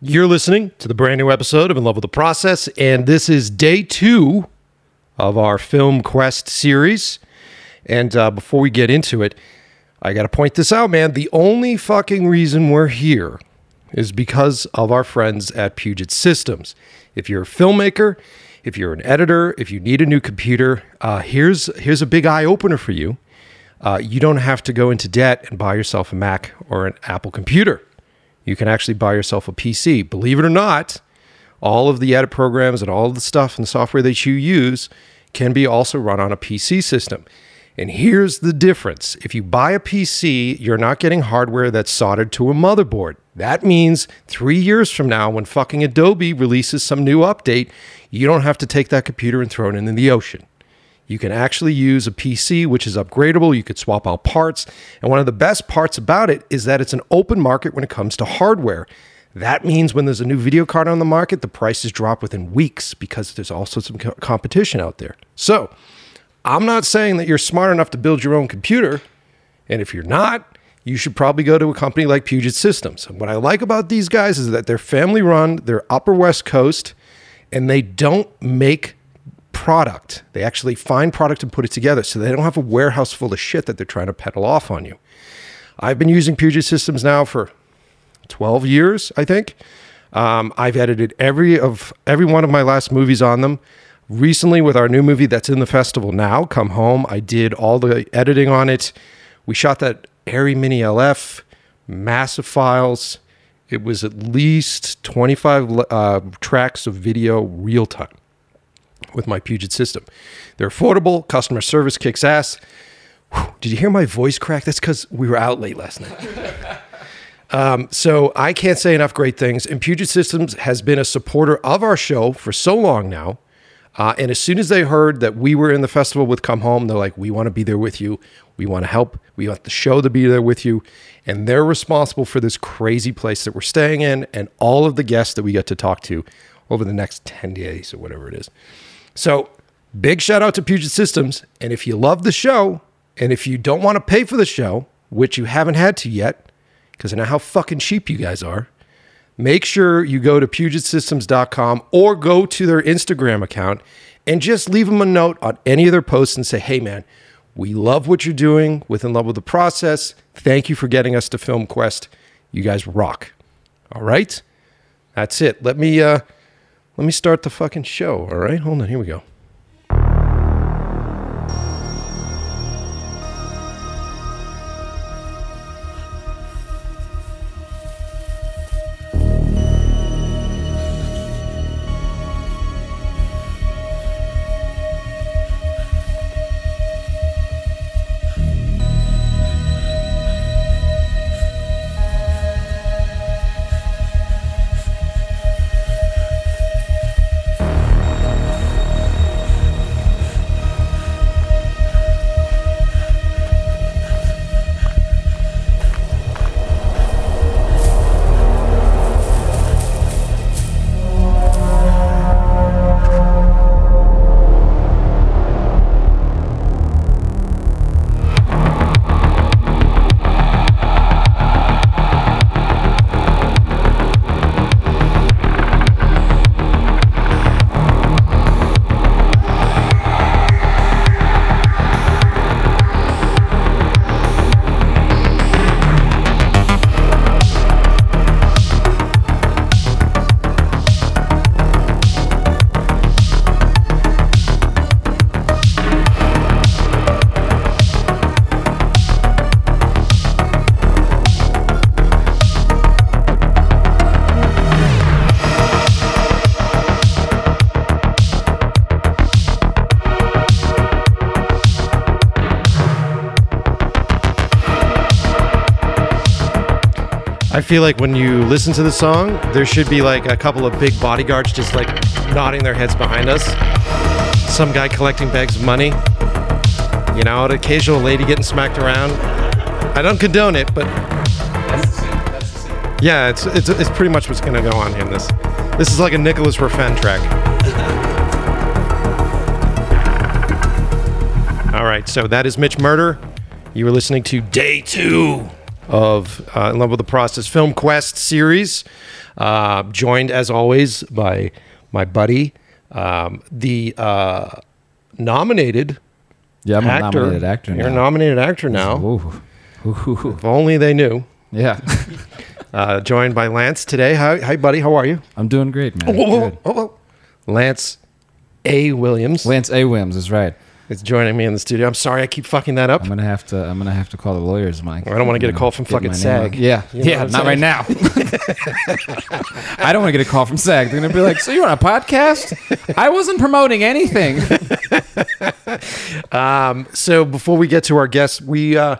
You're listening to the brand new episode of In Love with the Process, and this is day two of our Film Quest series. And uh, before we get into it, I got to point this out, man. The only fucking reason we're here is because of our friends at Puget Systems. If you're a filmmaker, if you're an editor, if you need a new computer, uh, here's here's a big eye opener for you. Uh, you don't have to go into debt and buy yourself a Mac or an Apple computer. You can actually buy yourself a PC. Believe it or not, all of the edit programs and all of the stuff and software that you use can be also run on a PC system. And here's the difference if you buy a PC, you're not getting hardware that's soldered to a motherboard. That means three years from now, when fucking Adobe releases some new update, you don't have to take that computer and throw it into the ocean. You can actually use a PC, which is upgradable. You could swap out parts. And one of the best parts about it is that it's an open market when it comes to hardware. That means when there's a new video card on the market, the prices drop within weeks because there's also some co- competition out there. So, I'm not saying that you're smart enough to build your own computer. And if you're not, you should probably go to a company like Puget Systems. What I like about these guys is that they're family run, they're Upper West Coast, and they don't make product. They actually find product and put it together. So they don't have a warehouse full of shit that they're trying to peddle off on you. I've been using Puget Systems now for 12 years, I think. Um, I've edited every of every one of my last movies on them. Recently, with our new movie that's in the festival now, Come Home, I did all the editing on it. We shot that Arri Mini LF, massive files. It was at least 25 uh, tracks of video real time with my Puget system. They're affordable, customer service kicks ass. Whew, did you hear my voice crack? That's because we were out late last night. um, so I can't say enough great things. And Puget Systems has been a supporter of our show for so long now. Uh, and as soon as they heard that we were in the festival with Come Home, they're like, we want to be there with you. We want to help. We want the show to be there with you. And they're responsible for this crazy place that we're staying in and all of the guests that we get to talk to over the next 10 days or whatever it is. So, big shout out to Puget Systems. And if you love the show, and if you don't want to pay for the show, which you haven't had to yet, because I know how fucking cheap you guys are, make sure you go to PugetSystems.com or go to their Instagram account and just leave them a note on any of their posts and say, hey, man, we love what you're doing with In Love with the Process. Thank you for getting us to Film Quest. You guys rock. All right? That's it. Let me uh let me start the fucking show. All right? Hold on. Here we go. Feel like when you listen to the song, there should be like a couple of big bodyguards just like nodding their heads behind us. Some guy collecting bags of money. You know, an occasional lady getting smacked around. I don't condone it, but yeah, it's it's, it's pretty much what's gonna go on in this. This is like a Nicolas Refn track. All right, so that is Mitch Murder. You were listening to Day Two of uh, In Love with the Process Film Quest series. Uh, joined, as always, by my buddy, um, the uh, nominated Yeah, I'm actor. a nominated actor You're a nominated actor now. Ooh. Ooh. If only they knew. Yeah, Uh, joined by Lance today. Hi, hi, buddy. How are you? I'm doing great, man. Whoa, whoa, Good. whoa, whoa. Lance A. Williams Lance A. Williams is right. Is joining me in the studio. I'm sorry I keep fucking that up. I'm gonna have to. I'm gonna have to call the lawyers, Mike. I don't wanna get a call from fucking SAG. Yeah, You know yeah, what I'm not right now. I don't want to get a call from SAG. They're gonna be like, "So you're on a podcast? I wasn't promoting anything." Um, so before we get to our guests, we uh,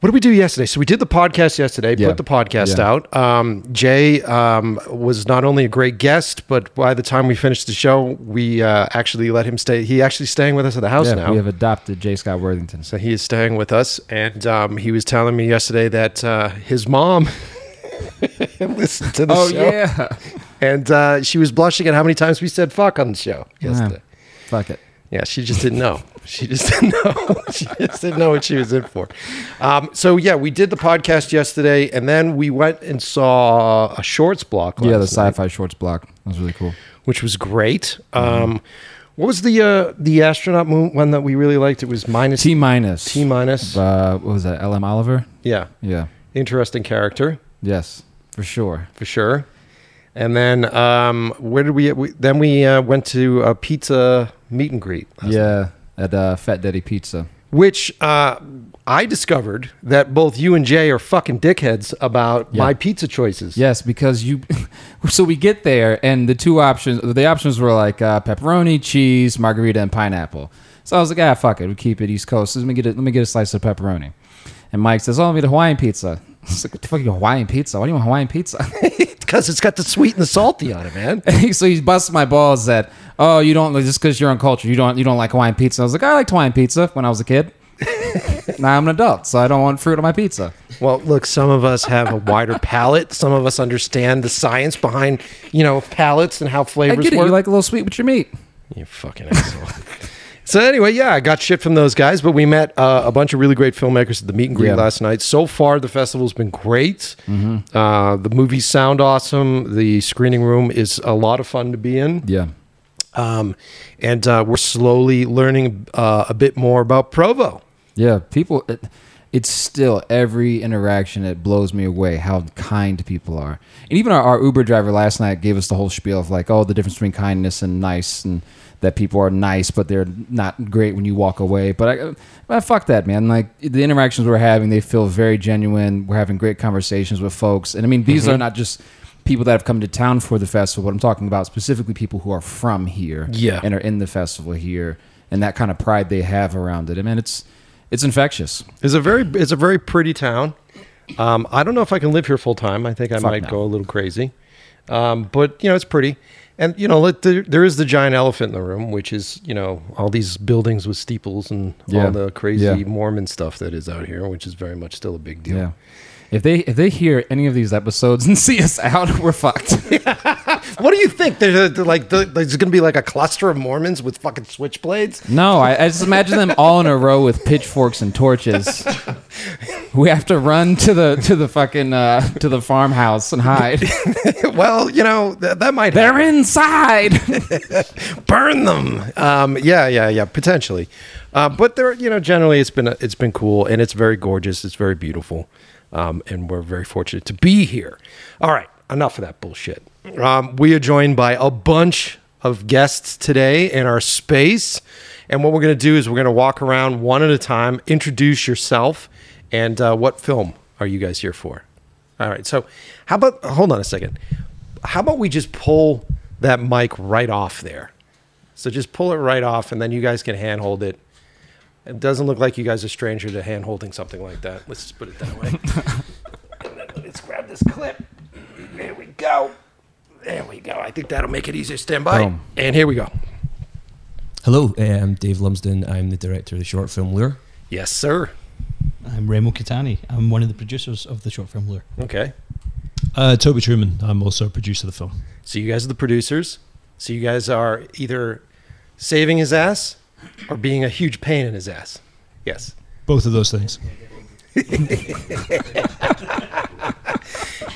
what did we do yesterday? So we did the podcast yesterday. Yeah. Put the podcast Yeah. out. Um, Jay um, was not only a great guest, but by the time we finished the show, we uh, actually let him stay. He actually staying with us at the house yeah, now. we have adopted Jay Scott Worthington. So he is staying with us, and um, he was telling me yesterday that uh, his mom listened to the Oh show, Oh, yeah, and uh, she was blushing at how many times we said "fuck" on the show yesterday. fuck it. Yeah, she just didn't know. She just didn't know. she just didn't know what she was in for. Um, so yeah, we did the podcast yesterday, and then we went and saw a shorts block. Yeah, the night, sci-fi shorts block that was really cool. which was great. Um, what was the uh, the astronaut moon one that we really liked? It was minus T minus. T minus. Uh, what was that? L. M. Oliver. Yeah, Yeah. interesting character. Yes, for sure. for sure. And then um, where did we, we then we uh, went to a pizza meet and greet. night, Yeah, at uh, Fat Daddy Pizza. Which uh, I discovered that both you and Jay are fucking dickheads about Yeah. my pizza choices. Yes, because you. so we get there, and the two options, the options were like uh, pepperoni, cheese, margarita, and pineapple. So I was like, ah, fuck it, we keep it East Coast. Let me get it. Let me get a slice of pepperoni. And Mike says, oh, let me get a Hawaiian pizza. I was like, what the fuck, you Hawaiian pizza? Why do you want Hawaiian pizza? Because it's got the sweet and the salty on it, man. so he busts my balls that, oh, you don't just because you're uncultured, you don't you don't like Hawaiian pizza. I was like, I liked Hawaiian pizza when I was a kid. now I'm an adult, so I don't want fruit on my pizza. Well, look, some of us have a wider palate. Some of us understand the science behind, you know, palates and how flavors I get it. work. You like a little sweet with your meat. You fucking asshole. so anyway, yeah, I got shit from those guys, but we met uh, a bunch of really great filmmakers at the meet and greet Yeah. last night. So far, the festival's been great. Mm-hmm. Uh, the movies sound awesome. The screening room is a lot of fun to be in, Yeah. um, and uh, we're slowly learning uh, a bit more about Provo. Yeah, people. It, it's still every interaction. It blows me away how kind people are. And even our, our Uber driver last night gave us the whole spiel of like, oh, the difference between kindness and nice, and that people are nice, but they're not great when you walk away. But I, uh, fuck that, man. Like the interactions we're having, they feel very genuine. We're having great conversations with folks, and I mean, these are not just people that have come to town for the festival. But I'm talking about specifically people who are from here, Yeah. and are in the festival here, and that kind of pride they have around it. I mean, it's it's infectious. It's a very it's a very pretty town. Um, I don't know if I can live here full time. I think I Fuck might no. go a little crazy, um, but you know it's pretty. And you know there is the giant elephant in the room, which is you know all these buildings with steeples and Yeah. all the crazy Yeah. Mormon stuff that is out here, which is very much still a big deal. Yeah. If they if they hear any of these episodes and see us out, we're fucked. What do you think? There's, a, like there's going to be like a cluster of Mormons with fucking switchblades. no, I, I just imagine them all in a row with pitchforks and torches. We have to run to the to the fucking uh, to the farmhouse and hide. well, you know th- that might They're happen. inside. burn them. Um, yeah, yeah, yeah, potentially. Uh, but there, you know, generally it's been it's been cool and it's very gorgeous. It's very beautiful, um, and we're very fortunate to be here. All right, enough of that bullshit. Um, we are joined by a bunch of guests today in our space, and what we're going to do is we're going to walk around one at a time, introduce yourself, and uh, what film are you guys here for? All right, so how about hold on a second? How about we just pull that mic right off there? So just pull it right off, and then you guys can hand hold it. It doesn't look like you guys are stranger to hand holding something like that. Let's just put it that way. let's grab this clip. There we go. There we go. I think that'll make it easier. Stand by. Boom. And here we go. Hello, I'm Dave Lumsden. I'm the director of the short film Lure. Yes, sir. I'm Remo Catani. I'm one of the producers of the short film Lure. Okay. Uh, Toby Trueman. I'm also a producer of the film. So you guys are the producers. So you guys are either saving his ass or being a huge pain in his ass. Yes. Both of those things.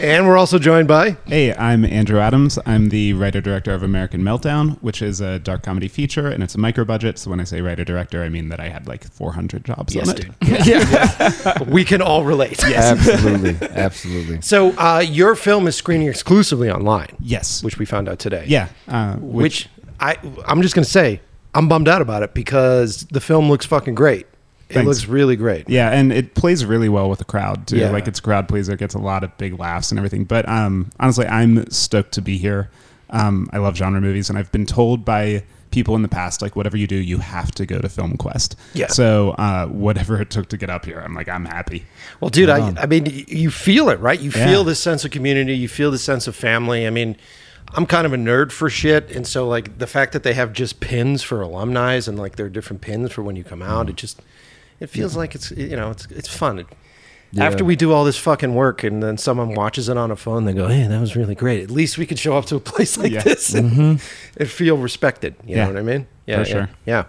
And we're also joined by Hey, I'm Andrew Adams. I'm the writer director of American Meltdown, which is a dark comedy feature, and it's a micro budget. So when I say writer director, I mean that I had like 400 jobs Yes, on it. dude. Yeah. we can all relate. Yes. Absolutely, absolutely. So uh, your film is screening exclusively online, Yes. which we found out today. yeah. Uh, Which, I I'm just gonna say I'm bummed out about it because the film looks fucking great. It Thanks. looks really great. Yeah, and it plays really well with the crowd too. Yeah. Like it's a crowd pleaser, gets a lot of big laughs and everything. But um, honestly, I'm stoked to be here. Um, I love genre movies, and I've been told by people in the past, like whatever you do, you have to go to Film Quest. Yeah. So uh, whatever it took to get up here, I'm like, I'm happy. Well, dude, I. I mean, you feel it, right? You Yeah. feel this sense of community. You feel the sense of family. I mean, I'm kind of a nerd for shit, and so like the fact that they have just pins for alumni and like there are different pins for when you come out, it just it feels like it's you know it's it's fun. It- Yeah. After we do all this fucking work, and then someone watches it on a phone, they go, "Hey, that was really great." At least we could show up to a place like Yeah. this and, and feel respected. You know what I mean? Yeah, For yeah, sure. Yeah.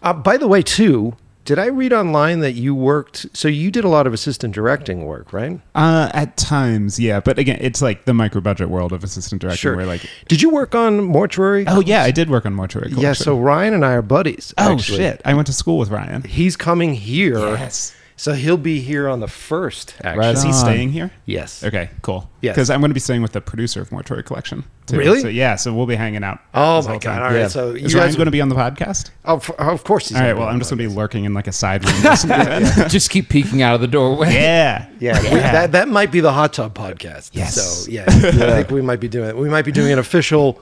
Uh, by the way, too, did I read online that you worked? So you did a lot of assistant directing work, right? Uh, at times, yeah. But again, it's like the micro budget world of assistant directing, Sure. where like, Did you work on Mortuary? oh yeah, I did work on mortuary. yeah. So Ryan and I are buddies. oh actually. shit, I went to school with Ryan. He's coming here. Yes. So he'll be here on the first. Actually. Right Is he on. staying here? Yes. Okay, cool. Yes. Because I'm going to be staying with the producer of Mortuary Collection. Too. Really? So, yeah. So we'll be hanging out. Oh this my whole god! time. All right. Yeah. So you Is Ryan guys. going to be on the podcast? oh, f- of course he's. All right. gonna Well, I'm just going to be lurking in like a side room. listening to it. Just keep peeking out of the doorway. yeah. Yeah, we- that that might be the hot tub podcast. Yes. So yeah, I think we might be doing we might be doing an official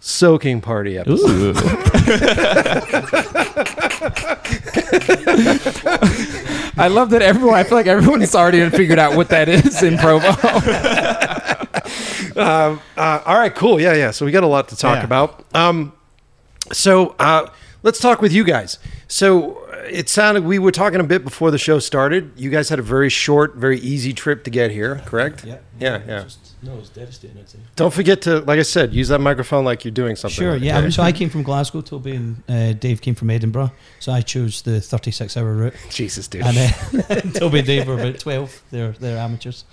soaking party episode. I love that everyone. I feel like everyone's already figured out what that is in Provo. Um, uh, all right, cool. Yeah, yeah. So we got a lot to talk Yeah. about. Um, so uh, let's talk with you guys. So uh, it sounded we were talking a bit before the show started. You guys had a very short, very easy trip to get here, correct? Yeah. Yeah, yeah. Just, no, it's devastating, I'd say. Don't forget to, like I said, use that microphone like you're doing something. Sure, right yeah. there. So I came from Glasgow. Toby and uh, Dave came from Edinburgh. So I chose the 36 hour route. Jesus, dude. And uh, Toby and Dave were about 12. They're, they're amateurs.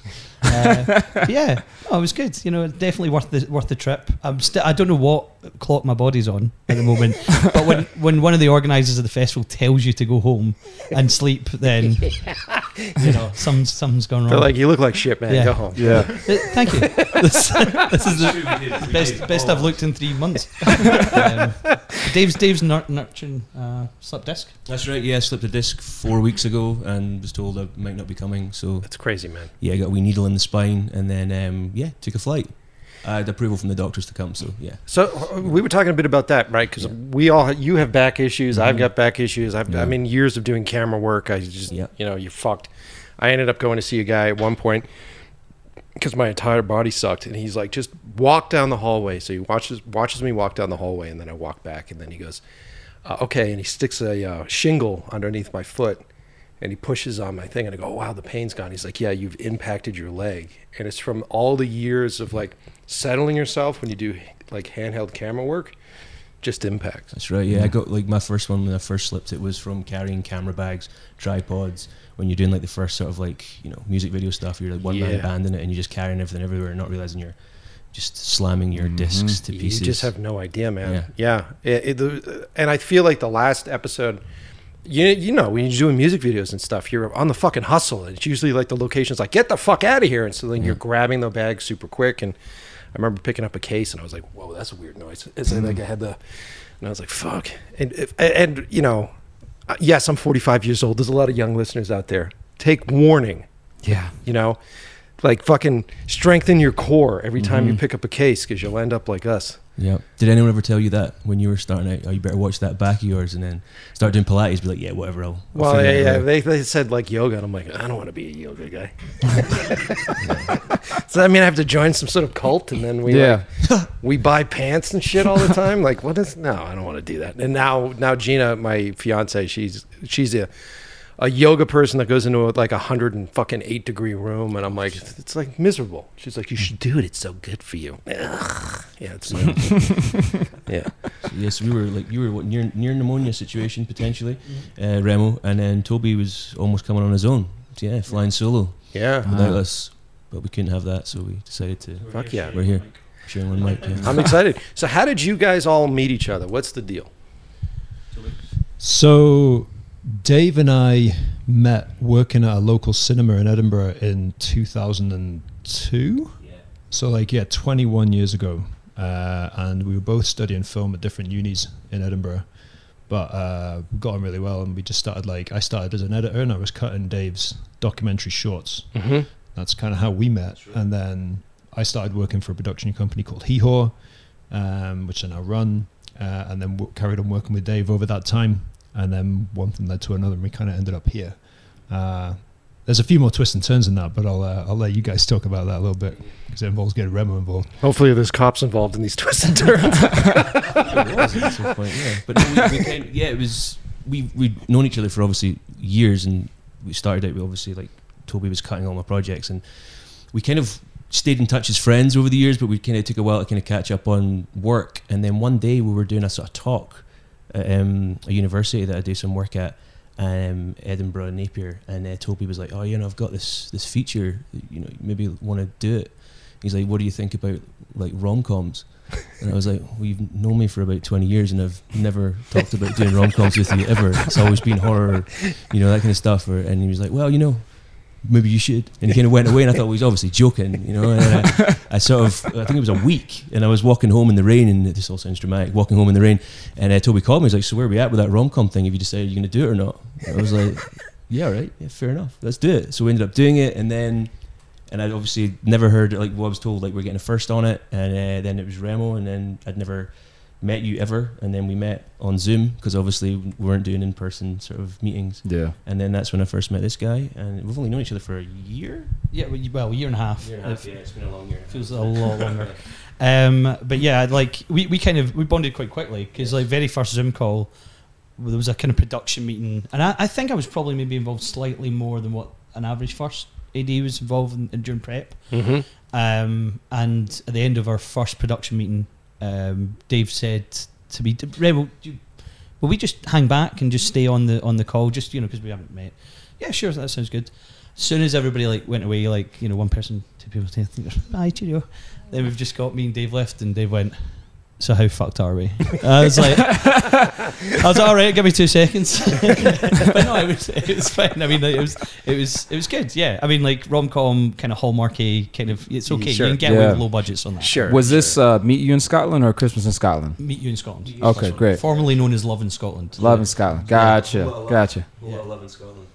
Uh, yeah, oh, it was good. You know, definitely worth the worth the trip. I'm st- I don't know what clock my body's on at the moment, but when when one of the organisers of the festival tells you to go home and sleep, then you know some something's gone wrong. They're like, you look like shit, man. Yeah. Go home. yeah. Thank you. This, this is the best best I've looked in three months. Um, Dave's Dave's nur- nurturing uh, slip disc. That's right, yeah, I slipped a disc four weeks ago and was told I might not be coming. So, That's crazy, man. yeah, I got a wee needle in the spine and then, um, yeah, took a flight. I had approval from the doctors to come, so yeah. So uh, we were talking a bit about that, right? Because we all, you have back issues. I've Mhm. got back issues. I've, I Yeah. mean, years of doing camera work. I just, Yeah. you know, you're fucked. I ended up going to see a guy at one point because my entire body sucked, and he's like, just walk down the hallway. So he watches watches me walk down the hallway, and then I walk back, and then he goes, uh, okay, and he sticks a uh, shingle underneath my foot. And he pushes on my thing, and I go, "Wow, the pain's gone." He's like, "Yeah, you've impacted your leg, and it's from all the years of like settling yourself when you do like handheld camera work, just impacts." That's right, yeah. I mm-hmm. got like my first one when I first slipped, it was from carrying camera bags, tripods. When you're doing like the first sort of like, you know, music video stuff, you're like one man Yeah. band in it and you're just carrying everything everywhere, not realizing you're just slamming your mm-hmm. discs to pieces. You just have no idea, man. Yeah, It- it- the- and I feel like the last episode, you you know, when you're doing music videos and stuff, you're on the fucking hustle, and it's usually like the location's like, "Get the fuck out of here!" And so then you're grabbing the bag super quick. And I remember picking up a case, and I was like, "Whoa, that's a weird noise." It's like I had the, and I was like, "Fuck!" And if, and you know, uh, yes, I'm 45 years old. There's a lot of young listeners out there. Take warning. Yeah. You know, like fucking strengthen your core every time you mm-hmm. pick up a case because you'll end up like us. Yeah. Did anyone ever tell you that when you were starting out? Oh, you better watch that back of yours and then start doing Pilates. Be like, yeah, whatever. I'll, I'll Well, yeah, yeah. out." They, they said like yoga, and I'm like, I don't want to be a yoga guy. so I mean, I have to join some sort of cult, and then we Yeah. like, we buy pants and shit all the time. Like, what is? No, I don't want to do that. And now, now Gina, my fiance, she's she's a a yoga person that goes into a, like a hundred and fucking eight degree room, and I'm like, it's like miserable. She's like, you should do it. It's so good for you. Ugh. Yeah, it's yeah. So, yeah, so we were like, you were what, near near pneumonia situation potentially, uh, Remo, and then Toby was almost coming on his own. left, yeah, flying solo Yeah. without Ah. us, but we couldn't have that, so we decided to. Fuck yeah. We're here, sharing one mic. Yeah. I'm excited. So, how did you guys all meet each other? What's the deal? So, Dave and I met working at a local cinema in Edinburgh in 2002. Yeah. So, like, yeah, 21 years ago. Uh, and we were both studying film at different unis in Edinburgh. But uh, we got on really well, and we just started, like, I started as an editor and I was cutting Dave's documentary shorts. Mm-hmm. That's kind of how we met. And then I started working for a production company called Hee Haw, um, which I now run, uh, and then w- carried on working with Dave over that time. And then one thing led to another, and we kind of ended up here. Uh, there's a few more twists and turns in that, but I'll uh, I'll let you guys talk about that a little bit because it involves getting Remo involved. Hopefully, there's cops involved in these twists and turns. it was at some point, yeah. But we, we kind yeah, it was we we'd known each other for obviously years, and we started out. We obviously like Toby was cutting all my projects, and we kind of stayed in touch as friends over the years. But we kind of took a while to kind of catch up on work, and then one day we were doing a sort of talk at um, a university that I do some work at. Um, Edinburgh and Napier and uh, Toby was like, "Oh, you know, I've got this this feature. You know, maybe want to do it." He's like, "What do you think about like rom coms?" And I was like, well, you've known me for about 20 years and I've never talked about doing rom coms with you ever. It's always been horror, you know, that kind of stuff. Or, and he was like, well, you know, maybe you should. And he kind of went away and I thought, well, he's obviously joking, you know. And I, I sort of, I think it was a week and I was walking home in the rain and this all sounds dramatic, walking home in the rain. And uh, Toby called me, he's like, so where are we at with that rom com thing? Have you decided you're going to do it or not? I was like, yeah, right. Yeah, fair enough. Let's do it. So we ended up doing it. And then and I'd obviously never heard like what I was told like we're getting a first on it, and uh, then it was Remo, and then I'd never met you ever, and then we met on Zoom because obviously we weren't doing in person sort of meetings, Yeah. and then that's when I first met this guy, and we've only known each other for a year. Yeah, well, you- well, a year and a half. Year and a half, yeah, it's been a long year. feels a lot longer. Um, but yeah, like we, we kind of we bonded quite quickly because like very first Zoom call, there was a kind of production meeting, and I, I think I was probably maybe involved slightly more than what an average first AD was involved in, in during prep. mm-hmm. Um, and at the end of our first production meeting, um, Dave said to me, "Ray, will, we just hang back and just stay on the on the call, just you know, because we haven't met?" Yeah, sure, that sounds good. As soon as everybody like went away, like you know, one person, two people, say, "Bye, cheerio," then we've just got me and Dave left, and Dave went. So how fucked are we? I was like, I was like, all right, give me two seconds. but no, it was it was fine. I mean, it was it was it was good. Yeah, I mean, like rom com kind of hallmarky kind of. It's okay. Sure. You can get away Yeah. with low budgets on that. Sure. Was this uh, Meet You in Scotland or Christmas in Scotland? Meet you in Scotland. Okay, great. Formerly known as Love in Scotland. Love in Scotland. Gotcha. Gotcha. Well, I love in Scotland.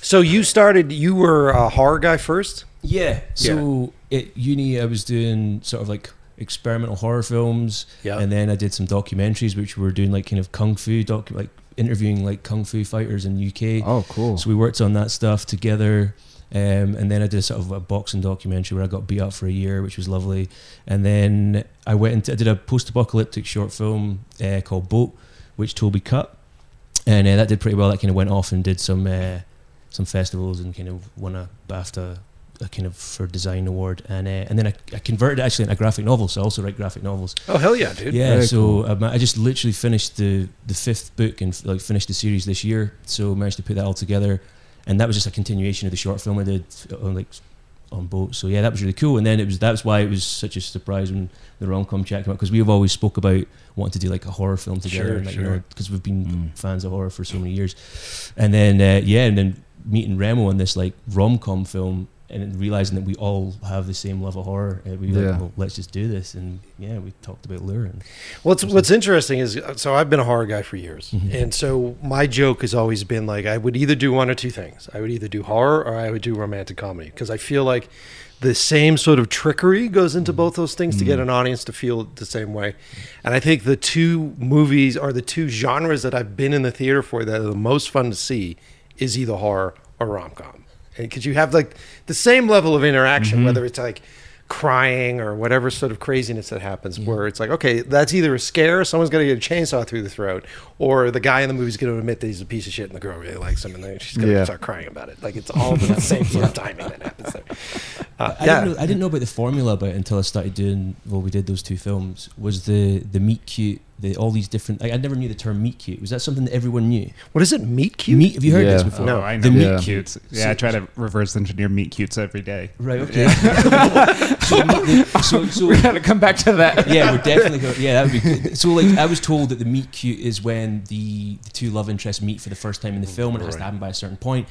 So you started. You were a horror guy first. Yeah. So at uni, I was doing sort of like experimental horror films, Yeah. and then I did some documentaries, which were doing like kind of kung fu doc, like interviewing like kung fu fighters in UK. Oh, cool. So we worked on that stuff together. Um, and then I did a sort of a boxing documentary where I got beat up for a year, which was lovely. And then I went into I did a post-apocalyptic short film uh, called Boat, which Toby cut, and uh, that did pretty well. That kind of went off and did some uh, some festivals and kind of won a BAFTA a kind of for design award. And uh, and then I, I converted actually into a graphic novel, so I also write graphic novels. Oh hell yeah, dude. Yeah, Very so um, I just literally finished the the fifth book and like finished the series this year. So managed to put that all together, and that was just a continuation of the short film I did on like on boat. So yeah, that was really cool. And then it was that's why it was such a surprise when the rom com chat came out because we've always spoke about wanting to do like a horror film together, Sure, and like, you sure. know because we've been Mm. fans of horror for so many years. And then uh, yeah, and then meeting Remo on this like rom com film. And realizing that we all have the same love of horror, uh, we were Yeah. like, well, let's just do this. And yeah, we talked about Lure. And What's What's interesting is so I've been a horror guy for years, Mhm. and so my joke has always been like I would either do one or two things. I would either do horror or I would do romantic comedy because I feel like the same sort of trickery goes into both those things to get an audience to feel the same way. And I think the two movies are the two genres that I've been in the theater for that are the most fun to see is either horror or rom com, because you have like the same level of interaction, mm-hmm. whether it's like crying or whatever sort of craziness that happens where it's like okay that's either a scare someone's going to get a chainsaw through the throat or the guy in the movie's going to admit that he's a piece of shit and the girl really likes him and then she's going to Yeah. start crying about it. Like it's all the same sort of timing that happens there Uh, I, yeah. didn't know, I didn't know about the formula about it until I started doing. Well, we did those two films. Was the the meet cute? The all these different. Like, I never knew the term meet cute. Was that something that everyone knew? What is it? Meat cute? Meet. Have you heard Yeah. this before? No, I know The meat meat- cutes. Yeah, I try to reverse engineer meat cutes every day. Right. Okay. so, the, so, so we gotta come back to that. yeah, we're definitely going. Yeah, that would be good. So, like, I was told that the meet cute is when the, the two love interests meet for the first time in the film, and it has to happen by a certain point.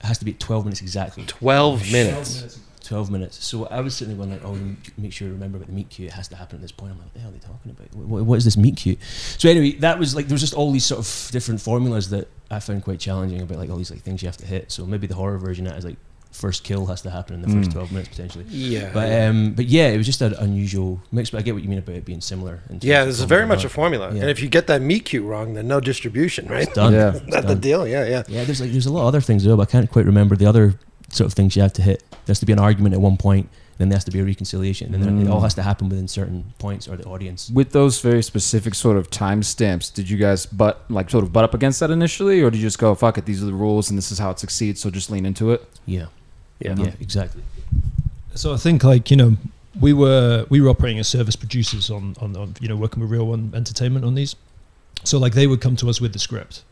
It has to be at twelve minutes exactly. 12 minutes. 12 minutes. So I was sitting there going like, oh, make sure you remember about the meet cute. It has to happen at this point. I'm like, what the hell are they talking about? What, what is this meet cute? So anyway, that was like, there was just all these sort of different formulas that I found quite challenging about like all these like things you have to hit. So maybe the horror version of that is like first kill has to happen in the first Mm. 12 minutes potentially. Yeah. But um, but yeah, it was just an unusual mix. But I get what you mean about it being similar. in terms yeah, this is very much a formula. Yeah. And if you get that meat cute wrong, then no distribution, right? It's done. Yeah. It's That's the deal. Yeah, yeah. Yeah, there's like there's a lot of other things though, but I can't quite remember the other sort of things you have to hit. There has to be an argument at one point, then there has to be a reconciliation, and then it Mm. all has to happen within certain points or the audience. With those very specific sort of timestamps, did you guys butt like sort of butt up against that initially, or did you just go fuck it? These are the rules, and this is how it succeeds. So just lean into it. Yeah, Yeah. yeah, exactly. So I think like you know we were we were operating as service producers on on, on you know working with Reel One Entertainment on these. So like they would come to us with the script,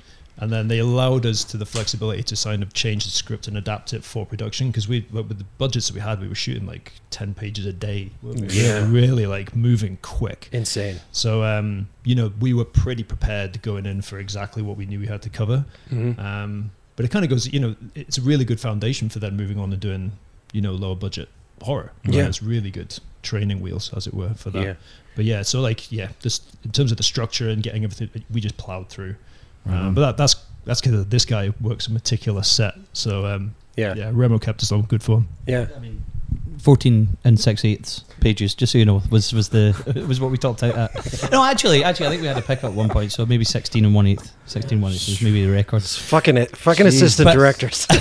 and then they allowed us to the flexibility to kind of change the script and adapt it for production because we with the budgets that we had we were shooting like ten pages a day. We Yeah. really, like moving quick. Insane. So um, you know we were pretty prepared going in for exactly what we knew we had to cover. Mhm. Um, but it kind of goes, you know, it's a really good foundation for then moving on and doing, you know, lower budget horror. right? Yeah. it's really good training wheels, as it were, for that. Yeah. But yeah, so like, yeah, just in terms of the structure and getting everything, we just plowed through. Right Um, but that, that's that's because this guy works a meticulous set. So um, Yeah. yeah, Remo kept us on good form. Yeah. I mean, 14 and 6 eighths pages, just so you know, was was the was what we talked out at. No, actually, actually, I think we had a pick at one point, so maybe 16 and 1 eighth. 16 1 eighth was maybe the record. It's fucking it. Fucking Jeez. assistant But- directors.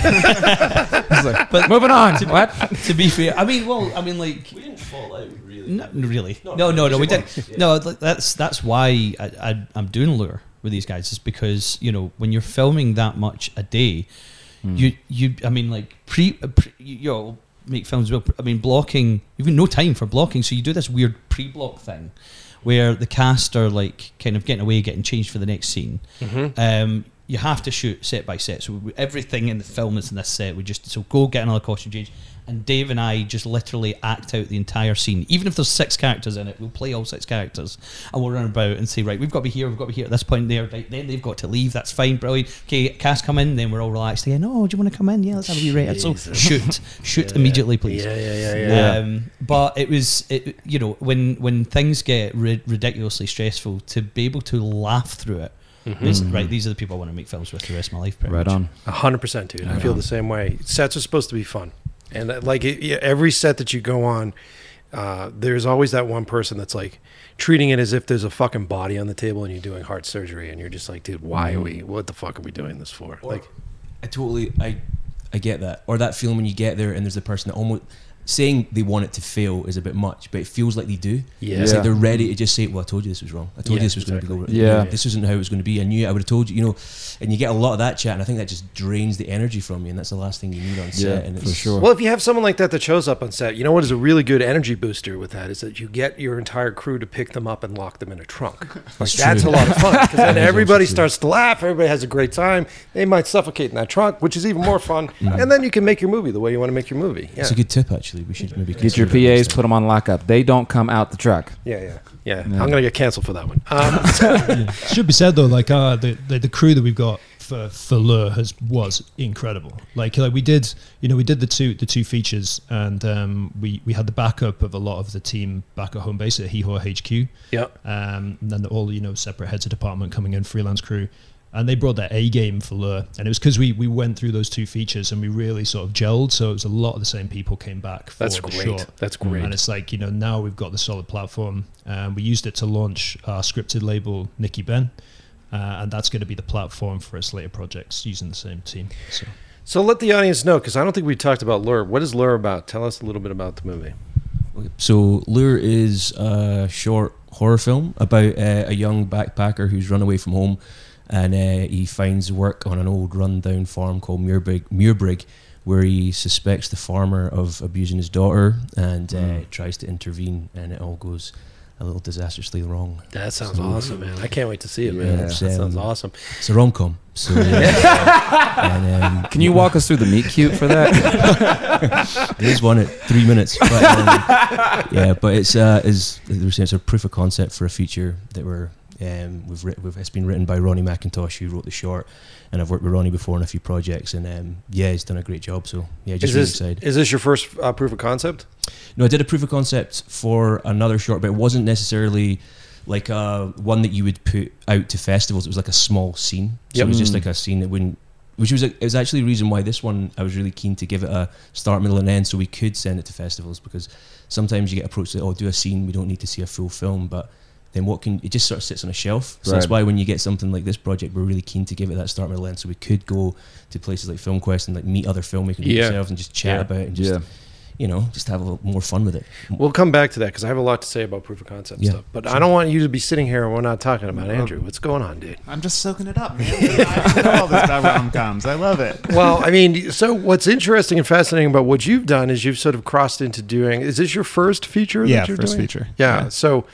But Moving on. what? to be fair, I mean, well, I mean, like, We didn't fall out really. No, really. No, No, no, no. We did. once, yeah. No, that's that's why I, I I'm doing lure with these guys is because you know when you're filming that much a day, you you I mean like pre, uh, pre you you know make films well. I mean blocking. You've got no time for blocking, so you do this weird pre-block thing. Where the cast are like kind of getting away, getting changed for the next scene. Um, you have to shoot set by set. So we, everything in the film is in this set, we just so go get another costume change. And Dave and I just literally act out the entire scene. Even if there's six characters in it, we'll play all six characters, and we'll run about and say, right, we've got to be here, we've got to be here at this point there. Right, then they've got to leave. That's fine, brilliant. Okay, cast come in, then we're all relaxed again. Oh, do you want to come in? Yeah, let's have a wee rated. So shoot, shoot immediately, please. Yeah, yeah, yeah, yeah. Um, but it was, it, you know, when when things get ri- ridiculously stressful, to be able to laugh through it, is- right? These are the people I want to make films with the rest of my life. pretty Right much. on. A hundred percent, dude. I feel the same way. Sets are supposed to be fun, and uh, like it, every set that you go on, uh, there's always that one person that's like treating it as if there's a fucking body on the table and you're doing heart surgery, and you're just like, dude, why are we? What the fuck are we doing this for? Or- Like, I totally I I get that. Or that feeling when you get there and there's the person that almost saying they want it to fail is a bit much, but it feels like they do. Yeah. It's like they're ready to just say, Well, I told you this was wrong. I told Yeah, you this was exactly. going to be Yeah. This isn't how it was going to be. I knew it. I would have told you, you know, and you get a lot of that chat and I think that just drains the energy from you and that's the last thing you need on set. Yeah, and for sure. well, if you have someone like that that shows up on set, you know what is a really good energy booster with that is that you get your entire crew to pick them up and lock them in a trunk. Like, That's that's true. a lot of fun because then everybody starts to laugh. Everybody has a great time. They might suffocate in that trunk, which is even more fun. Mm. And then you can make your movie the way you want to make your movie. Yeah. It's a good tip actually. We should maybe Get your consider that next PAs, put them on lockup. They don't come out the truck. Yeah, yeah, yeah. Yeah. I'm gonna get canceled for that one. Um, Yeah. Should be said though, like uh, the, the the crew that we've got for for Lure has was incredible. Like like we did, you know, we did the two the two features, and um, we we had the backup of a lot of the team back at home base at Hehor HQ. yeah, um, and then all you know separate heads of department coming in, freelance crew, and they brought their A game for Lure, and it was because we we went through those two features and we really sort of gelled. So it was a lot of the same people came back for that's the great. short. That's great. And it's like you know now we've got the solid platform. Um, we used it to launch our scripted label Nicky Ben, uh, and that's going to be the platform for its later projects using the same team. So So let the audience know because I don't think we talked about Lure. What is Lure about? Tell us a little bit about the movie. So Lure is a short horror film about uh, a young backpacker who's run away from home, and uh, he finds work on an old run-down farm called Muirbrig, Muirbrig where he suspects the farmer of abusing his daughter and uh, Mm. tries to intervene, and it all goes a little disastrously wrong. That sounds So- awesome, man. I can't wait to see it, Yeah, man. it's, that sounds um, awesome. It's a rom com. So, uh, and, um, Can you walk us through the meet cute for that? There's one at three minutes. But, um, yeah, but it's uh, is they it's a proof of concept for a feature that we're um, we've, writ- we've it's been written by Ronnie McIntosh who wrote the short, and I've worked with Ronnie before on a few projects, and um, yeah, he's done a great job. So yeah, just Is really this excited. is this your first uh, proof of concept? No, I did a proof of concept for another short, but it wasn't necessarily like uh, one that you would put out to festivals. It was like a small scene. So Yep. it was just Mm. like a scene that wouldn't. Which was a, it was actually the reason why this one I was really keen to give it a start, middle, and end, so we could send it to festivals because sometimes you get approached that oh do a scene we don't need to see a full film, but then what can it just sort of sits on a shelf. So that's why when you get something like this project, we're really keen to give it that start, middle, end, so we could go to places like FilmQuest and like meet other filmmakers Yeah. themselves and just chat Yeah. about it and just yeah. you know just have a little more fun with it. We'll come back to that because I have a lot to say about proof of concept Yeah, stuff. But I don't want you to be sitting here and we're not talking about Andrew. What's going on, dude? I'm just soaking it up, man. I know all this about rom coms. I love it. well, I mean, so what's interesting and fascinating about what you've done is you've sort of crossed into doing. Is this your first feature? Yeah, that you're first doing? feature. Yeah. So,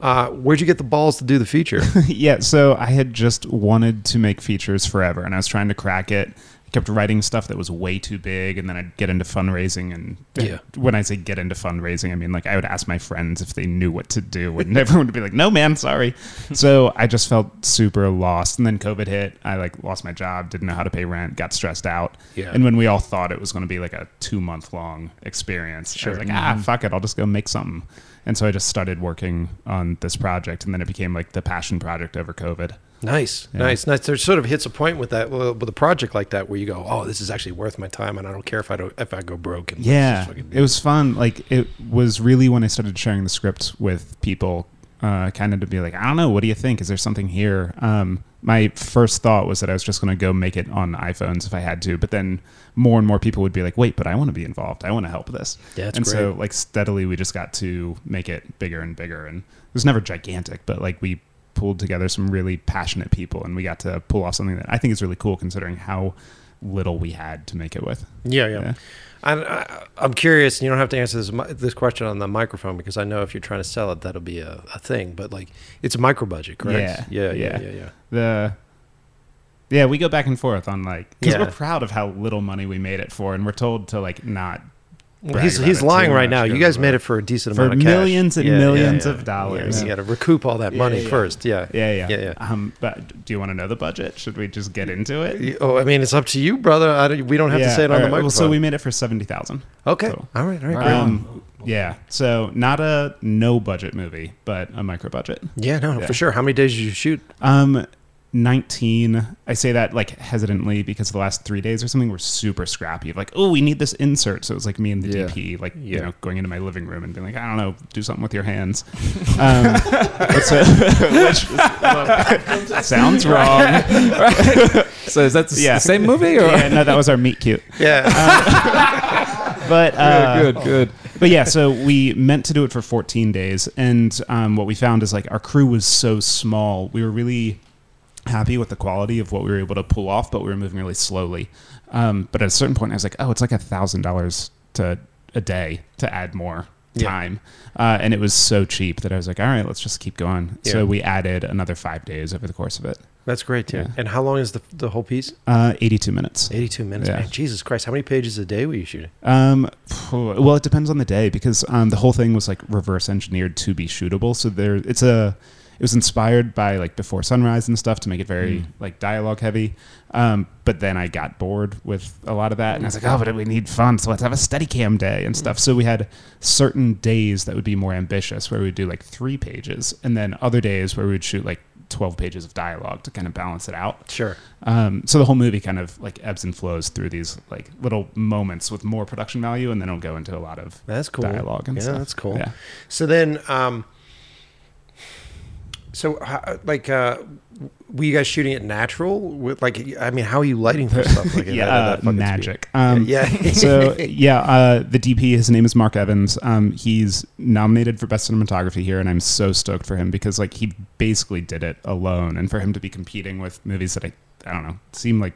uh, where'd you get the balls to do the feature? yeah, so I had just wanted to make features forever, and I was trying to crack it. I kept writing stuff that was way too big, and then I'd get into fundraising. And Yeah. when I say get into fundraising, I mean like I would ask my friends if they knew what to do, and everyone would be like, "No, man, sorry." so I just felt super lost. And then COVID hit. I like lost my job, didn't know how to pay rent, got stressed out. Yeah. And when we all thought it was going to be like a two month long experience, I was like, ah, fuck it, I'll just go make something. And so I just started working on this project, and then it became like the passion project over COVID. Nice, Yeah. nice, nice. There sort of hits a point with that with a project like that where you go, "Oh, this is actually worth my time," and I don't care if I don't if I go broke. And Yeah, just fucking do it was fun. Like it was really when I started sharing the script with people, uh, kind of to be like, I don't know, what do you think? Is there something here? Um, my first thought was that I was just going to go make it on iPhones if I had to, but then more and more people would be like, wait, but I want to be involved. I want to help this. Yeah, that's and great. so like steadily we just got to make it bigger and bigger, and it was never gigantic, but like we pulled together some really passionate people, and we got to pull off something that I think is really cool considering how little we had to make it with. Yeah, yeah. Yeah. And I, I'm curious. and You don't have to answer this this question on the microphone because I know if you're trying to sell it, that'll be a, a thing. But like, it's a micro budget, correct? Yeah, yeah, yeah, yeah. yeah. yeah. the yeah we go back and forth on like because Yeah. we're proud of how little money we made it for and we're told to like not brag he's about he's lying right much now. You guys made it. for a decent for amount of cash. millions and millions of dollars Yeah, you got to recoup all that money yeah. first. Yeah. yeah yeah Yeah, yeah. um but do you want to know the budget should we just get into it You- Oh, I mean, it's up to you, brother. I don't, we don't have to say it on all the right, microphone. well, so we made it for 70000 okay. so- all right. All right. Great. um yeah so not a no budget movie but a micro budget Yeah, no, for sure. How many days did you shoot? Um, 19. I say that like hesitantly because the last three days or something were super scrappy. Of like, oh, we need this insert. So it was like me and the Yeah. DP, like Yeah. you know, going into my living room and being like, I don't know, do something with your hands. Um, it's a- which well, sounds wrong. So is that the, Yeah. the same movie or? Yeah, no, that was our meet cute. Yeah. But uh, good, good, good. but yeah, so we meant to do it for 14 days, and um, what we found is like our crew was so small. We were really happy with the quality of what we were able to pull off, but we were moving really slowly. Um, but at a certain point, I was like, oh, it's like a thousand dollars to a day to add more Yeah. time, uh, and it was so cheap that I was like, all right, let's just keep going. Yeah. So we added another five days over the course of it. That's great, too. Yeah. And how long is the the whole piece? Uh, 82 minutes. 82 minutes. Yeah. Man, Jesus Christ. How many pages a day were you shooting? Um, well, it depends on the day because um, the whole thing was like reverse engineered to be shootable. So there, it's a, it was inspired by like Before Sunrise and stuff to make it very Mm. like dialogue heavy. Um, but then I got bored with a lot of that, and I was like, oh, but we need fun, so let's have a steady cam day and stuff. So we had certain days that would be more ambitious, where we would do like three pages, and then other days where we would shoot like. 12 pages of dialogue to kind of balance it out. Sure. Um, so the whole movie kind of like ebbs and flows through these like little moments with more production value, and then it'll go into a lot of That's cool. dialogue and yeah, stuff. that's cool. Yeah. So then, um, so like, uh, were you guys shooting it natural? With like, I mean, how are you lighting this stuff? Like, yeah, that- uh, that magic. Um, yeah. so yeah, uh, the DP, his name is Mark Evans. Um, he's nominated for best cinematography here, and I'm so stoked for him because like he basically did it alone, and for him to be competing with movies that I I don't know seem like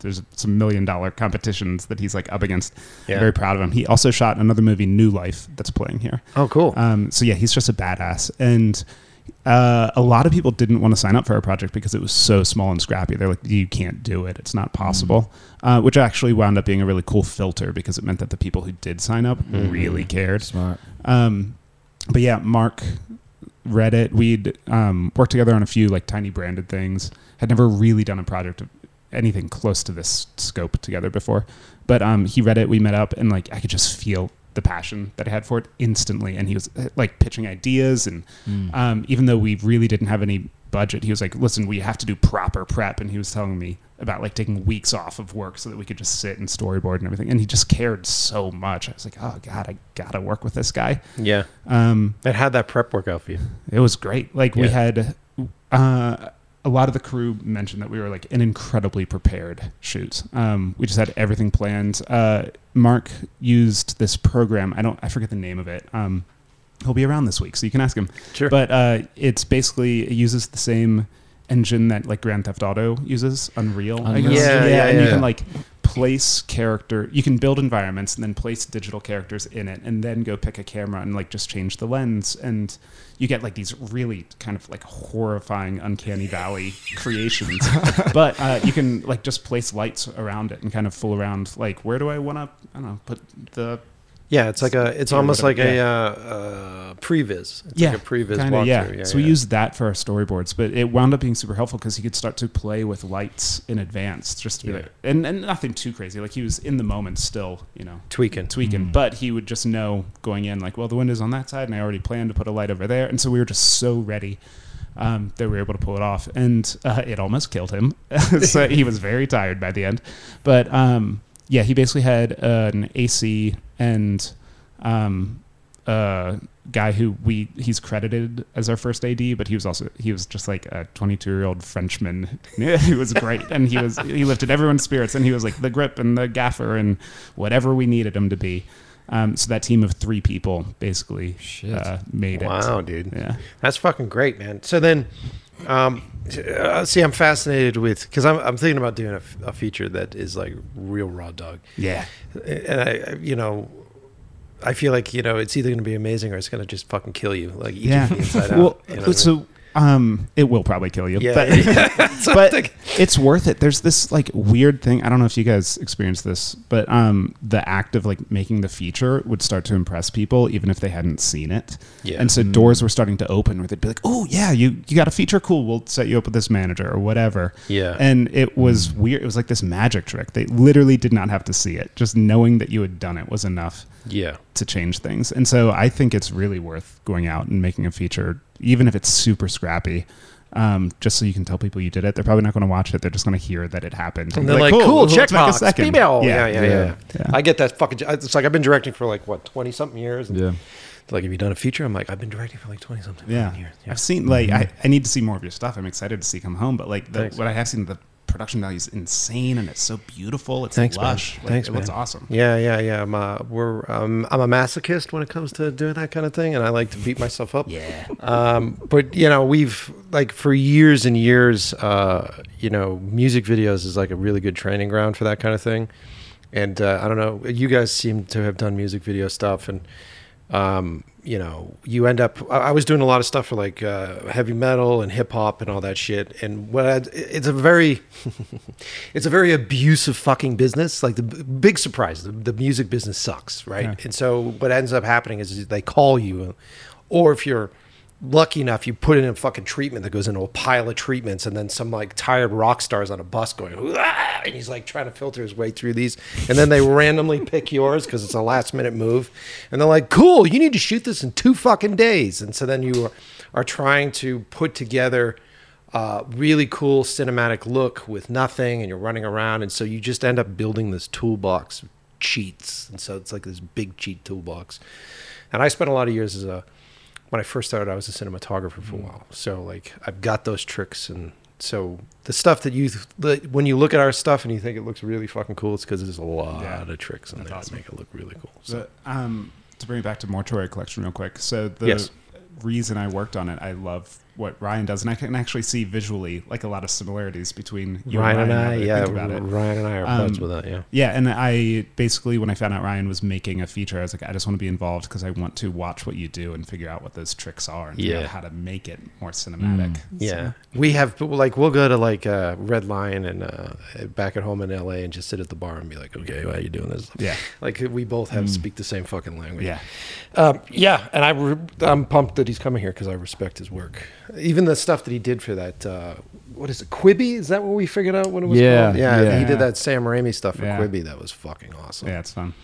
there's some million dollar competitions that he's like up against. Yeah. Very proud of him. He also shot another movie, New Life, that's playing here. Oh, cool. Um, so yeah, he's just a badass. And uh, a lot of people didn't want to sign up for our project because it was so small and scrappy. They're like, you can't do it. It's not possible. Uh, which actually wound up being a really cool filter because it meant that the people who did sign up really cared. Smart. Um, but yeah, Mark read it. We'd um, worked together on a few like tiny branded things. Had never really done a project of anything close to this scope together before. But um, he read it. We met up, and like I could just feel the passion that I had for it instantly. And he was uh, like pitching ideas, and um, even though we really didn't have any budget, he was like, "Listen, we have to do proper prep." And he was telling me about like taking weeks off of work so that we could just sit and storyboard and everything. And he just cared so much. I was like, "Oh God, I gotta work with this guy." yeah. Um, And how'd that prep work out for you? it was great. Like we had uh, a lot of the crew mentioned that we were like an incredibly prepared shoot. Um, we just had everything planned. Uh, Mark used this program. I don't. I forget the name of it. Um, he'll be around this week, so you can ask him. Sure. But uh, it's basically it uses the same engine that like Grand Theft Auto uses, Unreal. I Unreal. guess. Yeah, yeah, and you can like place character. You can build environments and then place digital characters in it, and then go pick a camera and like just change the lens, and you get like these really kind of like horrifying, uncanny valley creations. but uh, you can like just place lights around it and kind of fool around. Like, where do I want to? I don't know. Put the Yeah, it's like a. It's almost like whatever, a uh, uh, previs. It's yeah, like a previs kinda, walkthrough. yeah. Yeah. So we yeah. used that for our storyboards, but it wound up being super helpful because he could start to play with lights in advance, just to be Yeah. like, and, and nothing too crazy. Like he was in the moment still, you know, tweaking. tweaking, Mm. but he would just know going in, like, well, the window's on that side, and I already planned to put a light over there, and so we were just so ready. Um, that we were able to pull it off, and uh, it almost killed him. so he was very tired by the end. But um, yeah, he basically had an AC and um, a guy who we he's credited as our first AD, but he was also he was just like a 22 year old Frenchman who was great, and he was he lifted everyone's spirits, and he was like the grip and the gaffer and whatever we needed him to be. Um, so that team of three people basically Shit. uh, made it. Wow, dude. Yeah. That's fucking great, man. So then, um, uh, see, I'm fascinated with because I'm, I'm thinking about doing a, f- a feature that is like real raw dog, Yeah. and I, you know, I feel like you know it's either going to be amazing or it's going to just fucking kill you, like eat Yeah. you inside out. Well, you know what I mean? So um, it will probably kill you. yeah, but, yeah. That's but it's worth it. There's this like weird thing. I don't know if you guys experienced this, but um, the act of like making the feature would start to impress people, even if they hadn't seen it. Yeah. And so doors were starting to open where they'd be like, "Oh yeah, you you got a feature, cool. We'll set you up with this manager or whatever." Yeah. And it was weird. It was like this magic trick. They literally did not have to see it. Just knowing that you had done it was enough yeah, to change things. And so I think it's really worth going out and making a feature, even if it's super scrappy. Um, just so you can tell people you did it. They're probably not going to watch it. They're just going to hear that it happened. and they're like, cool, let's check make a box, second." female. Yeah, yeah, yeah. yeah. Yeah. I get that fucking. It's like I've been directing for like what twenty something years. And Yeah. Like, have you done a feature? I'm like, I've been directing for like twenty something Yeah. years. Yeah. I've seen like I, I need to see more of your stuff. I'm excited to see come home, but like the, what I have seen, the production value is insane and it's so beautiful. It's Thanks, lush. Like, Thanks, it looks man. awesome. Yeah, yeah, yeah. I'm a, we're um, I'm a masochist when it comes to doing that kind of thing, and I like to beat myself up. Yeah. Um, but you know, we've like for years and years, uh, you know, music videos is like a really good training ground for that kind of thing. And uh, I don't know, you guys seem to have done music video stuff, and um, you know, you end up. I was doing a lot of stuff for like uh, heavy metal and hip hop and all that shit. And what I, it's a very, it's a very abusive fucking business. Like the big surprise, the, the music business sucks, right? Yeah. And so what ends up happening is they call you, or if you're lucky enough, you put in a fucking treatment that goes into a pile of treatments, and then some like tired rock stars on a bus going, and he's like trying to filter his way through these, and then they randomly pick yours because it's a last minute move, and they're like, "Cool, you need to shoot this in two fucking days," and so then you are, are trying to put together. Uh, really cool cinematic look with nothing, and you're running around, and so you just end up building this toolbox cheats, and so it's like this big cheat toolbox. And I spent a lot of years as a when I first started, I was a cinematographer for a while. So like I've got those tricks, and so the stuff that you when you look at our stuff and you think it looks really fucking cool, it's because there's a lot Yeah. of tricks in That's there awesome. to make it look really cool. So The, um, to bring it back to Mortuary Collection real quick. So the Yes. reason I worked on it, I love what Ryan does, and I can actually see visually like a lot of similarities between you Ryan and now I, that yeah, think about it. Ryan and I are Um, buds with that. Yeah, Yeah, and I basically when I found out Ryan was making a feature, I was like, I just want to be involved because I want to watch what you do and figure out what those tricks are and figure Yeah. out how to make it more cinematic. yeah. We have like we'll go to like uh, Red Lion and uh, back at home in L.A. and just sit at the bar and be like, okay, why are you doing this? Yeah, Like we both have speak the same fucking language. yeah, Um, yeah, and I re- I'm pumped that he's coming here because I respect his work. Even the stuff that he did for that, uh, what is it, Quibi? Is that what we figured out what it was Yeah, called? Yeah, yeah. he did that Sam Raimi stuff for Yeah. Quibi. That was fucking awesome. yeah. It's fun.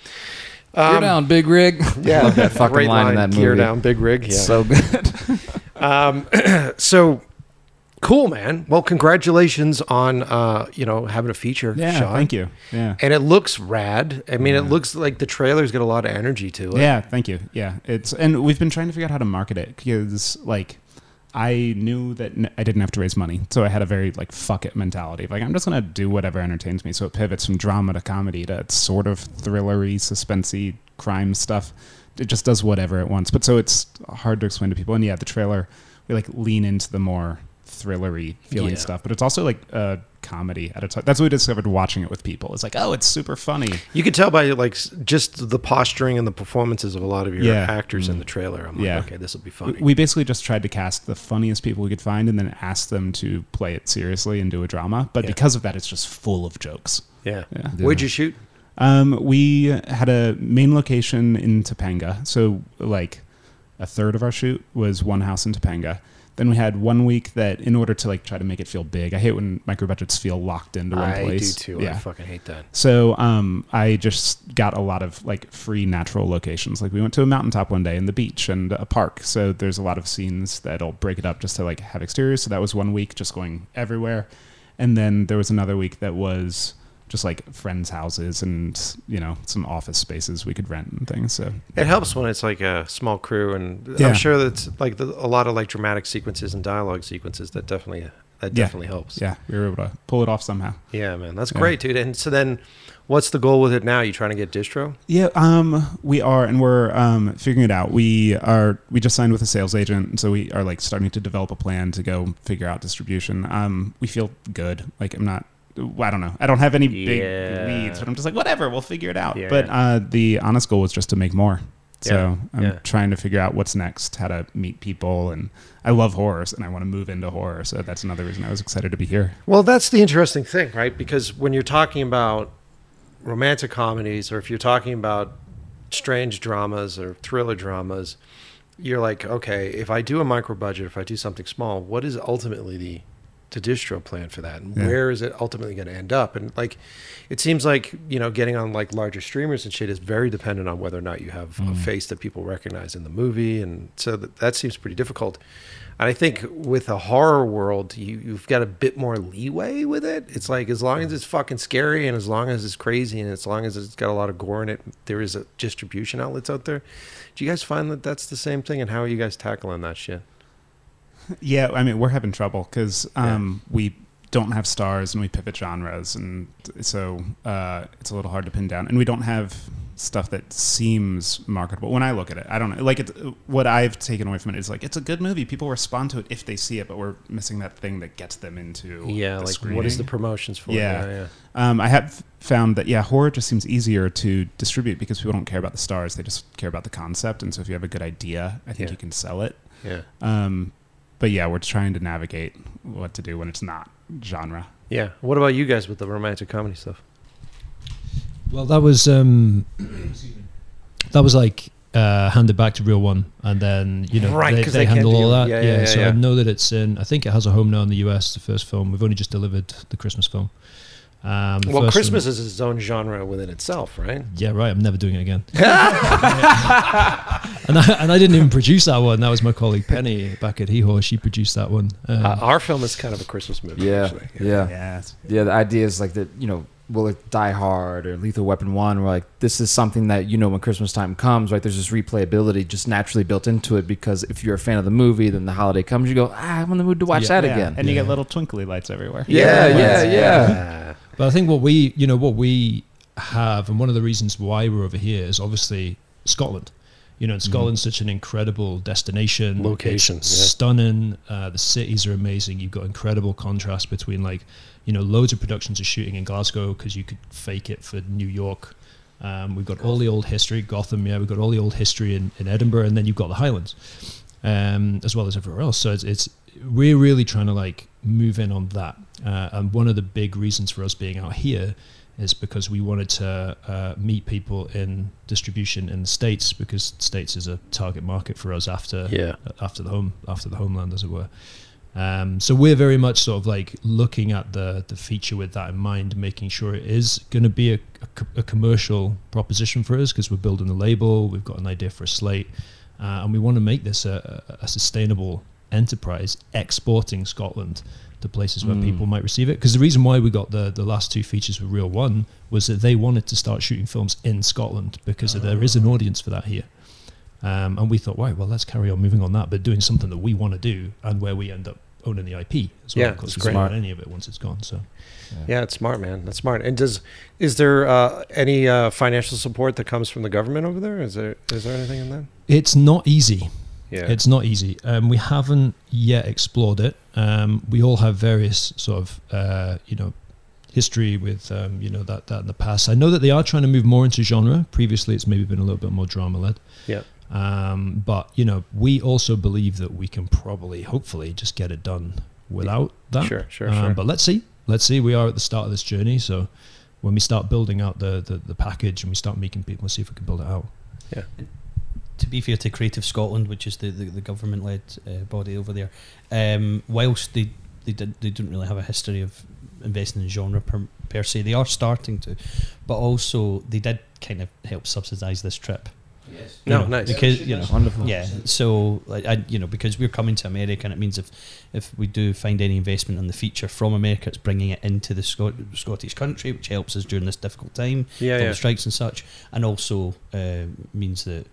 You're Um, down, big rig. Yeah, Love that fucking great line in that movie. Gear movie. down, big rig. Yeah. So good. Um, so cool, man. Well, congratulations on uh, you know having a feature. Yeah, shot. thank you. Yeah. And it looks rad. I mean, it looks like the trailer's got a lot of energy to it. Yeah, thank you. Yeah, it's and we've been trying to figure out how to market it because like I knew that I didn't have to raise money, so I had a very like fuck it mentality. Like I'm just gonna do whatever entertains me. So it pivots from drama to comedy to sort of thrillery, suspensey crime stuff. It just does whatever it wants. But so it's hard to explain to people. And yeah, the trailer we like lean into the more thrillery feeling Yeah. stuff, but it's also like a comedy at a time. That's what we discovered watching it with people. It's like, oh, it's super funny. You could tell by like just the posturing and the performances of a lot of your Yeah. actors in Mm. the trailer. I'm like, Yeah. okay, this will be funny. We basically just tried to cast the funniest people we could find and then ask them to play it seriously and do a drama. But Yeah. because of that, it's just full of jokes. yeah. Yeah. Where'd you shoot? Um, we had a main location in Topanga. So, like, a third of our shoot was one house in Topanga. Then we had one week that, in order to like try to make it feel big, I hate when micro budgets feel locked into one place. I place. do too. I fucking hate that. So um, I just got a lot of like free natural locations. Like we went to a mountaintop one day and the beach and a park. So there's a lot of scenes that'll break it up just to like have exteriors. So that was one week just going everywhere. And then there was another week that was just like friends' houses and you know some office spaces we could rent and things. So It helps when it's like a small crew, and Yeah. I'm sure that's like the, a lot of like dramatic sequences and dialogue sequences. That definitely that Yeah. definitely helps. yeah, we were able to pull it off somehow. Yeah, man, that's Yeah. great, dude. And so then, what's the goal with it now? You trying to get distro? Yeah, um, we are, and we're um, figuring it out. We are, we just signed with a sales agent, and so we are like starting to develop a plan to go figure out distribution. Um, we feel good. Like I'm not, I don't know, I don't have any big Yeah. leads, but I'm just like whatever, we'll figure it out. Yeah. But uh, the honest goal was just to make more. So Yeah, I'm yeah. trying to figure out what's next, how to meet people, and I love horrors, and I want to move into horror. So that's another reason I was excited to be here. Well, that's the interesting thing, right? Because when you're talking about romantic comedies, or if you're talking about strange dramas or thriller dramas, you're like, okay, if I do a micro budget, if I do something small, what is ultimately the to distro plan for that, and Yeah. where is it ultimately going to end up? And like, it seems like you know, getting on like larger streamers and shit is very dependent on whether or not you have a mm. face that people recognize in the movie, and so that, that seems pretty difficult. And I think with a horror world, you, you've got a bit more leeway with it. It's like as long as it's fucking scary and as long as it's crazy and as long as it's got a lot of gore in it, there is a distribution outlets out there. Do you guys find that that's the same thing? And how are you guys tackling that shit? Yeah, I mean, we're having trouble because um, we don't have stars and we pivot genres, and so uh, it's a little hard to pin down. And we don't have stuff that seems marketable. When I look at it, I don't know. Like, it's, what I've taken away from it is like it's a good movie. People respond to it if they see it, but we're missing that thing that gets them into Yeah, the like what is the promotions for? Yeah. yeah. Um, I have found that yeah, horror just seems easier to distribute because people don't care about the stars; they just care about the concept. And so, if you have a good idea, I think Yeah. you can sell it. yeah. Um, but yeah, we're trying to navigate what to do when it's not genre. Yeah. What about you guys with the romantic comedy stuff? Well, that was um, that was like uh, handed back to Reel One, and then you know Right, they, 'cause they they handle all that. yeah, Yeah, yeah, so yeah. I know that it's in. I think it has a home now in the US. The first film we've only just delivered the Christmas film. Um, Well, Christmas one- is its own genre within itself, right? yeah, right. I'm never doing it again. and I, and I didn't even produce that one. That was my colleague Penny back at Hee Haw. She produced that one. Um, Uh, our film is kind of a Christmas movie. Yeah, actually. yeah, Yes. yeah. The idea is like that. You know, will it Die Hard or Lethal Weapon One? We're like, this is something that you know when Christmas time comes, right? There's this replayability just naturally built into it because if you're a fan of the movie, then the holiday comes, you go, ah, I'm in the mood to watch Yeah. that Yeah, again. And you get little twinkly lights everywhere. Yeah, yeah, yeah. But I think what we, you know, what we have, and one of the reasons why we're over here is obviously Scotland. You know, and Scotland's such an incredible destination, Location, yeah. stunning. Uh, the cities are amazing. You've got incredible contrast between like, you know, loads of productions are shooting in Glasgow because you could fake it for New York. Um, we've got all the old history, Gotham. Yeah, we've got all the old history in, in Edinburgh, and then you've got the Highlands, um, as well as everywhere else. So it's, it's we're really trying to like move in on that. Uh, and one of the big reasons for us being out here is because we wanted to uh, meet people in distribution in the states because states is a target market for us after Yeah. after the home after the homeland as it were. Um, so we're very much sort of like looking at the the feature with that in mind, making sure it is going to be a, a a commercial proposition for us because we're building the label, we've got an idea for a slate, uh, and we want to make this a, a a sustainable enterprise, exporting Scotland to places where Mm. people might receive it. Because the reason why we got the the last two features for Reel One was that they wanted to start shooting films in Scotland because there is an audience for that here. Um, and we thought, right, well, let's carry on moving on that, but doing something that we want to do and where we end up owning the IP as well. Yeah, because it's we own any of it once it's gone. So Yeah, it's smart, man. That's smart. And does is there uh, any uh, financial support that comes from the government over there? Is there is there anything in that? it's not easy. Yeah. It's not easy. Um, we haven't yet explored it. Um, we all have various sort of, uh, you know, history with, um, you know, that that in the past. I know that they are trying to move more into genre. Previously, it's maybe been a little bit more drama led. Yeah. Um, but you know, we also believe that we can probably, hopefully, just get it done without that. Sure, sure, Um, sure. But let's see. Let's see. We are at the start of this journey, so when we start building out the the, the package and we start meeting people, see if we can build it out. To be fair to Creative Scotland, which is the, the, the government led uh, body over there, um, whilst they they did they didn't really have a history of investing in genre per, per se, they are starting to, but also they did kind of help subsidise this trip. Yes. No, know, nice. because you know Wonderful. yeah so like I, you know because we're coming to America and it means if if we do find any investment on the feature from America it's bringing it into the Scot- Scottish country which helps us during this difficult time yeah, yeah. strikes and such, and also uh, means that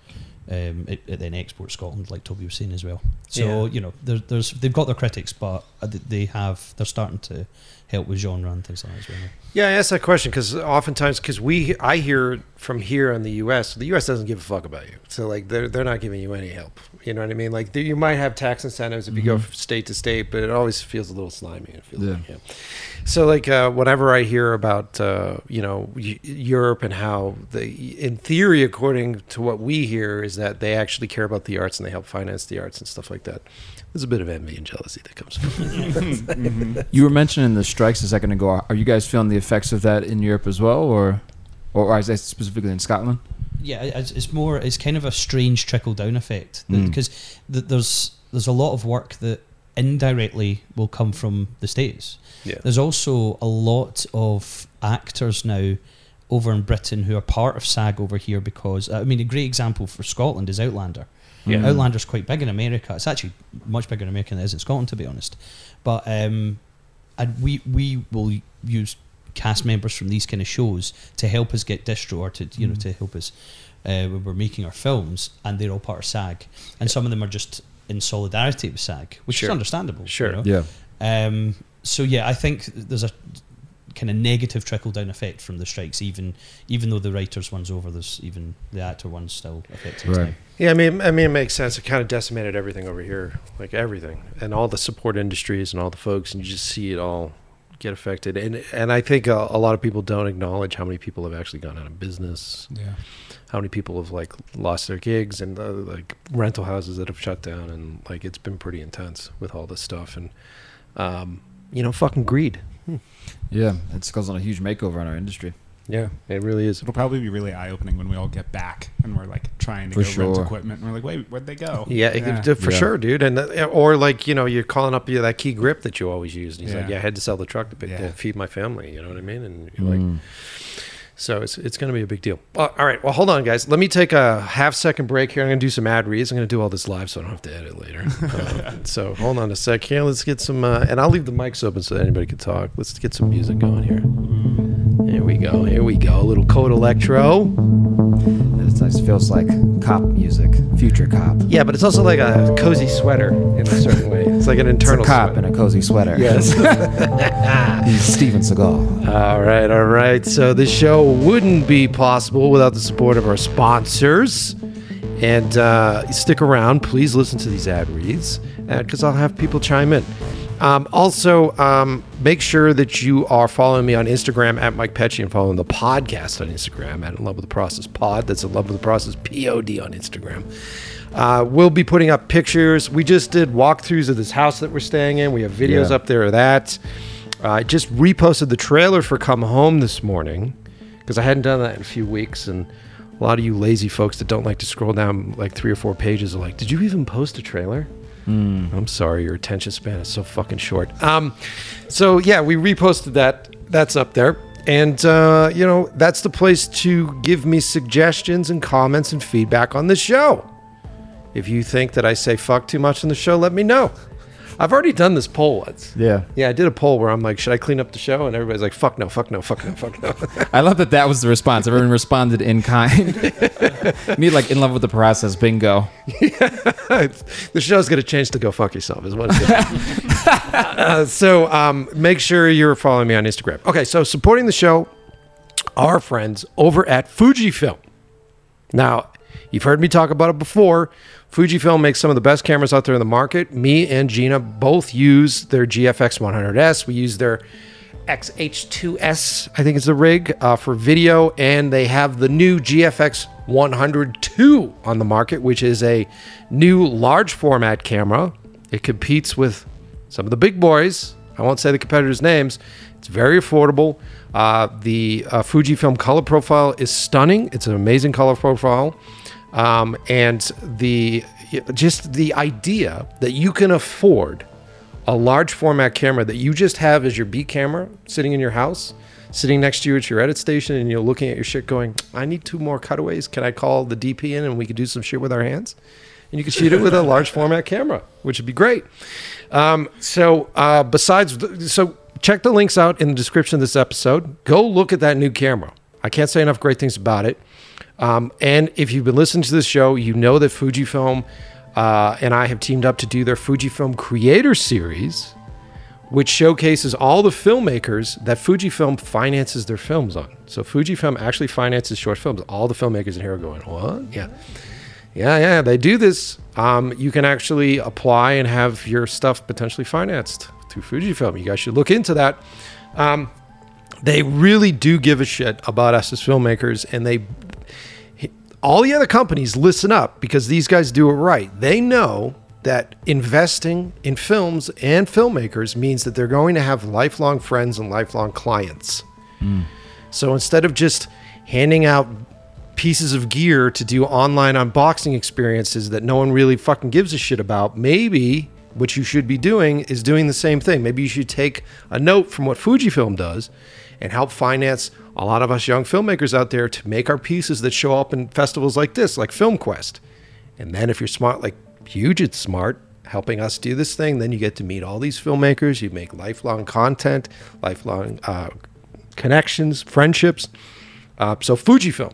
um, it, it then exports Scotland, like Toby was saying as well. So Yeah. you know, there, there's they've got their critics, but they have they're starting to help with genre and things like that as well. Yeah, I asked that question because oftentimes, because we, I hear from here in the U.S., the U.S. doesn't give a fuck about you. So like, they're they're not giving you any help. You know what I mean? Like, you might have tax incentives if you go from state to state, but it always feels a little slimy. It feels Yeah. like, yeah. So like, uh, whenever I hear about uh, you know y- Europe and how they, in theory, according to what we hear, is that they actually care about the arts and they help finance the arts and stuff like that. There's a bit of envy and jealousy that comes from. You were mentioning the strikes a second ago. Are you guys feeling the effects of that in Europe as well, or, or is that specifically in Scotland? Yeah, it's, it's more it's kind of a strange trickle down effect Mm. because th- there's there's a lot of work that indirectly will come from the states. Yeah. There's also a lot of actors now over in Britain who are part of SAG over here because I mean a great example for Scotland is Outlander. Yeah. Outlander's quite big in America. It's actually much bigger in America than it is in Scotland, to be honest. But um, and we we will use cast members from these kind of shows to help us get distro or to you know Mm. to help us uh, when we're making our films, and they're all part of SAG, and some of them are just in solidarity with SAG, which Sure. is understandable. you Sure. know? Yeah. Um, so yeah, I think there's a kind of negative trickle down effect from the strikes. Even even though the writers one's over, there's even the actor one's still affecting. us Right. now. Yeah, I mean, I mean, it makes sense. It kind of decimated everything over here, like everything, and all the support industries and all the folks, and you just see it all get affected. And and I think a, a lot of people don't acknowledge how many people have actually gone out of business, Yeah. how many people have like lost their gigs, and uh, like rental houses that have shut down, and like it's been pretty intense with all this stuff, and um, you know, fucking greed. Yeah, it's causing a huge makeover in our industry. Yeah, it really is. It'll probably be really eye opening when we all get back and we're like trying to For go rent sure. equipment and we're like, wait, where'd they go? Yeah, it- for Yeah. sure, dude. And uh, or like you know, you're calling up you know, that key grip that you always use, and he's like, Yeah. "Yeah, I had to sell the truck to, pick, Yeah. to feed my family." You know what I mean? And you're like, Mm. so it's it's going to be a big deal. Well, all right, well, hold on, guys. Let me take a half second break here. I'm going to do some ad reads. I'm going to do all this live, so I don't have to edit later. Uh, so hold on a sec here. Let's get some, uh, and I'll leave the mics open so that anybody can talk. Let's get some music going here. Here we go. Here we go. A little Code Electro. It's nice. It feels like cop music, future cop. Yeah, but it's also like a cozy sweater in a certain way. It's like an It's a internal cop sweater. in a cozy sweater. Yes. Steven Seagal. all right, all right. So this show wouldn't be possible without the support of our sponsors. And uh, stick around. Please listen to these ad reads because I'll have people chime in. Um, also, um, make sure that you are following me on Instagram at Mike Pecci and following the podcast on Instagram at In Love with the Process Pod. That's In Love with the Process POD on Instagram. Uh, we'll be putting up pictures. We just did walkthroughs of this house that we're staying in. We have videos Yeah. up there of that. Uh, I just reposted the trailer for Come Home this morning because I hadn't done that in a few weeks. And a lot of you lazy folks that don't like to scroll down like three or four pages are like, Did you even post a trailer? I'm sorry, your attention span is so fucking short. Um, so yeah, we reposted that. That's up there, and uh, you know that's the place to give me suggestions and comments and feedback on the show. If you think that I say fuck too much on the show, let me know. I've already done this poll once. Yeah. Yeah, I did a poll where I'm like, should I clean up the show? And everybody's like, fuck no, fuck no, fuck no, fuck no. I love that that was the response. Everyone responded in kind. Me like in love with the process. Bingo. the show's going to change to go fuck yourself is what it's gonna uh, so um, make sure you're following me on instagram okay so supporting the show our friends over at fujifilm now you've heard me talk about it before fujifilm makes some of the best cameras out there in the market me and gina both use their gfx 100s we use their XH2S, I think is the rig uh, for video, and they have the new GFX 102 on the market, which is a new large format camera. It competes with some of the big boys. I won't say the competitors' names. It's very affordable. Uh, the uh, Fujifilm color profile is stunning. It's an amazing color profile, um, and the just the idea that you can afford a large format camera that you just have as your B camera sitting in your house, sitting next to you at your edit station, and you're looking at your shit going, I need two more cutaways. Can I call the DP in and we could do some shit with our hands? And you could shoot it with a large format camera, which would be great. Um, so, uh, besides, th- so check the links out in the description of this episode. Go look at that new camera. I can't say enough great things about it. Um, and if you've been listening to this show, you know that Fujifilm uh, and I have teamed up to do their Fujifilm Creator Series, which showcases all the filmmakers that Fujifilm finances their films on. So Fujifilm actually finances short films. All the filmmakers in here are going, what? Yeah. Yeah, yeah, they do this. Um, you can actually apply and have your stuff potentially financed through Fujifilm. You guys should look into that. Um, they really do give a shit about us as filmmakers, and they all the other companies listen up because these guys do it right. They know that investing in films and filmmakers means that they're going to have lifelong friends and lifelong clients. Hmm. So instead of just handing out pieces of gear to do online unboxing experiences that no one really fucking gives a shit about, maybe what you should be doing is doing the same thing. Maybe you should take a note from what Fujifilm does and help finance a lot of us young filmmakers out there to make our pieces that show up in festivals like this, like Film Quest. And then if you're smart, like Puget's smart, helping us do this thing, then you get to meet all these filmmakers. You make lifelong content, lifelong uh, connections, friendships. Uh, so Fujifilm.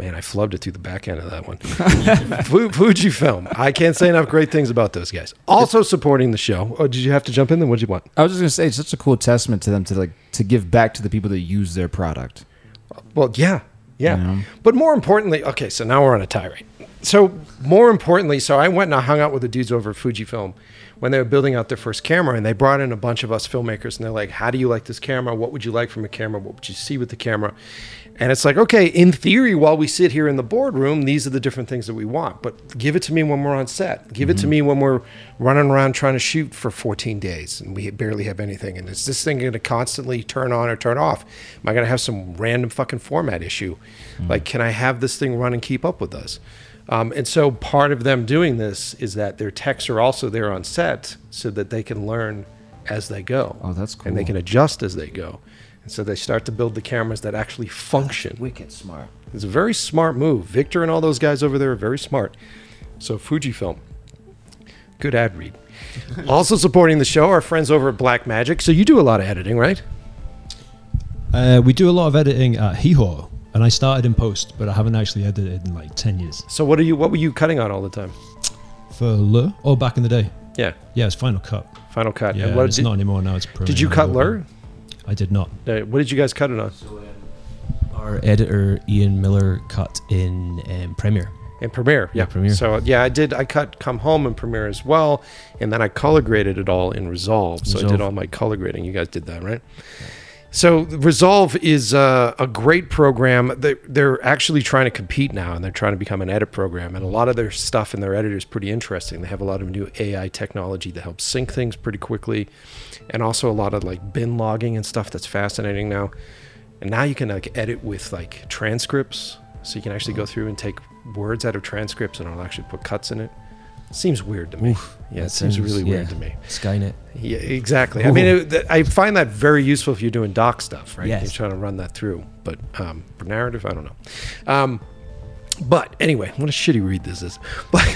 Man, I flubbed it through the back end of that one. Fu- Fujifilm. I can't say enough great things about those guys. Also supporting the show. Oh, did you have to jump in? Then what did you want? I was just gonna say, it's such a cool testament to them to like to give back to the people that use their product. Well, yeah, yeah. Yeah. But more importantly, okay, so now we're on a tirade. So more importantly, so I went and I hung out with the dudes over at Fujifilm when they were building out their first camera, and they brought in a bunch of us filmmakers, and they're like, "How do you like this camera? What would you like from a camera? What would you see with the camera?" And it's like, okay, in theory, while we sit here in the boardroom, these are the different things that we want. But give it to me when we're on set. Give it to me when we're running around trying to shoot for 14 days and we barely have anything. And is this thing going to constantly turn on or turn off? Am I going to have some random fucking format issue? Like, can I have this thing run and keep up with us? Um, and so part of them doing this is that their techs are also there on set so that they can learn as they go. Oh, that's cool. And they can adjust as they go. And so they start to build the cameras that actually function. Wicked smart. It's a very smart move. Victor and all those guys over there are very smart. So Fujifilm, good ad read. also supporting the show, our friends over at Blackmagic. So you do a lot of editing, right? Uh, we do a lot of editing at Hiho, and I started in post, but I haven't actually edited in like 10 years. So what are you? What were you cutting on all the time? For Lure, or back in the day. Yeah, Yeah, it's Final Cut. Final Cut. Yeah, And what it's did, not anymore now. It's Pro. did you cut but- Lure? I did not. Uh, what did you guys cut it on? Our editor Ian Miller cut in um, Premiere. And Premiere, yeah. Yeah, Premiere. So yeah, I did. I cut Come Home in Premiere as well, and then I color graded it all in Resolve. So I did all my color grading. You guys did that, right? So Resolve is uh, a great program. They're, they're actually trying to compete now, and they're trying to become an edit program. And a lot of their stuff in their editor is pretty interesting. They have a lot of new AI technology that helps sync things pretty quickly, and also a lot of like bin logging and stuff that's fascinating now. And now you can like edit with like transcripts, so you can actually go through and take words out of transcripts, and it'll actually put cuts in it. Seems weird to me. yeah, it that seems really yeah. weird to me. Skynet. Yeah, exactly. I mean, it, I find that very useful if you're doing doc stuff, right? Yes. You're trying to run that through. But um, for narrative, I don't know. Um, but anyway, what a shitty read this is. Black,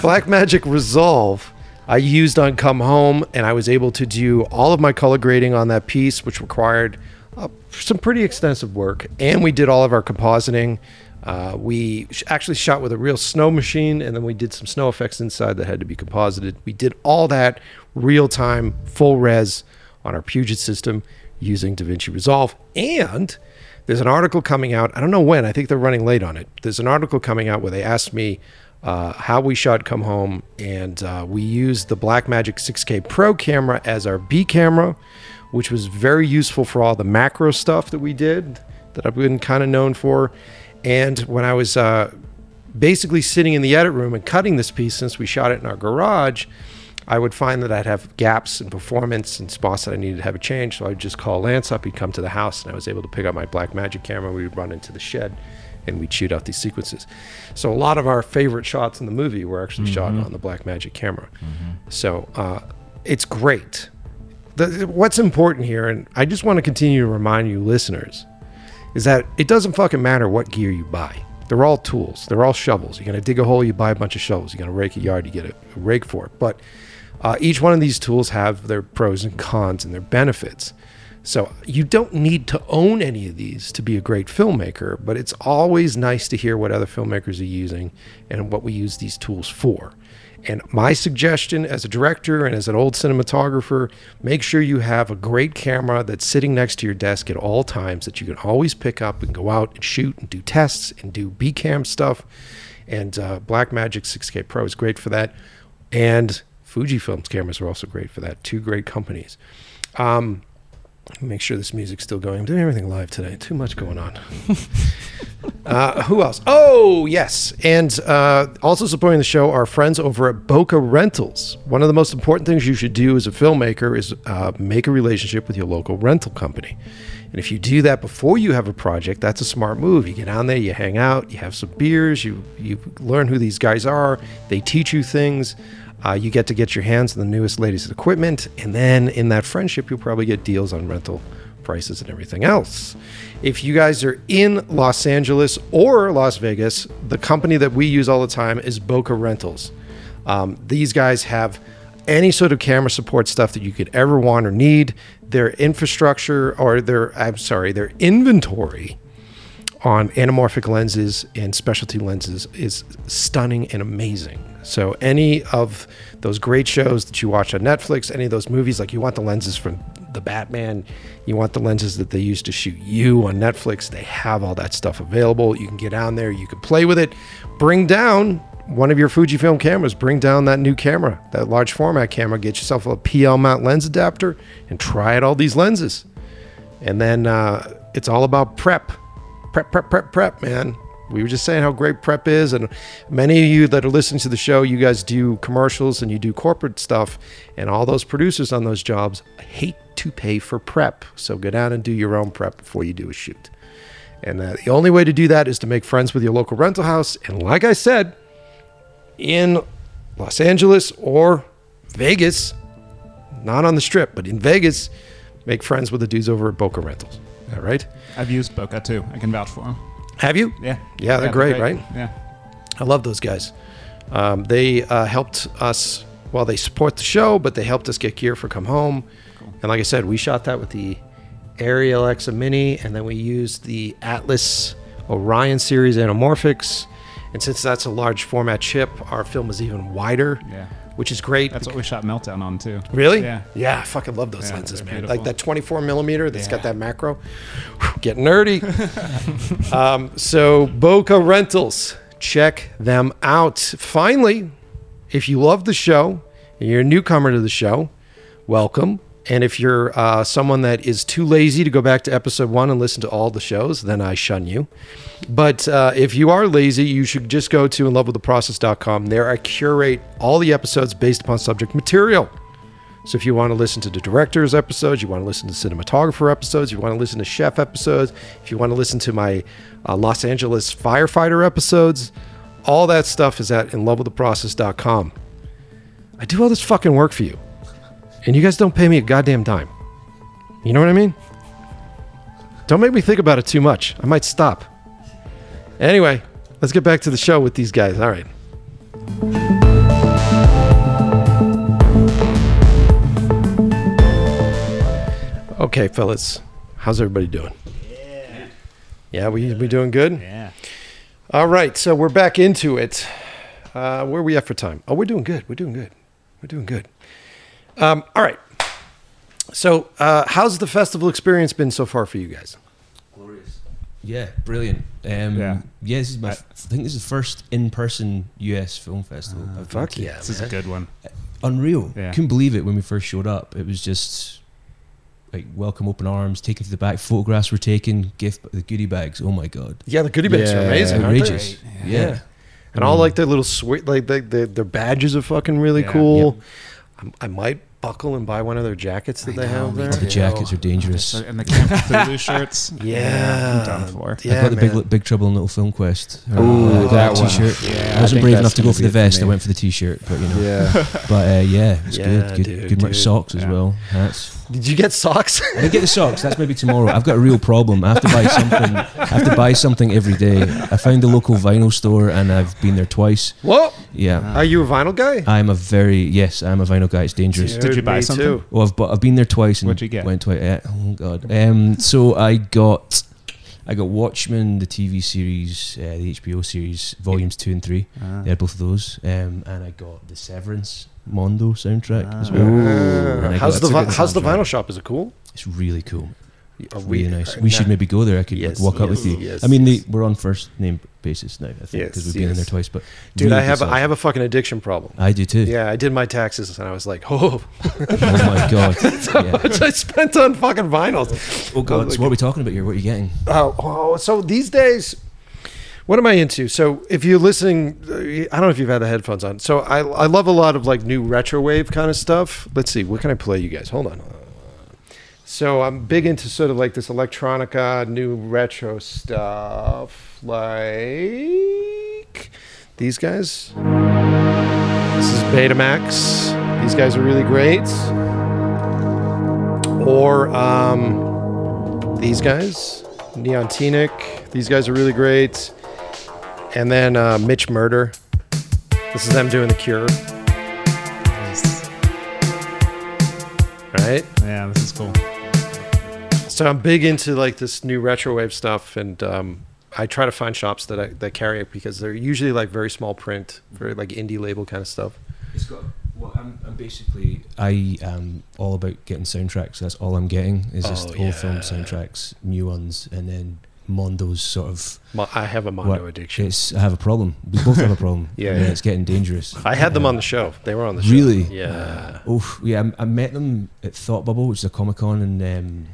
Blackmagic Resolve. I used on Come Home, and I was able to do all of my color grading on that piece, which required uh, some pretty extensive work. And we did all of our compositing. Uh, we actually shot with a real snow machine, and then we did some snow effects inside that had to be composited. We did all that real time, full res on our Puget system using DaVinci Resolve. And there's an article coming out. I don't know when. I think they're running late on it. There's an article coming out where they asked me uh, how we shot Come Home, and uh, we used the Blackmagic 6K Pro camera as our B camera, which was very useful for all the macro stuff that we did that I've been kind of known for. And when I was uh, basically sitting in the edit room and cutting this piece, since we shot it in our garage, I would find that I'd have gaps in performance and spots that I needed to have a change. So I'd just call Lance up. He'd come to the house, and I was able to pick up my Blackmagic camera. We would run into the shed, and we'd shoot out these sequences. So a lot of our favorite shots in the movie were actually shot on the Blackmagic camera. So uh, it's great. The, what's important here, and I just want to continue to remind you, listeners, is that it doesn't fucking matter what gear you buy. They're all tools. They're all shovels. You're gonna dig a hole, you buy a bunch of shovels. You're gonna rake a yard, you get a, rake for it. But uh, each one of these tools have their pros and cons and their benefits. So you don't need to own any of these to be a great filmmaker, but it's always nice to hear what other filmmakers are using and what we use these tools for. And my suggestion as a director and as an old cinematographer, make sure you have a great camera that's sitting next to your desk at all times that you can always pick up and go out and shoot and do tests and do B cam stuff. And uh, Blackmagic 6K Pro is great for that. And Fujifilm's cameras are also great for that. Two great companies. Um, make sure this music's still going. I'm doing everything live today. Too much going on. uh, who else? Oh, yes. And uh, also supporting the show are friends over at Boca Rentals. One of the most important things you should do as a filmmaker is uh, make a relationship with your local rental company. And if you do that before you have a project, that's a smart move. You get on there, you hang out, you have some beers, you you learn who these guys are. They teach you things. Uh, you get to get your hands on the newest, latest equipment, and then in that friendship, you'll probably get deals on rental prices and everything else. If you guys are in Los Angeles or Las Vegas, the company that we use all the time is Boca Rentals. Um, these guys have any sort of camera support stuff that you could ever want or need. Their infrastructure or their, I'm sorry, their inventory on anamorphic lenses and specialty lenses is stunning and amazing. So any of those great shows that you watch on Netflix, any of those movies, like you want the lenses from the Batman, you want the lenses that they used to shoot you on Netflix, they have all that stuff available. You can get down there, you can play with it, bring down one of your Fujifilm cameras, bring down that new camera, that large format camera, get yourself a PL mount lens adapter and try out all these lenses. And then uh, it's all about prep. Prep, prep, prep, prep, man. We were just saying how great prep is. And many of you that are listening to the show, you guys do commercials and you do corporate stuff. And all those producers on those jobs hate to pay for prep. So go down and do your own prep before you do a shoot. And uh, the only way to do that is to make friends with your local rental house. And like I said, in Los Angeles or Vegas, not on the strip, but in Vegas, make friends with the dudes over at Boca Rentals. All right. I've used Boca too. I can vouch for them. Have you? Yeah. Yeah, they're great, right? Yeah. I love those guys. Um, they uh, helped us, well, they support the show, but they helped us get gear for Come Home. And like I said, we shot that with the Arri Alexa Mini, and then we used the Atlas Orion series anamorphics. And since that's a large format chip, our film is even wider, Yeah. Which is great. That's what we shot Meltdown on too. Really? Yeah. Yeah, I fucking love those Yeah, lenses, man. beautiful. Like that 24 millimeter that's got that macro. Get nerdy. um, so Boca Rentals. check them out. Finally, if you love the show and you're a newcomer to the show, welcome. And if you're uh, someone that is too lazy to go back to episode one and listen to all the shows, then I shun you. But uh, if you are lazy, you should just go to inlovewiththeprocess.com. There I curate all the episodes based upon subject material. So if you want to listen to the director's episodes, you want to listen to cinematographer episodes, you want to listen to chef episodes, if you want to listen to my uh, Los Angeles firefighter episodes, all that stuff is at inlovewiththeprocess.com. I do all this fucking work for you. And you guys don't pay me a goddamn dime. You know what I mean? Don't make me think about it too much. I might stop. Anyway, let's get back to the show with these guys. All right. Okay, fellas. How's everybody doing? Yeah. Yeah, we we doing good? Yeah. All right, so we're back into it. Uh, where are we at for time? Oh, we're doing good. We're doing good. We're doing good. Um, all right. So, uh, how's the festival experience been so far for you guys? Glorious. Yeah, brilliant. Um, Yeah. yeah. this is my. I think this is the first in-person US film festival. I've been Fuck to. yeah, This is a good one. Unreal. Yeah. Couldn't believe it when we first showed up. It was just like welcome, open arms, taken to the back. Photographs were taken. Gift, the goodie bags. Oh my god, Yeah, the goodie bags are Yeah, amazing. aren't they? outrageous. Yeah. And all like their little sweet, like they, they, their badges are fucking really Yeah. cool. I, I might buckle and buy one of their jackets that I they know, have there. The jackets are dangerous. And the Camp Cthulhu shirts. Yeah. I'm done for. Yeah, I got the man. big, big Trouble in Little Film Quest. Ooh, Uh, that one. t-shirt. Yeah, I I wasn't think brave enough to go for the it for vest. I went for the t-shirt, but you know. Yeah. But uh, yeah, it's Yeah, good. Good, dude, good dude. socks as well. Hats. Did you get socks? I didn't get the socks. That's maybe tomorrow. I've got a real problem. I have to buy something. I have to buy something every day. I found the local vinyl store, and I've been there twice. What? Yeah, Are you a vinyl guy? I'm a very yes. I'm a vinyl guy. It's dangerous. Did you buy something? Too. Oh, I've bu- I've been there twice and What'd you get? went twice. Yeah. Oh god. Um. So I got. I got Watchmen, the TV series, uh, the HBO series, volumes two and three. Ah. They had both of those, um, and I got the Severance Mondo soundtrack as Ah. well. And I how's got- the that's a how's the vinyl shop? Is it cool? It's really cool. Are really nice. We should maybe go there. I could like, walk up yes, with you. yes, I mean, yes. they, we're on first name basis now. I think because Yes, we've been in there twice. But Dude, really I have I have a fucking addiction problem. I do too. Yeah, I did my taxes and I was like, oh, oh my god. Yeah. much I spent on fucking vinyls. Oh god. So what are we talking about here? What are you getting? Oh, oh, so these days, what am I into? So if you're listening, uh, I don't know if you've had the headphones on. So I I love a lot of like new retro wave kind of stuff. Let's see, what can I play you guys? Hold on. So I'm big into sort of like this electronica, new retro stuff, like these guys. This is Betamax. These guys are really great. Or um, these guys, Neon Tenic. These guys are really great. And then uh, Mitch Murder. This is them doing the Cure. Right. Yeah, this is cool. So I'm big into like this new retro wave stuff, and um, I try to find shops that I, that carry it because they're usually like very small print, very like indie label kind of stuff. It's got. Well, I'm, I'm basically I am all about getting soundtracks. That's all I'm getting is just Oh, old film soundtracks, new ones, and then Mondo's sort of. I have a Mondo addiction. It's I have a problem. We both have a problem. Yeah, and yeah. it's getting dangerous. I had them Uh, on the show. They were on the show. Really? Yeah. Oh yeah, I, I met them at Thought Bubble, which is a Comic Con in um,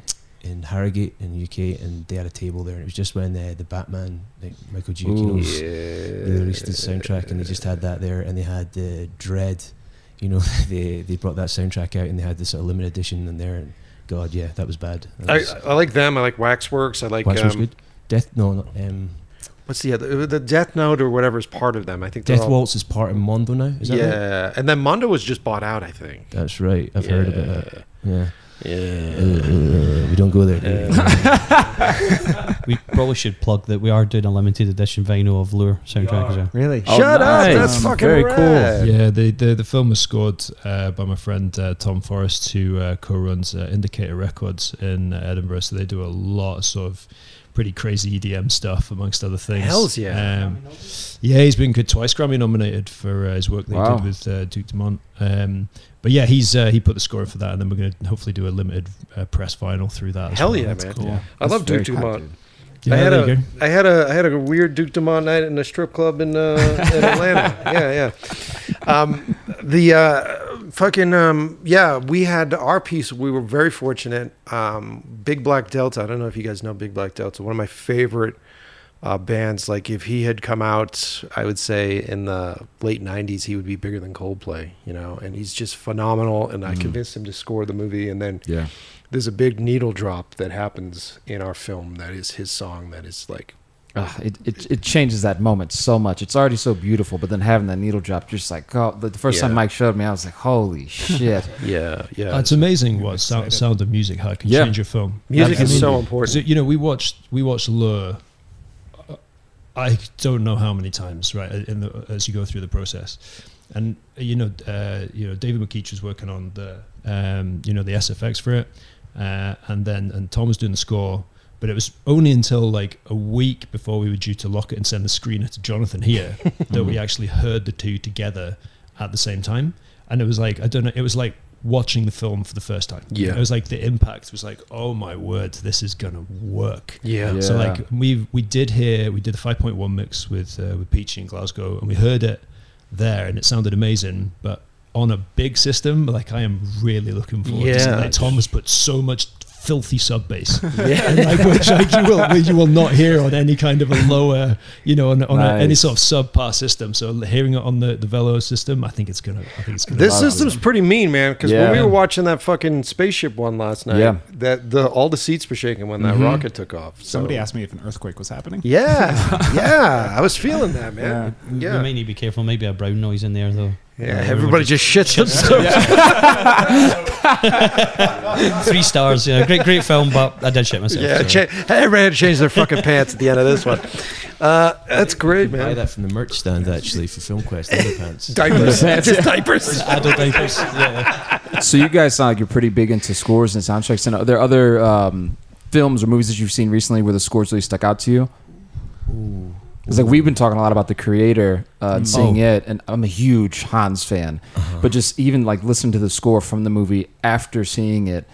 in Harrogate in the UK, and they had a table there. And it was just when uh, the Batman, like Michael Giacchino's, they released his soundtrack, and they just had that there, and they had the Dread. You know, they they brought that soundtrack out, and they had this sort of limited edition in there. And God, yeah, that was bad. That I, was, I like them. I like Waxworks. I like Waxworks um, good. Death, no, not, um, what's the other the Death Note or whatever is part of them. I think Death all- Waltz is part of Mondo now. Is that right? yeah, and then Mondo was just bought out. I think. That's right. I've heard about that. Yeah. Yeah. Uh, we don't go there. do we? We probably should plug that we are doing a limited edition vinyl of Lure soundtrack as well. Really? Oh, Shut nice. up! That's Um, fucking very rad. cool. Yeah, the, the the film was scored uh, by my friend uh, Tom Forrest, who uh, co-runs uh, Indicator Records in uh, Edinburgh. So they do a lot of sort of pretty crazy EDM stuff, amongst other things. Hells yeah. Um, yeah, he's been good twice Grammy nominated for uh, his work that he Wow. did with uh, Duke Dumont. Um, but yeah, he's uh, he put the score in for that, and then we're going to hopefully do a limited uh, press vinyl through that. Hell well. yeah, That's man. cool. Yeah. I love Duke very Dumont. Yeah, I had there you a go. I had a I had a weird Duke Dumont night in a strip club in uh, in Atlanta. yeah, yeah. Um, the uh, fucking um, yeah, we had our piece. We were very fortunate. Um, Big Black Delta. I don't know if you guys know Big Black Delta. One of my favorite uh, bands. Like if he had come out, I would say in the late '90s, he would be bigger than Coldplay. You know, and he's just phenomenal. And I convinced him to score the movie, and then Yeah. there's a big needle drop that happens in our film that is his song that is like Ah, it, it it changes that moment so much. It's already so beautiful, but then having that needle drop, just like oh, the the first time Mike showed me, I was like, holy shit! yeah yeah Uh, it's amazing what sound, sound of music how it can Yeah. change your film. music I is mean, so So important you know, we watched we watched Lure. Uh, I don't know how many times, right? In the, as you go through the process, and uh, you know, uh, you know, David McKeach was working on the, um, you know, the SFX for it, uh, and then and Tom was doing the score. But it was only until like a week before we were due to lock it and send the screener to Jonathan here that we actually heard the two together at the same time. And it was like I don't know, it was like watching the film for the first time. Yeah. It was like the impact was like, oh my word, this is gonna work. yeah, Yeah. So like we we did hear we did the 5.1 mix with uh, with Peachy in Glasgow, and we heard it there, and it sounded amazing. But on a big system, like I am really looking forward. to Yeah. like Tom has put so much filthy sub bass, yeah. like which like you will you will not hear on any kind of a lower, you know, on, on a, any sort of subpar system. So hearing it on the the Velo system, I think it's gonna I think it's gonna. this Wow. system's pretty mean man because when we were watching that fucking spaceship one last night Yeah. that the all the seats were shaking when that Mhm. rocket took off so. Somebody asked me if an earthquake was happening. yeah yeah i was feeling that man We yeah might need to be careful. Maybe a brown noise in there though. Yeah, everybody just shits themselves Three stars. Yeah, great, great film, but I did shit myself. yeah so. cha- everybody had to change their fucking pants at the end of this one uh, that's great Buy man that from the merch stand actually for FilmQuest Underpants. diapers just diapers Adult diapers. Yeah. so you guys sound like you're pretty big into scores and soundtracks. And are there other um, films or movies that you've seen recently where the scores really stuck out to you? It's like we've been talking a lot about the creator uh, and seeing it, and I'm a huge Hans fan. But just even like listening to the score from the movie after seeing it,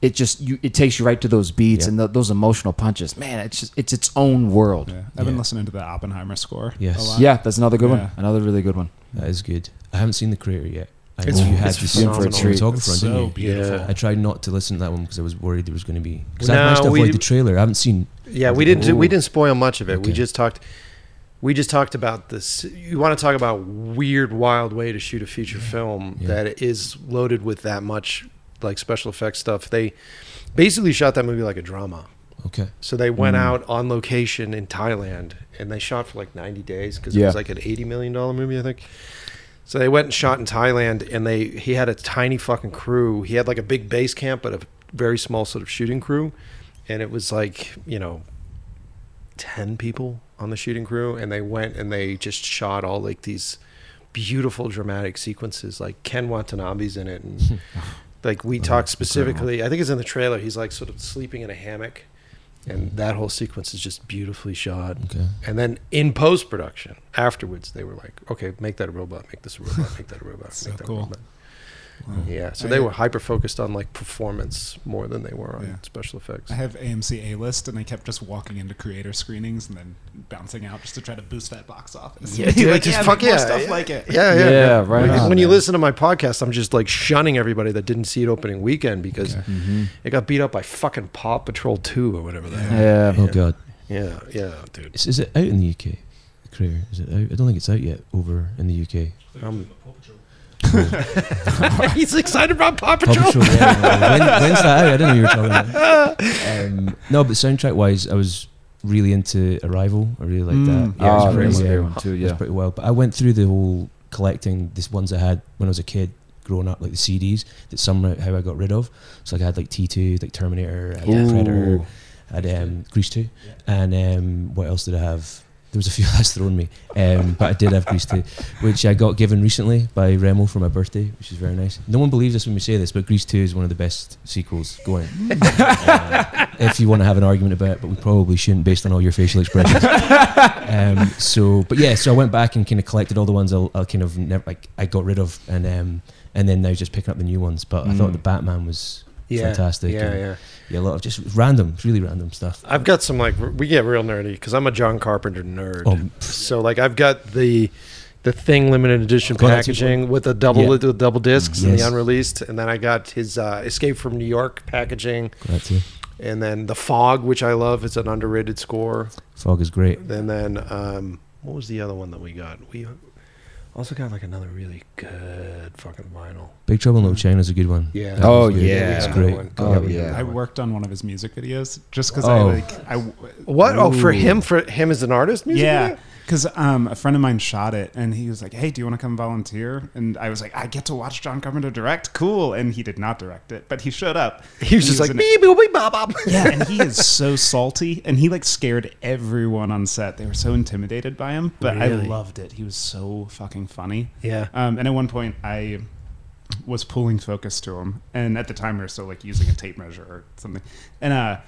it just you it takes you right to those beats Yeah. and th those emotional punches. Man, it's just it's its own world. Yeah. I've been Yeah. listening to the Oppenheimer score. Yes. A lot. Yeah, that's another good Yeah. one. Another really good one. That is good. I haven't seen the creator yet. I It's- know you had it's this in for a treat. cinematographer, It's didn't so you? beautiful. Yeah. I tried not to listen to that one because I was worried there was going to be. Because No, I managed to we- avoid the trailer. I haven't seen. Yeah, we didn't. Do, we Oh. didn't spoil much of it. We Okay. just talked. We just talked about this. You want to talk about weird, wild way to shoot a feature film Yeah. that is loaded with that much like special effects stuff. They basically shot that movie like a drama. Okay. So they went Mm. out on location in Thailand and they shot for like 90 days because it was like an 80 million dollar movie, I think. So they went and shot in Thailand and they he had a tiny fucking crew. He had like a big base camp but a very small sort of shooting crew and it was like, you know, 10 people on the shooting crew and they went and they just shot all like these beautiful dramatic sequences like Ken Watanabe's in it and like we Oh, talked specifically I think it's in the trailer he's like sort of sleeping in a hammock and that whole sequence is just beautifully shot Okay. and then in post production afterwards they were like okay make that a robot make this a robot make that a robot So make that cool. a robot Wow. yeah so I- they were hyper focused on like performance more than they were on Yeah. special effects I have AMC A list, and I kept just walking into creator screenings and then bouncing out just to try to boost that box office. Yeah, dude, like, just yeah, fuck yeah, stuff yeah. like it. Yeah, yeah, Yeah, right When, on, when you listen to my podcast, I'm just like shunning everybody that didn't see it opening weekend because Okay. Mm-hmm. it got beat up by fucking Paw Patrol 2 or whatever the hell. Yeah. Oh God. Yeah, yeah, dude. Is, is it out in the UK? The creator is it out? I don't think it's out yet over in the UK. Um, he's excited about Paw Paw Patrol. Patrol, yeah. when, when's that out? I don't know you were talking about. Um, no, but soundtrack wise, I was really into Arrival. I really liked Mm. that. Yeah, it was Oh, pretty that's a wild. great one too. It was Yeah. pretty wild. But I went through the whole collecting this ones I had when I was a kid, growing up, like the CDs that somehow I got rid of. So like I had like T two, like Terminator, I had Predator, I had um, Grease two, and um, what else did I have? There was a few that's thrown me, um, but I did have Grease two, which I got given recently by Remo for my birthday, which is very nice. No one believes us when we say this, but Grease two is one of the best sequels going. Uh, if you want to have an argument about it, but we probably shouldn't based on all your facial expressions. um, so, but yeah, so I went back and kind of collected all the ones I, I kind of never like I got rid of, and um, and then now just picking up the new ones. But I thought Mm. the Batman was Yeah, fantastic. Yeah, and, yeah. yeah, a lot of just random, really random stuff. I've got some like we get real nerdy because I'm a John Carpenter nerd. Oh, so like I've got the the thing limited edition too. packaging with the double Yeah. with the double discs and the unreleased, and then I got his uh, Escape from New York packaging, and then the Fog, which I love. It's an underrated score. Fog is great. And then um, what was the other one that we got? We also got like another really good fucking vinyl. Big Trouble in Little China is a good one. Yeah. That Oh, one's good. yeah. it's great. one. Oh, Yeah, yeah. yeah. I worked on one of his music videos just because Oh. I like I What? Oh, for him, for him as an artist, music yeah video? Because um, a friend of mine shot it and he was like hey do you want to come volunteer and I was like I get to watch John Carpenter direct cool and he did not direct it but he showed up He was just like beep beep beep bop bop. yeah, and he is so salty, and he like scared everyone on set. They were so intimidated by him, but Really? I loved it. He was so fucking funny. Yeah. Um, and at one point, I was pulling focus to him, and at the time we were still like using a tape measure or something. And uh,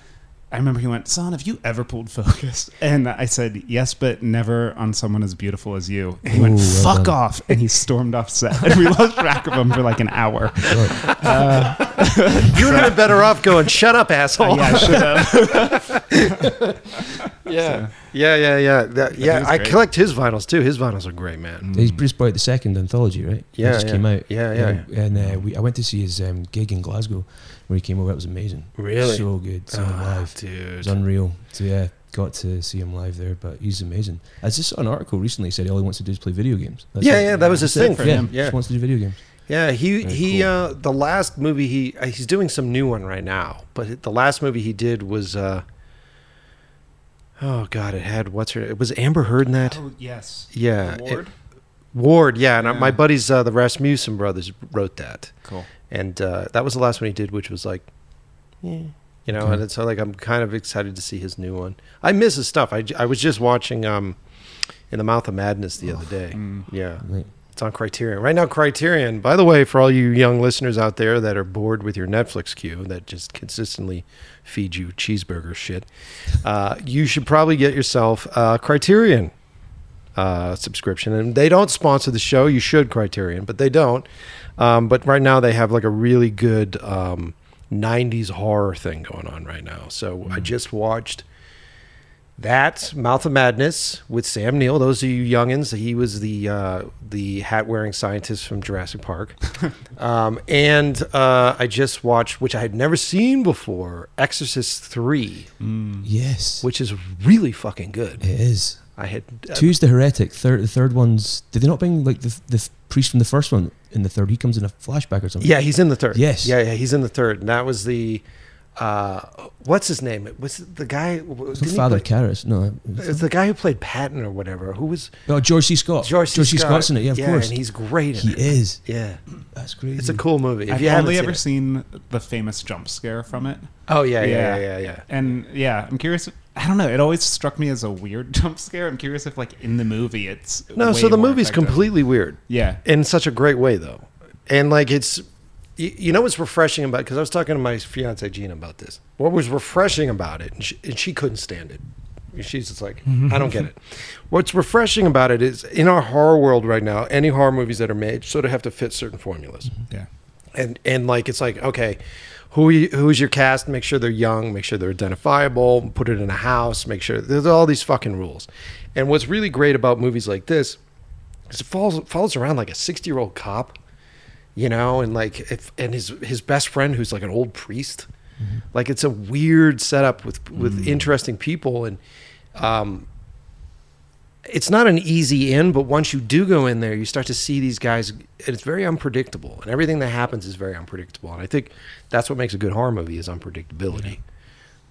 I remember he went, "Son, have you ever pulled focus?" And I said, "Yes, but never on someone as beautiful as you." And he went, Ooh, well "Fuck done. off!" And he stormed off set, and we lost track of him for like an hour. You would have been better off going, shut up, asshole. yeah, I should have. yeah. Yeah, yeah, yeah. That- yeah, I great. collect his vinyls too. His vinyls are great, man. He's just brought the second anthology, right? It Yeah, just yeah. came out. Yeah, yeah, And uh, we, I went to see his um, gig in Glasgow where he came over. It was amazing. Really? So good. Seeing him Ah, live. It dude. was unreal. So yeah, got to see him live there. But he's amazing. I just saw an article recently said all he wants to do is play video games. That's Yeah, it. yeah, that was his thing for yeah, him. Yeah. just wants to do video games. Yeah, he Very he cool. uh the last movie he uh, he's doing some new one right now, but the last movie he did was uh Oh god, it had what's her it was Amber Heard in that? Oh yes. yeah. Ward? it- Ward, yeah, and uh Yeah. my buddies uh, the Rasmussen brothers wrote that. Cool. And uh, that was the last one he did which was like yeah, you know, Okay. and so like I'm kind of excited to see his new one. I miss his stuff. I, I was just watching um In the Mouth of Madness the other day. Mm. Yeah. It's on Criterion. Right now, Criterion, by the way, for all you young listeners out there that are bored with your Netflix queue that just consistently feed you cheeseburger shit, uh, you should probably get yourself a Criterion uh, subscription. And they don't sponsor the show. You should, Criterion, but they don't. Um, but right now, they have like a really good um, 90s horror thing going on right now. So I just watched that Mouth of Madness with Sam Neill. Those are you youngins. He was the uh, the hat wearing scientist from Jurassic Park. um, and uh, I just watched, which I had never seen before, Exorcist Three, Yes, which is really fucking good. it is. I had uh, Two's the heretic. Third, the third one's. Did they not bring like the the priest from the first one in the third? He comes in a flashback or something. yeah, he's in the third. Yes. yeah, yeah, he's in the third, and that was the. Uh, what's his name? It was the guy? It's didn't Father play- Karras. No, It's the guy who played Patton or whatever. Who was oh George C. Scott. George C. Scott. Scott's in it. Yeah, of course. and he's great. he In it. is. Yeah, That's crazy. it's a cool movie. If I've you only seen ever it. seen the famous jump scare from it. Oh yeah, yeah, Yeah. yeah, yeah, yeah. And yeah, I'm curious. I don't know. It always struck me as a weird jump scare. I'm curious if, like, in the movie, it's No, so the movie's effective. completely weird Yeah. in such a great way though, and like it's, you, you know what's refreshing about because I was talking to my fiance Gina about this. What was refreshing about it, and she, and she couldn't stand it. She's just like, I don't get it. What's refreshing about it is in our horror world right now, any horror movies that are made sort of have to fit certain formulas. Yeah. and and like it's like okay who you, who's your cast? Make sure they're young make sure they're identifiable put it in a house make sure there's all these fucking rules. And what's really great about movies like this is it follows follows around like a 60 year old cop you know and like if and his his best friend who's like an old priest. Like it's a weird setup with with interesting people. And um it's not an easy in, but once you do go in there, you start to see these guys. And it's very unpredictable, and everything that happens is very unpredictable. And I think that's what makes a good horror movie is unpredictability.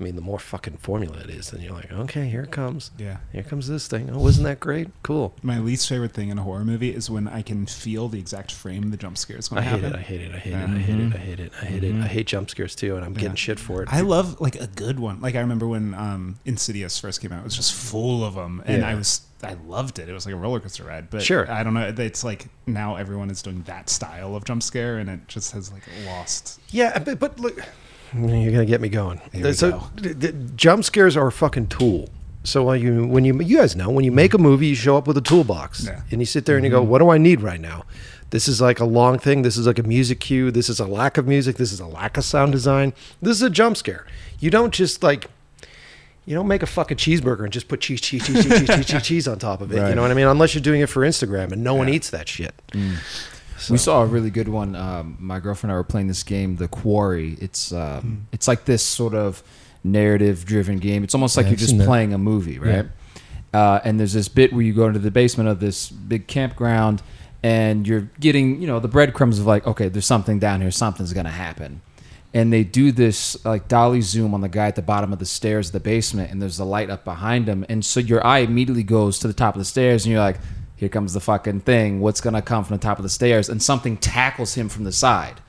I mean, the more fucking formula it is, then you're like, okay, here it comes. Yeah. Here comes this thing. Oh, wasn't that great? Cool. My least favorite thing in a horror movie is when I can feel the exact frame the jump scare is going I to hate happen. it. I hate it. I hate it. I hate it. I hate it. I hate it. I hate jump scares too, and I'm getting shit for it. I love like a good one. Like I remember when um, Insidious first came out, it was just full of them, and. I was I loved it. It was like a roller coaster ride. But Sure. I don't know. It's like now everyone is doing that style of jump scare, and it just has like lost. Yeah, but, but look, you're gonna get me going. So, go. th- th- jump scares are a fucking tool. So when you when you you guys know when you mm-hmm. make a movie, you show up with a toolbox Yeah. and you sit there and you go, mm-hmm. "What do I need right now?" This is like a long thing. This is like a music cue. This is a lack of music. This is a lack of sound design. This is a jump scare. You don't just like, you don't make a fucking cheeseburger and just put cheese, cheese, cheese, cheese, cheese, cheese, cheese, cheese on top of it. You know what I mean? Unless you're doing it for Instagram and no one eats that shit. Mm. We saw a really good one. Um, my girlfriend and I were playing this game, The Quarry. It's uh, it's like this sort of narrative-driven game. It's almost like Yeah, you're just seen that. playing a movie, right? Uh, and there's this bit where you go into the basement of this big campground, and you're getting, you know, the breadcrumbs of like, okay, there's something down here. Something's gonna happen. And they do this like dolly zoom on the guy at the bottom of the stairs of the basement, and there's the light up behind him, and so your eye immediately goes to the top of the stairs, and you're like, here comes the fucking thing. What's gonna come from the top of the stairs? And something tackles him from the side.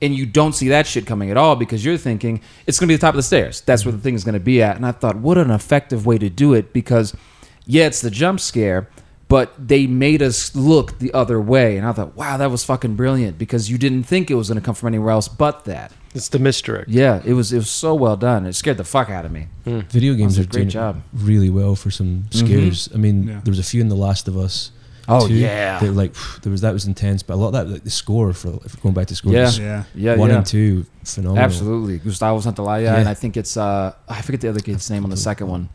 And you don't see that shit coming at all because you're thinking it's gonna be the top of the stairs. That's where the thing is gonna be at. And I thought, what an effective way to do it because yeah, it's the jump scare, but they made us look the other way. And I thought, wow, that was fucking brilliant because you didn't think it was gonna come from anywhere else but that. It's the misdirect. Yeah, it was it was so well done. It scared the fuck out of me. Video games That a are great doing job. really well for some scares. Mm-hmm. I mean, Yeah. there was a few in The Last of Us. Oh too, yeah. that were like there was that was intense, but a lot of that like the score for if we're going back to score, Yeah. Yeah. Yeah, one yeah. and two phenomenal. Absolutely. Gustavo Santaolalla Yeah. and I think it's uh I forget the other kid's name on the second one.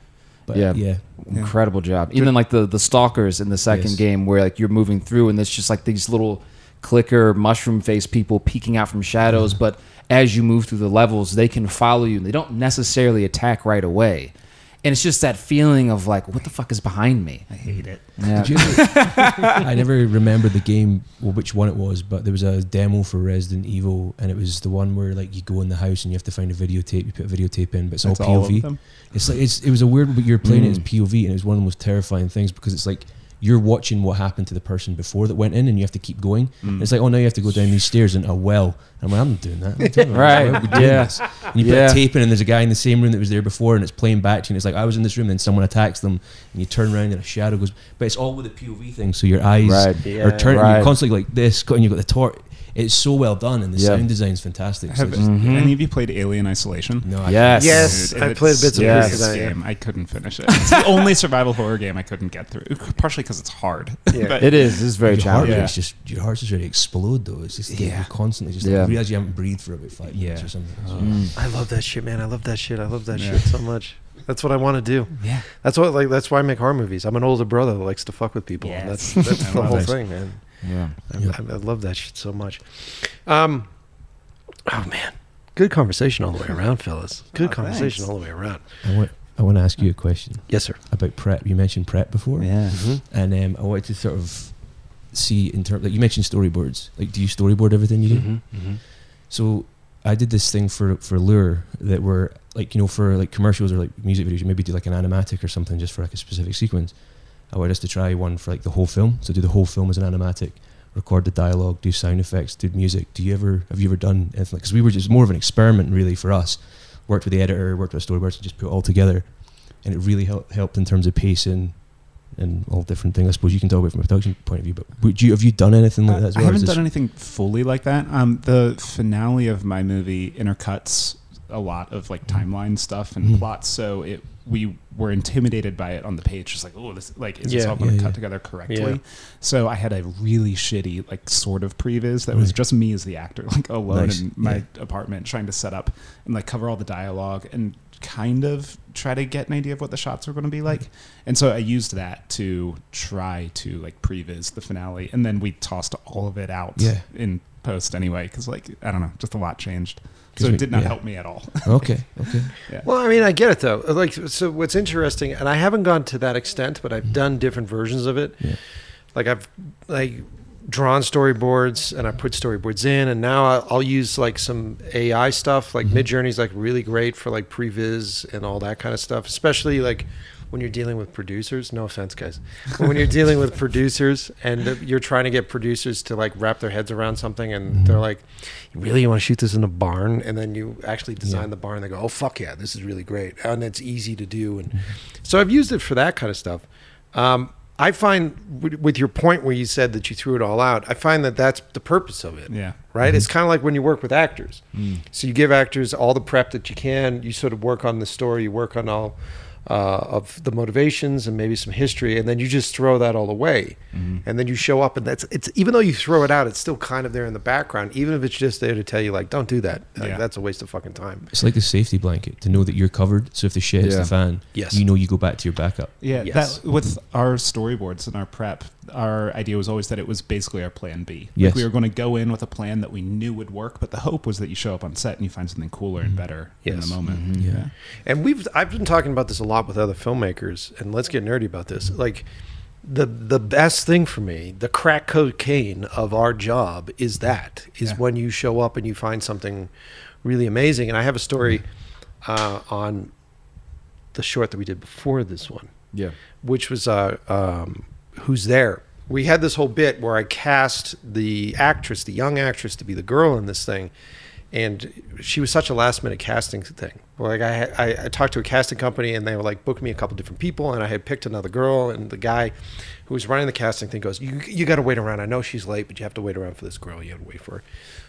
But Yeah. yeah, incredible job. Even like the the stalkers in the second Yes. game, where like you're moving through, and there's just like these little clicker mushroom face people peeking out from shadows. But as you move through the levels, they can follow you. and They don't necessarily attack right away, and it's just that feeling of like, what the fuck is behind me? I hate it. Yeah. You I never remember the game, well, which one it was, but there was a demo for Resident Evil, and it was the one where like you go in the house and you have to find a videotape. You put a videotape in, but it's That's all all of POV. them. it's like it's, it was a weird, but you're playing it as Mm. POV, and it was one of the most terrifying things because it's like you're watching what happened to the person before that went in, and you have to keep going. Mm. It's like, oh, now you have to go down these stairs into a well. I'm like, I'm not doing that. I'm doing. Right. Why would we do Yeah. this? And you Yeah. put a tape in, and there's a guy in the same room that was there before, and it's playing back to you. And it's like, I was in this room, then someone attacks them, and you turn around, and a shadow goes. But it's all with a POV thing, so your eyes Right. Yeah. are turning. Right. You're constantly like this, and you've got the torch. It's so well done, and the Yeah. sound design's fantastic. Have it's just- Mhm. any of you played Alien Isolation? no, I Yes. Yes, Dude, I played bits and pieces of that. yeah. game. I couldn't finish it. It's the only survival horror game I couldn't get through. Partially because it's hard. Yeah. But- It is. It's very your heart challenging. rate's just your heart's just ready to explode though. It's just Yeah. you're constantly just Yeah. you realize you haven't breathed for about five minutes Yeah. or something. Mm. I love that shit, man. I love that shit. I love that Yeah. shit so much. That's what I want to do. Yeah. That's what like that's why I make horror movies. I'm an older brother that likes to fuck with people. Yes. That's that's the whole thing, man. Yeah. I, Yeah. I, I love that shit so much. Um, oh man, good conversation all the way around, fellas. Good Oh, conversation thanks. all the way around. I want I want to ask you a question Yes, sir. about prep. You mentioned prep before, Yeah. and um, I wanted to sort of see in terms like you mentioned storyboards. Like, do you storyboard everything you do? Mm-hmm. So I did this thing for for Lure that were like you know for like commercials or like music videos. You maybe do like an animatic or something just for like a specific sequence. I wanted us to try one for like the whole film. So do the whole film as an animatic, record the dialogue, do sound effects, do music. Do you ever have you ever done anything? Like? Because we were just more of an experiment really for us. Worked with the editor, worked with storyboards, and just put it all together, and it really helped helped in terms of pacing. And all different things. I suppose you can talk about it from a production point of view, but would you have you done anything like that as I well? or haven't done anything fully like that. Um, the finale of my movie intercuts a lot of like timeline stuff and Mhm. plots, so it we were intimidated by it on the page, just like oh this like is this Yeah. all going to Yeah, cut yeah. together correctly? Yeah. So I had a really shitty like sort of previs that was just me as the actor, like alone Nice. in my Yeah. apartment trying to set up and like cover all the dialogue and kind of try to get an idea of what the shots were going to be like. Mm-hmm. And so I used that to try to like previs the finale, and then we tossed all of it out Yeah. in post anyway because like I don't know, just a lot changed. 'Cause So we- it did not yeah. help me at all. Okay, okay. yeah. Well, I mean, I get it though. Like, so what's interesting, and I haven't gone to that extent, but I've done different versions of it. Yeah. Like I've like drawn storyboards and I put storyboards in, and now I'll, I'll use like some AI stuff. Like Mhm. Midjourney's like really great for like previs and all that kind of stuff, especially like when you're dealing with producers. No offense, guys, but when you're dealing with producers and you're trying to get producers to like wrap their heads around something, and Mhm. they're like, "Really, you want to shoot this in a barn?" And then you actually design Yeah. the barn. and They go, "Oh fuck yeah, this is really great," and it's easy to do. And so I've used it for that kind of stuff. Um, I find with- with your point where you said that you threw it all out, I find that that's the purpose of it Yeah. right? It's kind of like when you work with actors. Mm. So you give actors all the prep that you can. You sort of work on the story. You work on all uh, of the motivations and maybe some history, and then you just throw that all away, and then you show up, and that's it's even though you throw it out, it's still kind of there in the background, even if it's just there to tell you like, don't do that. Like, Yeah. That's a waste of fucking time. It's like the safety blanket to know that you're covered. So if the shit hits Yeah. the fan, Yes. you know you go back to your backup. Yeah, Yes. that with our storyboards and our prep, our idea was always that it was basically our plan B. Like Yes. we were going to go in with a plan that we knew would work, but the hope was that you show up on set and you find something cooler and better in Yes. the moment. Mhm. Yeah. And we've I've been talking about this a lot with other filmmakers, and let's get nerdy about this. Like the the best thing for me, the crack cocaine of our job is that is Yeah. when you show up and you find something really amazing. And I have a story uh, on the short that we did before this one, Yeah. which was uh, um, who's there. We had this whole bit where I cast the actress, the young actress, to be the girl in this thing, and she was such a last minute casting thing. Like I, I, I talked to a casting company, and they were like booked me a couple different people, and I had picked another girl, and the guy who was running the casting thing goes, "You you got to wait around. I know she's late, but you have to wait around for this girl. You have to wait for her."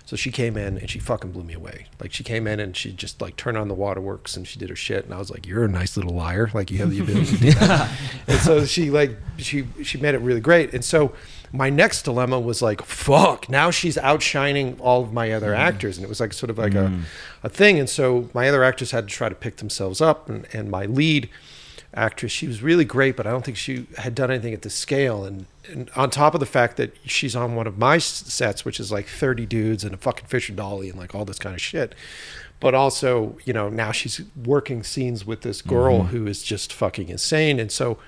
So she came in and she fucking blew me away. Like she came in and she just like turned on the waterworks and she did her shit, and I was like, "You're a nice little liar. Like you have the ability to do that." and so she like she she made it really great. And so my next dilemma was like, fuck, now she's outshining all of my other mm. actors. And it was like sort of like a, mm. a thing. And so my other actors had to try to pick themselves up. And, and my lead actress, she was really great, but I don't think she had done anything at this scale. And, and on top of the fact that she's on one of my sets, which is like 30 dudes and a fucking Fisher Dolly and like all this kind of shit. But also, you know, now she's working scenes with this girl mm-hmm. who is just fucking insane. And so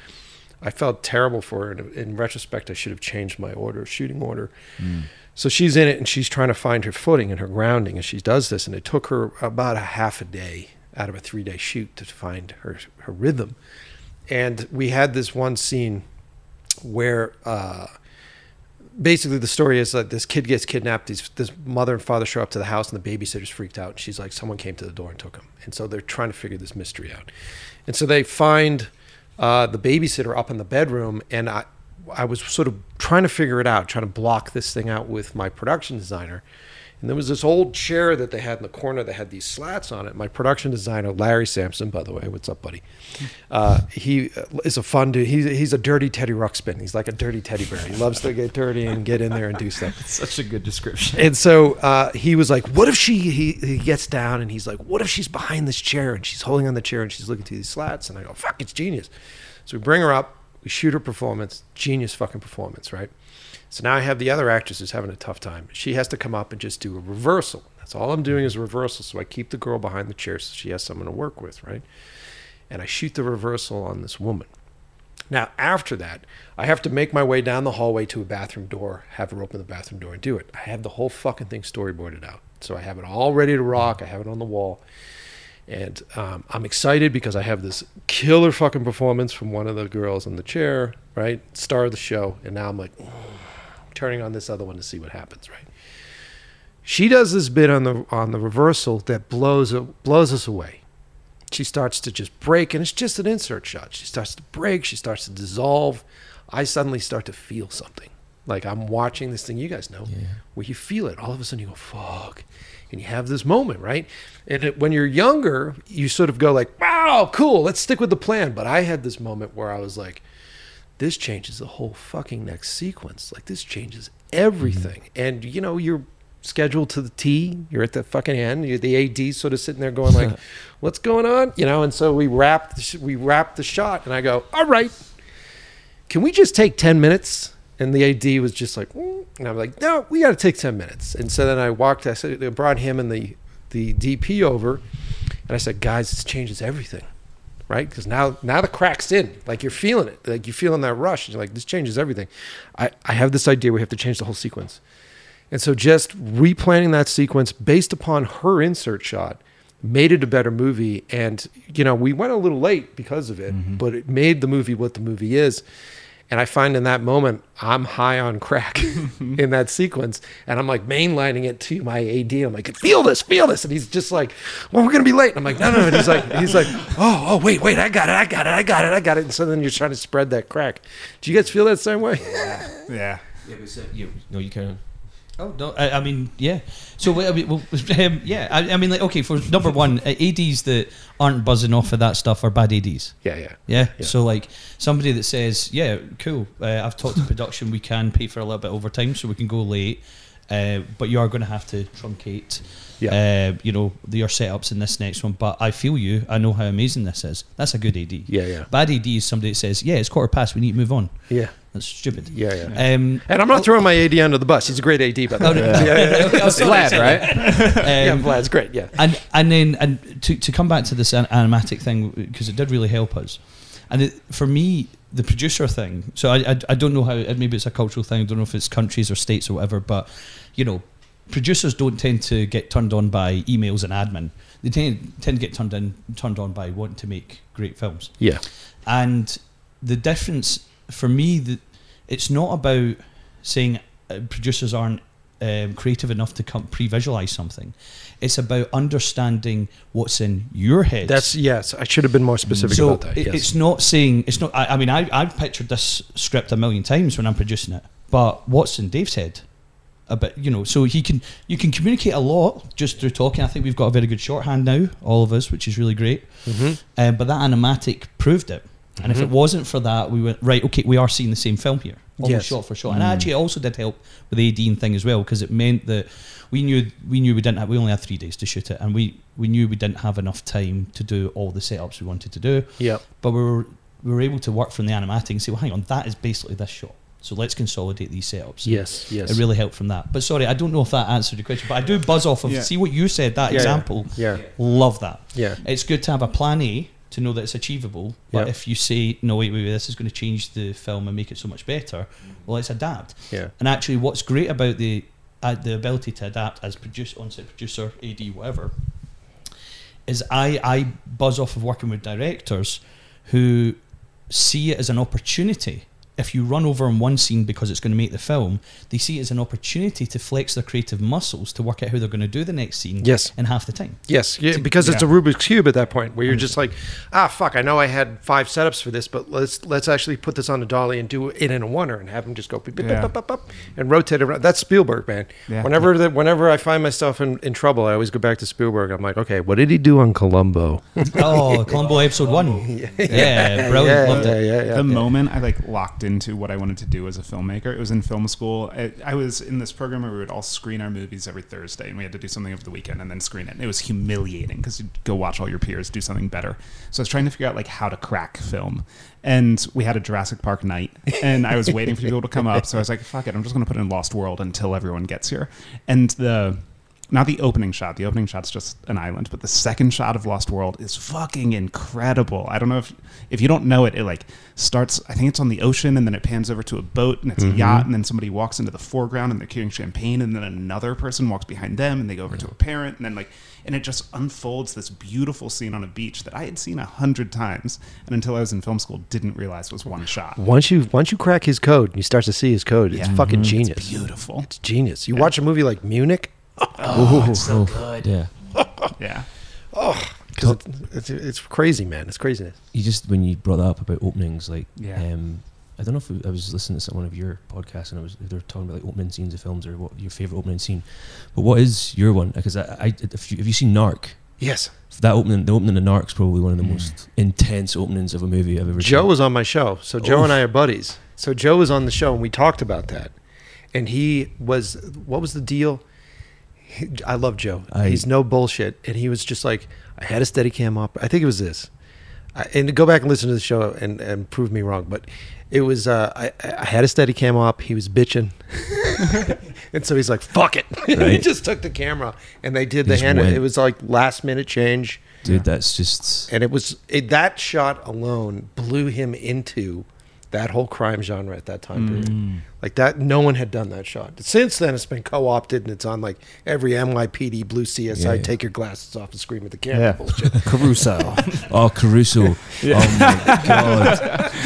I felt terrible for her. And in retrospect, I should have changed my order, shooting order. Mm. So she's in it and she's trying to find her footing and her grounding as she does this. And it took her about a half a day out of a three day shoot to find her, her rhythm. And we had this one scene where uh, basically the story is that this kid gets kidnapped. These, this mother and father show up to the house and the babysitter's freaked out. She's like, someone came to the door and took him. And so they're trying to figure this mystery out. And so they find uh, the babysitter up in the bedroom. And I, I was sort of trying to figure it out, trying to block this thing out with my production designer. And there was this old chair that they had in the corner that had these slats on it. My production designer, Larry Sampson, by the way, what's up, buddy? Uh, he uh, is a fun dude. He's, he's a dirty Teddy Ruxpin. He's like a dirty teddy bear. He loves to get dirty and get in there and do stuff. Such a good description. And so uh, he was like, "What if she?" He, he gets down and he's like, "What if she's behind this chair and she's holding on the chair and she's looking through these slats?" And I go, "Fuck, it's genius." So we bring her up, we shoot her performance, genius fucking performance, right? So now I have the other actress who's having a tough time. She has to come up and just do a reversal. That's all I'm doing is a reversal. So I keep the girl behind the chair so she has someone to work with, right? And I shoot the reversal on this woman. Now, after that, I have to make my way down the hallway to a bathroom door, have her open the bathroom door and do it. I have the whole fucking thing storyboarded out. So I have it all ready to rock. I have it on the wall. And um, I'm excited because I have this killer fucking performance from one of the girls in the chair, right? Star of the show. And now I'm like, turning on this other one to see what happens, right? She does this bit on the on the reversal that blows blows us away. She starts to just break, and it's just an insert shot. She starts to break. She starts to dissolve. I suddenly start to feel something. Like I'm watching this thing. You guys know Yeah. where you feel it. All of a sudden, you go fuck, and you have this moment, right? And it, when you're younger, you sort of go like, "Wow, cool, let's stick with the plan." But I had this moment where I was like, "This changes the whole fucking next sequence. Like this changes everything." And you know, you're scheduled to the T. You're at the fucking end. You're the AD sort of sitting there going like, "What's going on?" You know. And so we wrapped sh- we wrapped the shot, and I go, "All right, can we just take ten minutes?" And the AD was just like, "Mm." and I'm like, "No, we got to take ten minutes." And so then I walked. I said, I brought him and the the DP over, and I said, "Guys, this changes everything." Right, because now now the crack's in. Like you're feeling it. Like you're feeling that rush. and You're like, this changes everything. I, I have this idea. We have to change the whole sequence. And so just replanning that sequence based upon her insert shot made it a better movie. And, you know, we went a little late because of it, mm-hmm. but it made the movie what the movie is. And I find in that moment, I'm high on crack in that sequence. And I'm like mainlining it to my AD. I'm like, feel this, feel this. And he's just like, well, we're going to be late. And I'm like, no, no, no. And he's like, he's like, oh, oh, wait, wait, I got it, I got it, I got it, I got it. And so then you're trying to spread that crack. Do you guys feel that same way? Yeah. Yeah, but so, you, no, you can. Oh no! I, I mean, yeah. So well, I mean, well, um, yeah. I, I mean, like, okay. For number one, uh, ads that aren't buzzing off of that stuff are bad ads. Yeah, yeah. Yeah? Yeah. So like somebody that says, "Yeah, cool. Uh, I've talked to production. We can pay for a little bit overtime, so we can go late, uh, but you are going to have to truncate." Yeah. Uh, you know your setups in this next one, but I feel you. I know how amazing this is. That's a good AD. Yeah, yeah. Bad AD is somebody that says, "Yeah, it's quarter past. We need to move on." Yeah. That's stupid. Yeah, yeah. Um, And I'm not throwing my AD under the bus. He's a great AD, by the Oh, way. no. Yeah, yeah, yeah. I was Vlad, sorry. right? yeah, Um, Vlad's great. Yeah. and and then and to, to come back to this an- animatic thing because it did really help us and it, for me the producer thing so I, I I don't know how maybe it's a cultural thing I don't know if it's countries or states or whatever but you know producers don't tend to get turned on by emails and admin they tend, tend to get turned in turned on by wanting to make great films Yeah. and the difference for me that it's not about saying uh, producers aren't um, creative enough to come pre-visualize something it's about understanding what's in your head That's yes. I should have been more specific so about that. Yes. it's not saying it's not I, I mean I, I've pictured this script a million times when I'm producing it but what's in Dave's head a bit you know so he can you can communicate a lot just through talking I think we've got a very good shorthand now all of us which is really great Mhm. um, but that animatic proved it. And if it mm-hmm. wasn't for that, we went right. Okay, we are seeing the same film here, almost Yes. shot for shot. And mm. actually, it also did help with the AD thing as well because it meant that we knew we knew we didn't have, we only had three days to shoot it, and we we knew we didn't have enough time to do all the setups we wanted to do. Yep. But we were we were able to work from the animatic and say, well, hang on, that is basically this shot. So let's consolidate these setups. Yes. Yes. It really helped from that. But sorry, I don't know if that answered your question, but I do buzz off of Yeah. see what you said. That Yeah, yeah. example, Yeah. love that Yeah. it's good to have a plan A to know that it's achievable. But Yeah. if you say, no, wait, wait, wait, this is going to change the film and make it so much better, well, let's adapt. Yeah. And actually, what's great about the uh, the ability to adapt as produce on-set producer, AD, whatever, is I I buzz off of working with directors who see it as an opportunity. If you run over in one scene because it's going to make the film, they see it as an opportunity to flex their creative muscles to work out how they're going to do the next scene Yes. in half the time. Yes, yeah, because it's a. Rubik's cube at that point where you're just like, ah, fuck, I know I had five setups for this, but let's let's actually put this on a dolly and do it in a oneer and have them just go beep, beep, Yeah. beep, beep, beep, and rotate around. That's Spielberg, man. Yeah. Whenever that, whenever I find myself in, in trouble, I always go back to Spielberg. I'm like, okay, what did he do on Columbo? Oh, Columbo episode one. Yeah, brilliant. yeah, Loved yeah, it. yeah, yeah, the yeah. moment I like locked into what I wanted to do as a filmmaker, it was in film school. I, I was in this program where we would all screen our movies every Thursday, and we had to do something over the weekend and then screen it. And it was humiliating because you'd go watch all your peers do something better. So I was trying to figure out like how to crack film. And we had a Jurassic Park night, and I was waiting for people to come up. So I was like, "Fuck it, I'm just going to put in Lost World until everyone gets here." And the not the opening shot. The opening shot's just an island, but the second shot of Lost World is fucking incredible. I don't know if if you don't know it, it like starts. I think it's on the ocean, and then it pans over to a boat, and it's a yacht, mm-hmm. and then somebody walks into the foreground, and they're carrying champagne, and then another person walks behind them, and they go over to a parent, and then like, and it just unfolds this beautiful scene on a beach that I had seen a hundred times, and until I was in film school, didn't realize was one shot. Once you once you crack his code and you start to see his code, it's Yeah. fucking mm-hmm. It's genius. beautiful. It's genius. You watch a movie like Munich, Oh, it's so good. Yeah. Yeah. because it's, it's it's crazy, man. It's craziness. You just when you brought that up about openings, like Yeah. um, I don't know if I was listening to some- one of your podcasts and I was they were talking about like opening scenes of films or what your favorite opening scene. But what is your one? Because I, I if you, have you seen Narc? Yes. That opening, the opening of Narc's probably one of the most intense openings of a movie I've ever seen. Joe seen. was on my show. So Joe and I are buddies. So Joe was on the show and we talked about that. And he was what was the deal? He- I love Joe. I- He's no bullshit. And he was just like, I had a steady cam up. I think it was this. I, and go back and listen to the show and, and prove me wrong. But it was uh, I, I had a steady cam up. He was bitching. and so he's like, fuck it. he just took the camera and they did the hand. went. It was like last minute change Dude, that's just and it was it, that shot alone blew him into that whole crime genre at that time mm. period. Like that, no one had done that shot. Since then, it's been co-opted and it's on like every NYPD, Blue CSI. Yeah, yeah. Take your glasses off and scream at the camera. Yeah. Bullshit. Caruso. oh Caruso. Oh my god,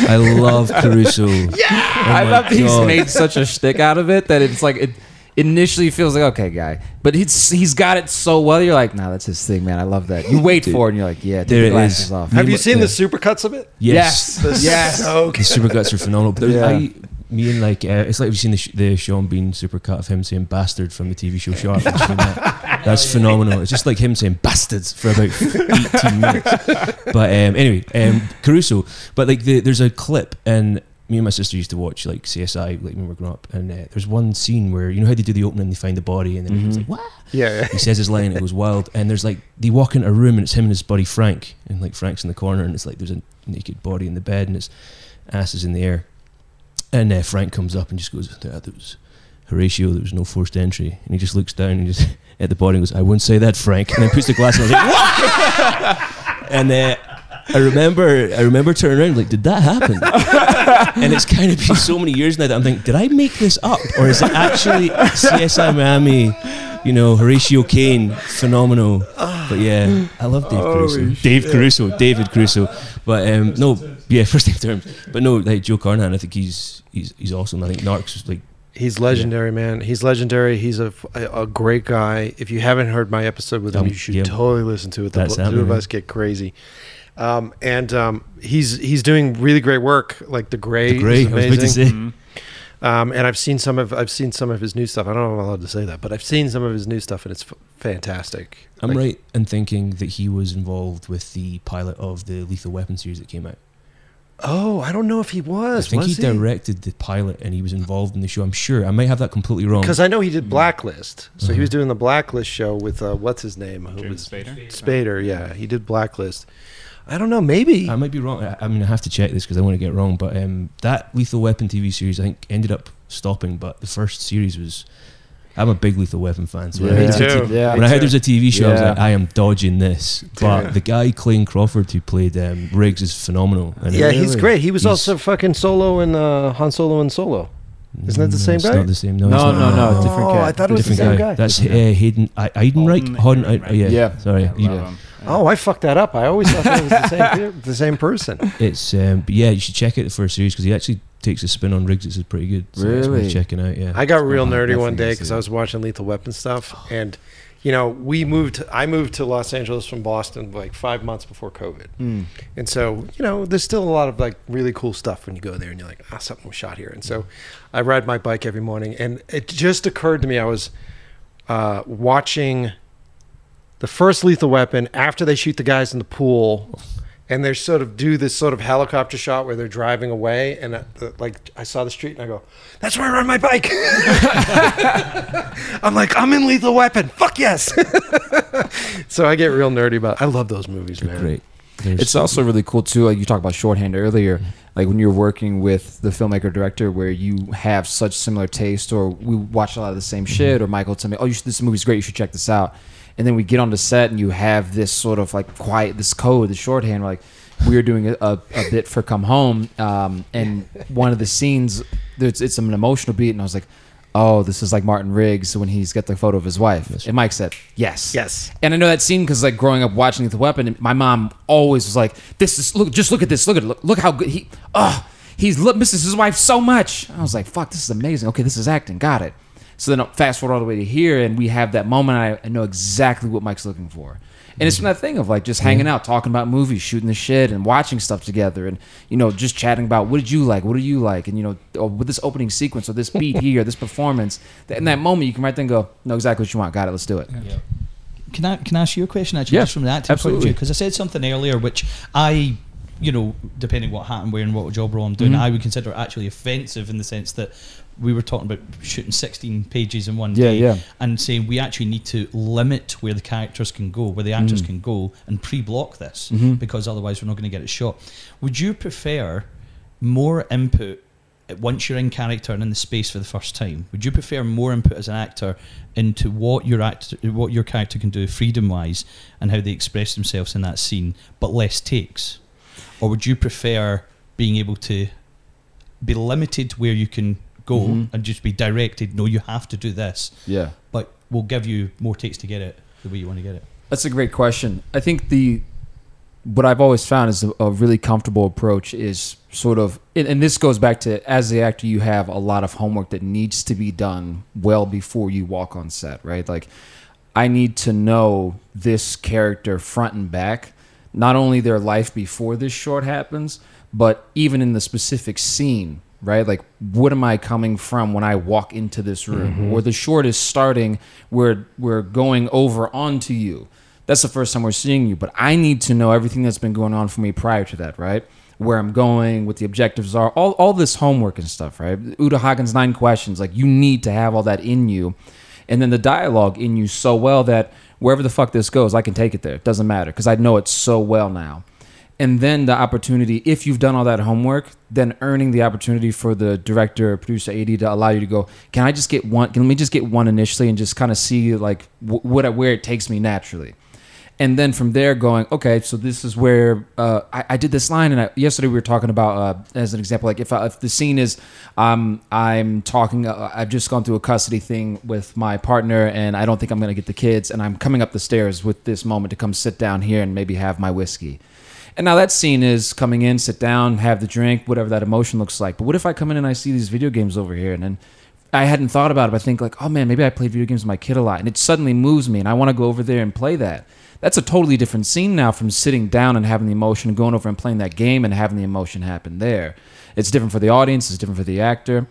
I love Caruso. Yeah, oh I love that he's made such a shtick out of it that it's like it initially feels like okay, guy, but he's he's got it so well. You're like, nah, that's his thing, man. I love that. You wait for it, and you're like, yeah, take There your glasses is. off. Have you Yeah. seen the supercuts of it? Yes, Yes. yes. So the supercuts are phenomenal. But there's, Yeah. I, me and like uh, it's like we've seen the, sh- the Sean Bean supercut of him saying "bastard" from the TV show Sharpe. Have seen that? That's phenomenal. It's just like him saying "bastards" for about eighteen minutes. But um, anyway, um, Caruso. But like the, there's a clip and. Me and my sister used to watch like CSI like when we were growing up, and uh, there's one scene where you know how they do the opening, they find the body, and then Mhm. it's like what? Yeah, he says his line, it goes wild. And there's like, they walk into a room and it's him and his buddy Frank. And like Frank's in the corner and it's like there's a naked body in the bed and his ass is in the air. And uh, Frank comes up and just goes, "There there was Horatio, there was no forced entry. And he just looks down and just at the body and goes, I wouldn't say that, Frank. And then puts the glass and I was like, what? and uh, I remember, I remember turning around like, did that happen? and it's kind of been so many years now that I'm thinking, did I make this up, or is it actually CSI Miami? You know, Horatio Caine, phenomenal. But yeah, I love Dave Caruso. Dave Caruso, David Caruso. But um, no, yeah, first name terms. But no, like Joe Carnahan, I think he's he's he's awesome. I think Narcs was like He's legendary, man. He's legendary. He's a, a, a great guy. If you haven't heard my episode with him, Um, you should yeah. totally listen to it. The That's two of us get crazy. Um, and um, he's he's doing really great work. Like the Grey, the Grey. is I was to amazing. say. Mhm. Um, and I've seen some of I've seen some of his new stuff. I don't know if I'm allowed to say that, but I've seen some of his new stuff, and it's f- fantastic. I'm Like, right in thinking that he was involved with the pilot of the Lethal Weapon series that came out. Oh, I don't know if he was. I think was he, directed the pilot and he was involved in the show. I'm sure. I might have that completely wrong. Because I know he did Blacklist. So he was Uh-huh. doing the Blacklist show with uh, what's his name? Who James was Spader. Spader? Yeah, he did Blacklist. I don't know. Maybe. I might be wrong. I, I mean, I have to check this because I want to get wrong. But um, that Lethal Weapon TV series, I think, ended up stopping. But the first series was. I'm a big Lethal Weapon fan. So when, I heard too. there's a- Yeah. when I heard there's a TV show, I was like, I am dodging this. But Yeah. the guy Clayne Crawford who played um, Riggs is phenomenal. And yeah, he's Really? great. He was also fucking Solo in uh, Han Solo and Solo. Isn't that the Mm, same it's guy? Not the same. No, No, it's no, no, different Oh. I thought it was the different same guy. guy. That's uh, Hayden I- Heidenreich. Holden Holden, yeah. Yeah. Sorry. Yeah, You- love him. Oh, I fucked that up. I always thought that was the same the same person. It's um, yeah, you should check out the first series because he actually takes a spin on Riggs. It's pretty good. So it's worth Really? checking out. Yeah. I got real Oh, nerdy one day because I was watching Lethal Weapon stuff, and you know, we moved. I moved to Los Angeles from Boston like five months before COVID, Mm. and so you know, there's still a lot of like really cool stuff when you go there, and you're like, ah, something was shot here. And so, I ride my bike every morning, and it just occurred to me I was uh, watching the first Lethal Weapon after they shoot the guys in the pool. And they sort of do this sort of helicopter shot where they're driving away, and uh, the, like I saw the street, and I go, "That's where I ride my bike." I'm like, I'm in Lethal Weapon. Fuck yes. so I get real nerdy about. I love those movies, They're man. great. There's- It's also really cool too. Like you talked about shorthand earlier, like when you're working with the filmmaker director, where you have such similar taste, or we watch a lot of the same shit, or Michael tell me, "Oh, you should, this movie's great. You should check this out." And then we get on the set, and you have this sort of like quiet, this code, the shorthand. Like we were doing a, a, a bit for Come Home, um, and one of the scenes, it's, it's an emotional beat, and I was like. Oh, this is like Martin Riggs when he's got the photo of his wife. And Mike said, "Yes, Yes. and I know that scene because like growing up watching The Weapon, my mom always was like, "This is look, just look at this, look at look, look how good he, oh, he's look, misses his wife so much." I was like, "Fuck, this is amazing. Okay, this is acting, got it." So then fast forward all the way to here, and we have that moment. I, I know exactly what Mike's looking for, and it's from that thing of like just hanging out, talking about movies, shooting the shit, and watching stuff together, and you know just chatting about what did you like, what do you like, and you know oh, with this opening sequence or this beat here, this performance. In that moment, you can right then go, "Know exactly what you want. Got it. Let's do it." Can I can I ask you a question actually Yeah, just from that acting point of view? Because I said something earlier which I, you know, depending what hat I'm wearing, what job role I'm doing, Mhm. I would consider actually offensive in the sense that we were talking about shooting 16 pages in one Yeah, day yeah. and saying we actually need to limit where the characters can go, where the actors Mm. can go, and pre-block this Mhm. because otherwise we're not going to get it shot. Would you prefer more input once you're in character and in the space for the first time? Would you prefer more input as an actor into what your act, what your character can do freedom-wise, and how they express themselves in that scene, but less takes, or would you prefer being able to be limited where you can go Mhm. and just be directed? No, you have to do this, Yeah. but we'll give you more takes to get it the way you want to get it. That's a great question. I think the what I've always found is a, a really comfortable approach is sort of, and this goes back to as the actor, you have a lot of homework that needs to be done well before you walk on set, right? Like, I need to know this character front and back, not only their life before this short happens, but even in the specific scene right? Like, what am I coming from when I walk into this room? Mm-hmm. Or the short is starting, we're, we're going over onto you. That's the first time we're seeing you, but I need to know everything that's been going on for me prior to that, right? Where I'm going, what the objectives are, all, all this homework and stuff, right? Uta Hagen's nine questions, like, you need to have all that in you. And then the dialogue in you so well that wherever the fuck this goes, I can take it there. It doesn't matter because I know it so well now and then the opportunity if you've done all that homework then earning the opportunity for the director or producer ad to allow you to go can i just get one can let me just get one initially and just kind of see like wh- what where it takes me naturally. And then from there going okay so this is where uh, I, I did this line and I, yesterday we were talking about uh, as an example like if, I, if the scene is um, i'm talking uh, i've just gone through a custody thing with my partner and i don't think i'm going to get the kids and i'm coming up the stairs with this moment to come sit down here and maybe have my whiskey and now that scene is coming in, sit down, have the drink, whatever that emotion looks like. But what if I come in and I see these video games over here and then I hadn't thought about it, but I think like, oh man, maybe I played video games with my kid a lot and it suddenly moves me and I want to go over there and play that. That's a totally different scene now from sitting down and having the emotion going over and playing that game and having the emotion happen there. It's different for the audience, it's different for the actor.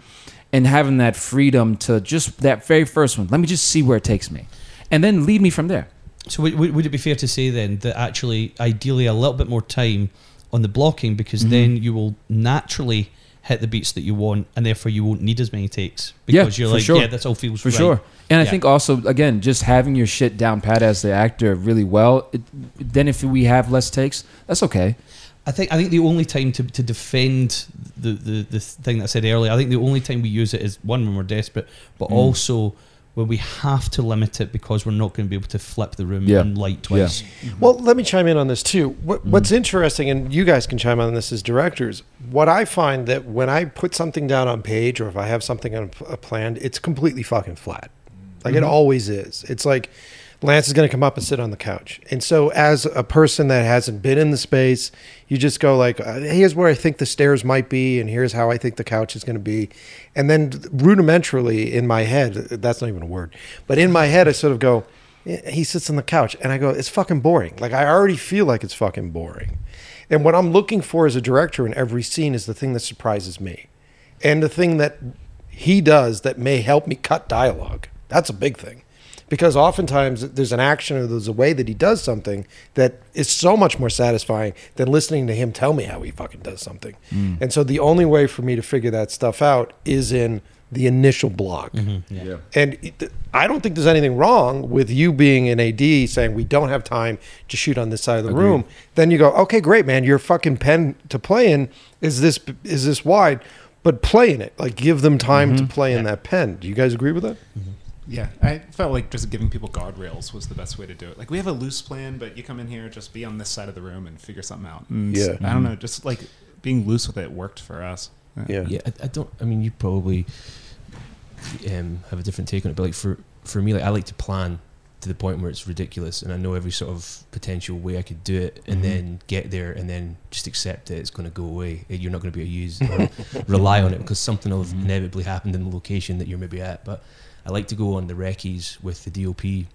And having that freedom to just that very first one, let me just see where it takes me. And then lead me from there. So would, it be fair to say then that actually, ideally, a little bit more time on the blocking because Mm-hmm. then you will naturally hit the beats that you want, and therefore you won't need as many takes Yeah, because you're for like, sure. yeah, this all feels For right. sure. And I think also, again, just having your shit down pat as the actor really well, it, then if we have less takes, that's okay. I think I think the only time to, to defend the, the the thing that I said earlier, I think the only time we use it is one when we're desperate, but Mm. also when we have to limit it because we're not going to be able to flip the room Yeah. and light twice. Mm-hmm. Well, let me chime in on this too. What, mm-hmm. What's interesting, and you guys can chime in on this as directors. What I find that when I put something down on page, or if I have something on a plan, it's completely fucking flat. Like it mm-hmm. always is. It's like Lance is going to come up and sit on the couch, and so as a person that hasn't been in the space, you just go like, uh, "Here's where I think the stairs might be, and here's how I think the couch is going to be," and then rudimentarily in my head, that's not even a word, but in my head, I sort of go, he sits on the couch and I go, it's fucking boring. Like I already feel like it's fucking boring. And what I'm looking for as a director in every scene is the thing that surprises me. And the thing that he does that may help me cut dialogue. That's a big thing. Because oftentimes there's an action or there's a way that he does something that is so much more satisfying than listening to him tell me how he fucking does something. Mm. And so the only way for me to figure that stuff out is in the initial block. Mm-hmm. Yeah. And it- I don't think there's anything wrong with you being an AD saying we don't have time to shoot on this side of the room. Then you go, okay, great, man. Your fucking pen to play in is this is this wide, but play in it. Like give them time to mm-hmm. play in that pen. Do you guys agree with that? Mm-hmm. Yeah, I felt like just giving people guardrails was the best way to do it. Like we have a loose plan, but you come in here, just be on this side of the room and figure something out. And Yeah. I don't know, just like being loose with it worked for us. Yeah. Yeah, I, I don't. I mean, you probably um, have a different take on it, but like for for me, like I like to plan to the point where it's ridiculous, and I know every sort of potential way I could do it, and then get there, and then just accept that It's going to go away. You're not going to be able to use or rely on it because something will have inevitably happened in the location that you're maybe at. But I like to go on the recce's with the DOP.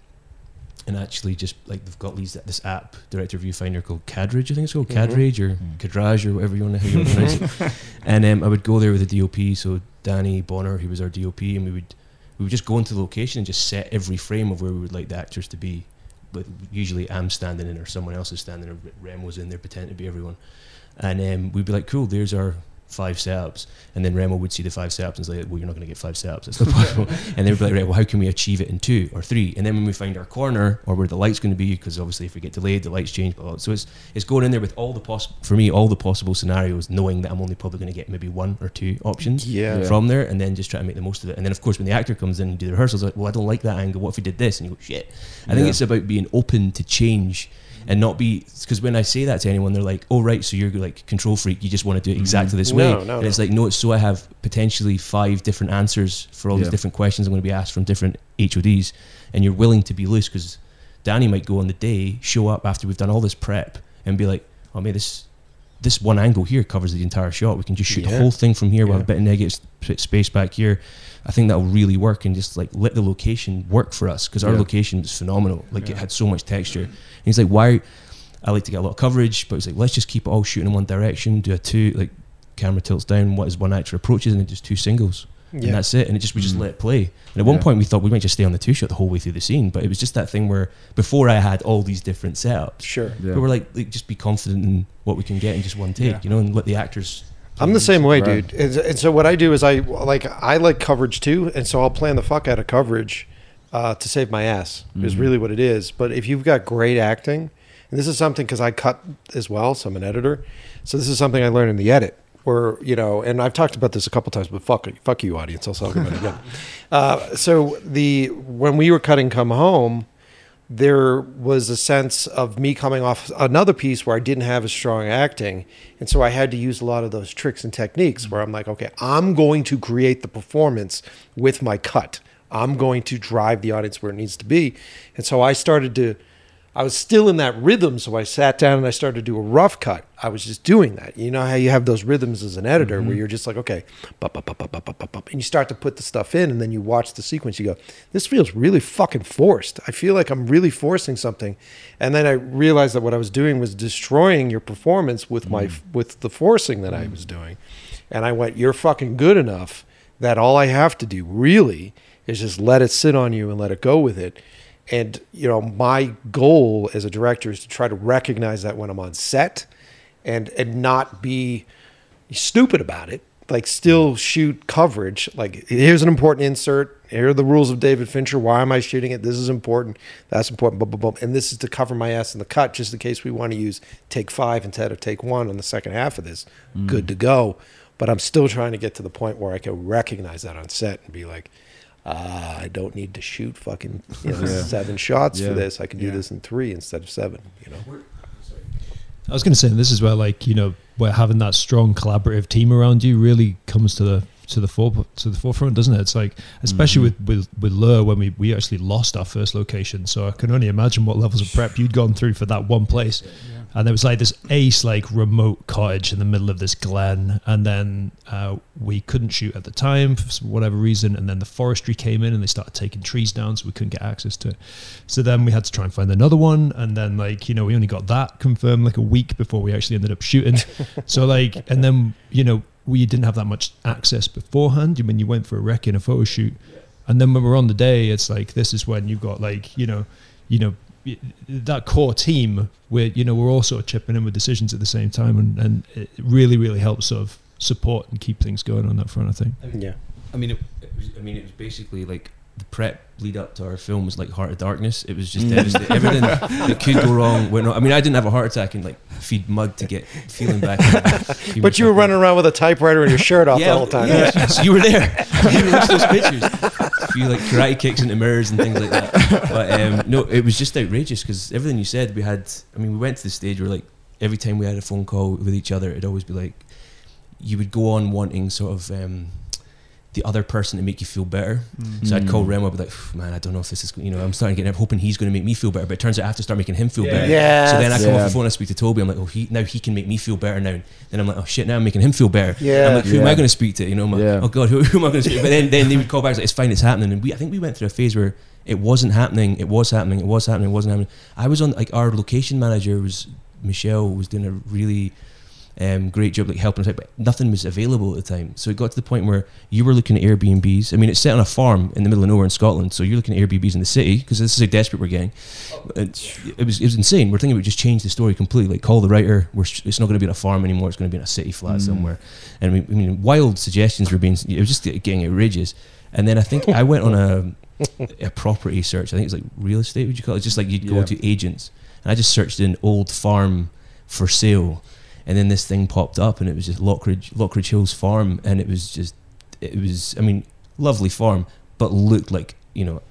And actually, just like they've got these this app, director of viewfinder called Cadridge, I think it's called Cadridge or Cadrage or whatever you want to, how you pronounce it. And um, I would go there with the DOP, so Danny Bonner, who was our DOP, and we would we would just go into the location and just set every frame of where we would like the actors to be. But usually I'm standing in or someone else is standing or Rem was in there pretending to be everyone. And um, we'd be like, cool, there's our five setups. And then Remo would see the five setups and is like, well, you're not going to get five setups. It's not possible. and they'd be like, right, well, how can we achieve it in two or three? And then when we find our corner or where the light's going to be, because obviously if we get delayed, the lights change. Blah, blah. So it's, it's going in there with all the possible, for me, all the possible scenarios, knowing that I'm only probably going to get maybe one or two options Yeah. Yeah. from there and then just try to make the most of it. And then, of course, when the actor comes in and do the rehearsals, like, well, I don't like that angle. What if we did this? And you go, shit. I think it's about being open to change and not be because when I say that to anyone, they're like, "Oh, right, so you're like control freak. You just want to do it exactly this mm-hmm. way." No, no, and it's like, no, it's so I have potentially five different answers for all Yeah. these different questions I'm going to be asked from different HODs, and you're willing to be loose because Danny might go on the day, show up after we've done all this prep, and be like, "Oh, man, this." This one angle here covers the entire shot. We can just shoot the whole thing from here. We'll have a bit of negative space back here. I think that'll really work and just like let the location work for us because our Yeah. location was phenomenal. Like it had so much texture. And he's like, why? I like to get a lot of coverage, but he's like, let's just keep it all shooting in one direction. Do a two, like camera tilts down, what is one actor approaches, and then just two singles, Yeah. and that's it. And it just we just Mm. let it play. And at one Yeah. point, we thought we might just stay on the two shot the whole way through the scene, but it was just that thing where before I had all these different setups, Sure. Yeah. we were like, like, just be confident in what we can get in just one take, Yeah. you know, and let the actors. I'm the same way, Right. dude. And, and so what I do is I like I like coverage too, and so I'll plan the fuck out of coverage uh, to save my ass. Is Mhm. really what it is. But if you've got great acting, and this is something because I cut as well, so I'm an editor. So this is something I learned in the edit, where you know, and I've talked about this a couple times, but fuck, fuck you, audience. I'll talk about it again. Uh, so the when we were cutting Come Home, there was a sense of me coming off another piece where I didn't have as strong acting. And so I had to use a lot of those tricks and techniques where I'm like, okay, I'm going to create the performance with my cut. I'm going to drive the audience where it needs to be. And so I started to, I was still in that rhythm. So I sat down and I started to do a rough cut. I was just doing that. You know how you have those rhythms as an editor mm-hmm. where you're just like, okay, bup, bup, bup, and you start to put the stuff in and then you watch the sequence. You go, this feels really fucking forced. I feel like I'm really forcing something. And then I realized that what I was doing was destroying your performance with my, mm. with the forcing that mm. I was mm. doing. And I went, you're fucking good enough that all I have to do really is just let it sit on you and let it go with it. And you know, my goal as a director is to try to recognize that when I'm on set, and and not be stupid about it. Like still shoot coverage. Like here's an important insert. Here are the rules of David Fincher. Why am I shooting it? This is important. That's important. Boom, boom, boom. And this is to cover my ass in the cut, just in case we want to use take five instead of take one on the second half of this. Mm. Good to go. But I'm still trying to get to the point where I can recognize that on set and be like, ah, I don't need to shoot fucking you know, Yeah. seven shots Yeah. for this. I can do Yeah. this in three instead of seven. You know. I was going to say, and this is where like you know where having that strong collaborative team around you really comes to the to the fore, to the forefront, doesn't it? It's like especially with with with Lure when we we actually lost our first location, so I can only imagine what levels of prep you'd gone through for that one place. And there was like this ace like remote cottage in the middle of this glen, and then uh, we couldn't shoot at the time for whatever reason, and then the forestry came in and they started taking trees down, so we couldn't get access to it. So then we had to try and find another one, and then like you know we only got that confirmed like a week before we actually ended up shooting. so like, and then you know we didn't have that much access beforehand. I mean, you went for a wreck in a photo shoot, and then when we're on the day, it's like this is when you've got like you know, you know that core team where you know we're all sort of chipping in with decisions at the same time, and and it really really helps sort of support and keep things going on that front. I think. Yeah. I mean, it, it was, I mean, it was basically like the prep lead up to our film was like Heart of Darkness. It was just devastating. Everything that could go wrong went wrong. I mean, I didn't have a heart attack and like feed mud to get feeling back. But you were running around with a typewriter and your shirt off the whole time. Yeah, so you were there. You watched those pictures. A few like karate kicks into mirrors and things like that. But um, no, it was just outrageous because everything you said, we had. I mean, we went to the stage where like every time we had a phone call with each other, it'd always be like you would go on wanting sort of. Um, the other person to make you feel better. So I'd call Mm. Remo, I'd be like, man, I don't know if this is, you know, I'm starting to get, I'm hoping he's going to make me feel better, but it turns out I have to start making him feel better. Yeah. So then I come Yeah. off the phone, I speak to Toby, I'm like, oh, he now he can make me feel better now. Then I'm like, oh shit, now I'm making him feel better. Yeah. I'm like, who am I going to speak to? You know, I'm like, Yeah. oh god, who, who am I going to speak? to? But then then they would call back, like, it's fine, it's happening. And we, I think we went through a phase where it wasn't happening, it was happening, it was happening, it wasn't happening. I was on like our location manager was Michelle was doing a really um, great job like helping us out, but nothing was available at the time. So it got to the point where you were looking at Airbnbs. I mean, it's set on a farm in the middle of nowhere in Scotland, so you're looking at Airbnbs in the city because this is how desperate we're getting. It, it was it was insane. We're thinking we just change the story completely. Like call the writer. We're it's not going to be on a farm anymore. It's going to be in a city flat Mm. somewhere. And we, I mean, wild suggestions were being. It was just getting outrageous. And then I think I went on a a property search. I think it's like real estate. Would you call it? Just like you'd go to agents, and I just searched in old farm for sale, and then this thing popped up, and it was just Lockridge Lockridge Hills Farm, and it was just it was I mean lovely farm, but looked like you know.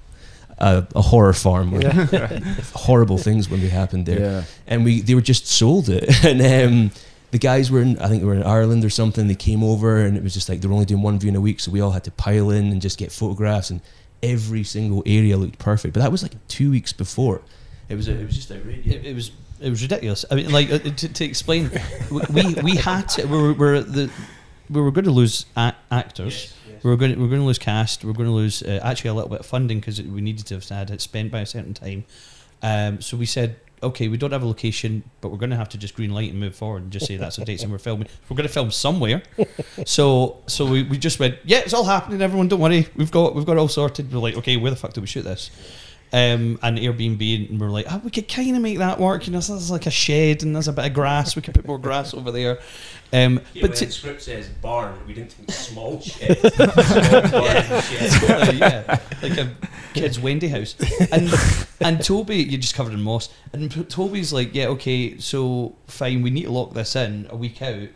A, a horror farm where horrible things when they happened there. Yeah. and we they were just sold it. And um, the guys were in I think they were in Ireland or something. They came over and it was just like they were only doing one viewing a week so we all had to pile in and just get photographs. And every single area looked perfect. But that was like two weeks before. It was it was just outrageous It, it was it was ridiculous. I mean, like uh, to, to explain, we we had to, we were, we were the we were going to lose a- actors. We were going to, we were going to lose cast. We were going to lose uh, actually a little bit of funding because we needed to have had it spent by a certain time. Um, so we said, okay, we don't have a location, but we're going to have to just green light and move forward and just say that's the dates and we're filming. We're going to film somewhere. so so we, we just went, yeah, it's all happening. Everyone, don't worry. We've got we've got it all sorted. We're like, okay, where the fuck do we shoot this? Um, and Airbnb, and we're like, oh, we could kind of make that work. You know, so there's like a shed and there's a bit of grass. We could put more grass over there. Um, Yeah, but to, the script says barn. We didn't think small shed. small barn shed. Totally, yeah, like a kid's Wendy house. And and Toby, you're just covered in moss. And Toby's like, yeah, okay, so fine, we need to lock this in a week out.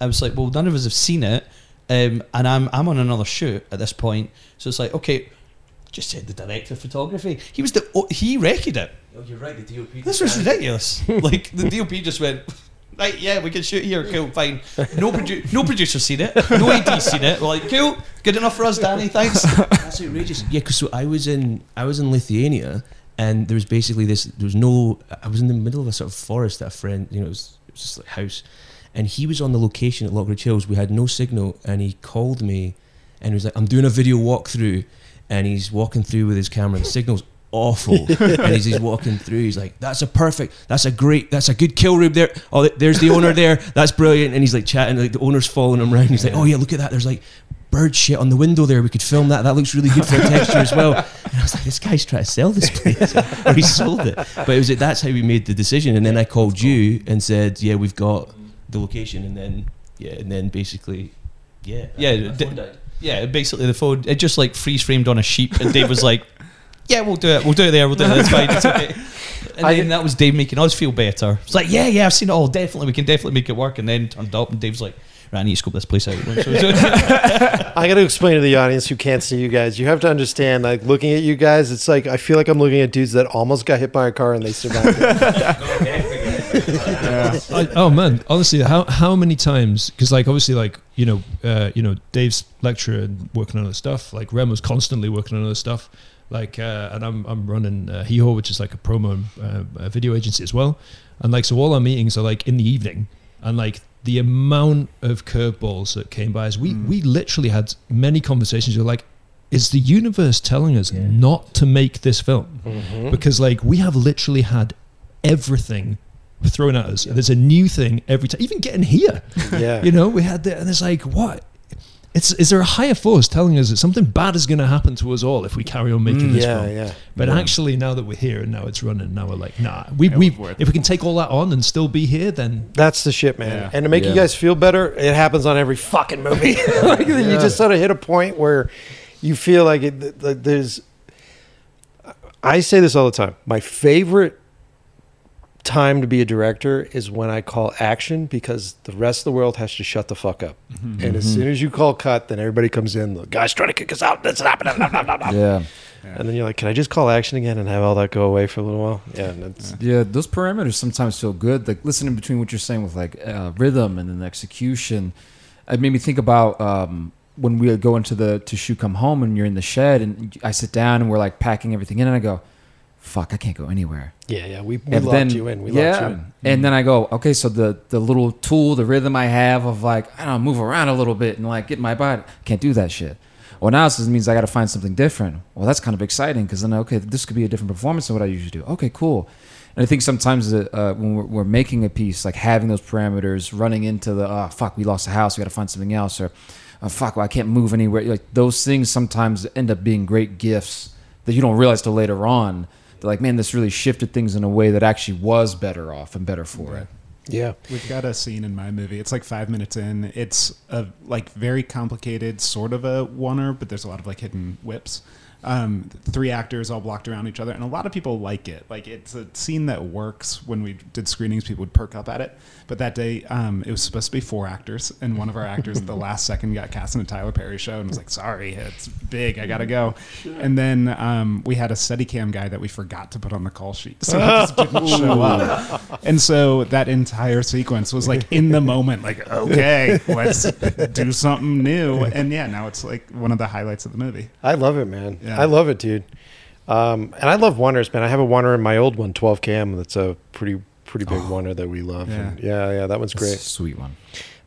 I was like, well, none of us have seen it, um, and I'm I'm on another shoot at this point, so it's like, okay, just said the director of photography. He was the oh, he reckoned it. Oh, you're right. The DOP. This was ridiculous. like the DOP just went. Right, yeah, we can shoot here. Cool, fine. No, produ- no producer seen it. No AD seen it. We're like, cool, good enough for us, Danny. Thanks. That's outrageous. Yeah, because so I was in I was in Lithuania, and there was basically this. There was no. I was in the middle of a sort of forest that a friend. You know, it was, it was just like house, and he was on the location at Lockridge Hills. We had no signal, and he called me, and he was like, "I'm doing a video walkthrough," and he's walking through with his camera. and The signal's awful, and he's, he's walking through. He's like, "That's a perfect. That's a great. That's a good kill room there. Oh, there's the owner there. That's brilliant." And he's like chatting. Like the owner's following him around. He's like, "Oh yeah, look at that. There's like." Bird shit on the window there. We could film that. That looks really good for the texture as well. And I was like, this guy's trying to sell this place, or he sold it. But it was like, that's how we made the decision. And then I called you and said, yeah, we've got the location. And then yeah, and then basically, yeah, Yeah, my d- phone died. Yeah, basically the phone it just like freeze framed on a sheep, and Dave was like, "Yeah, we'll do it. We'll do it there. We'll do it. It's fine. It's okay." And I- then that was Dave making us feel better. It's like, "Yeah, yeah, I've seen it all. Definitely, we can definitely make it work." And then turned up, and Dave's like, "Right, I need to scope this place out." So- so- I got to explain to the audience who can't see you guys. You have to understand, like looking at you guys, it's like I feel like I'm looking at dudes that almost got hit by a car and they survived. It. I, oh man, honestly, how how many times? Because like obviously, like you know, uh, you know, Dave's lecturer and working on other stuff. Like Rem was constantly working on other stuff. Like, uh, and I'm I'm running uh, Heho, which is like a promo uh, a video agency as well. And like, so all our meetings are like in the evening, and like the amount of curveballs that came by us, we we literally had many conversations. You're like. Is the universe telling us not to make this film? Because like we have literally had everything thrown at us. There's a new thing every time. Even getting here, yeah. you know, we had that, and it's like, what? It's is there a higher force telling us that something bad is going to happen to us all if we carry on making mm, this yeah, film? yeah. But actually, now that we're here and now it's running, now we're like, nah, we It we if we can take all that on and still be here, then That's the shit, man. Yeah. And to make you guys feel better, it happens on every fucking movie. like, You just sort of hit a point where you feel like, it, like there's. I say this all the time. My favorite time to be a director is when I call action because the rest of the world has to shut the fuck up. And as soon as you call cut, then everybody comes in. The guy's trying to kick us out. That's happening. Yeah. And then you're like, can I just call action again and have all that go away for a little while? Yeah. And it's, Yeah, those parameters sometimes feel good. Like listening between what you're saying with like uh, rhythm and then execution, it made me think about um, when we go into the to shoot come home and you're in the shed and I sit down and we're like packing everything in and I go, "Fuck, I can't go anywhere." yeah, yeah. We, we and locked then you in. We yeah, locked you in. and then I go, okay, so the the little tool, the rhythm I have of like I don't know, move around a little bit and like get my body, can't do that shit. Well, now this means I got to find something different. Well, that's kind of exciting because then okay, this could be a different performance than what I usually do. Okay, cool. And I think sometimes uh, uh, when we're, we're making a piece, like having those parameters, running into the oh fuck, we lost a house, we got to find something else, or oh, fuck, well, I can't move anywhere. Like those things sometimes end up being great gifts that you don't realize till later on. They're like, man, this really shifted things in a way that actually was better off and better for it. Yeah. We've got a scene in my movie. It's like five minutes in. It's a like very complicated sort of a oner, but there's a lot of like hidden whips. Um, three actors all blocked around each other, and a lot of people like it. Like it's a scene that works. When we did screenings, people would perk up at it. But that day, um, it was supposed to be four actors, and one of our actors at the last second got cast in a Tyler Perry show, and was like, "Sorry, it's big. I gotta go." And then um, we had a Steadicam guy that we forgot to put on the call sheet, so he just didn't show up. And so that entire sequence was like in the moment, like, okay, let's do something new. And yeah, now it's like one of the highlights of the movie. I love it, man. Yeah. I love it, dude. Um, and I love oners, man. I have a oner in my old one, 12 cam. That's a pretty pretty big oner that we love. Yeah. And yeah, yeah, that one's a great. sweet one.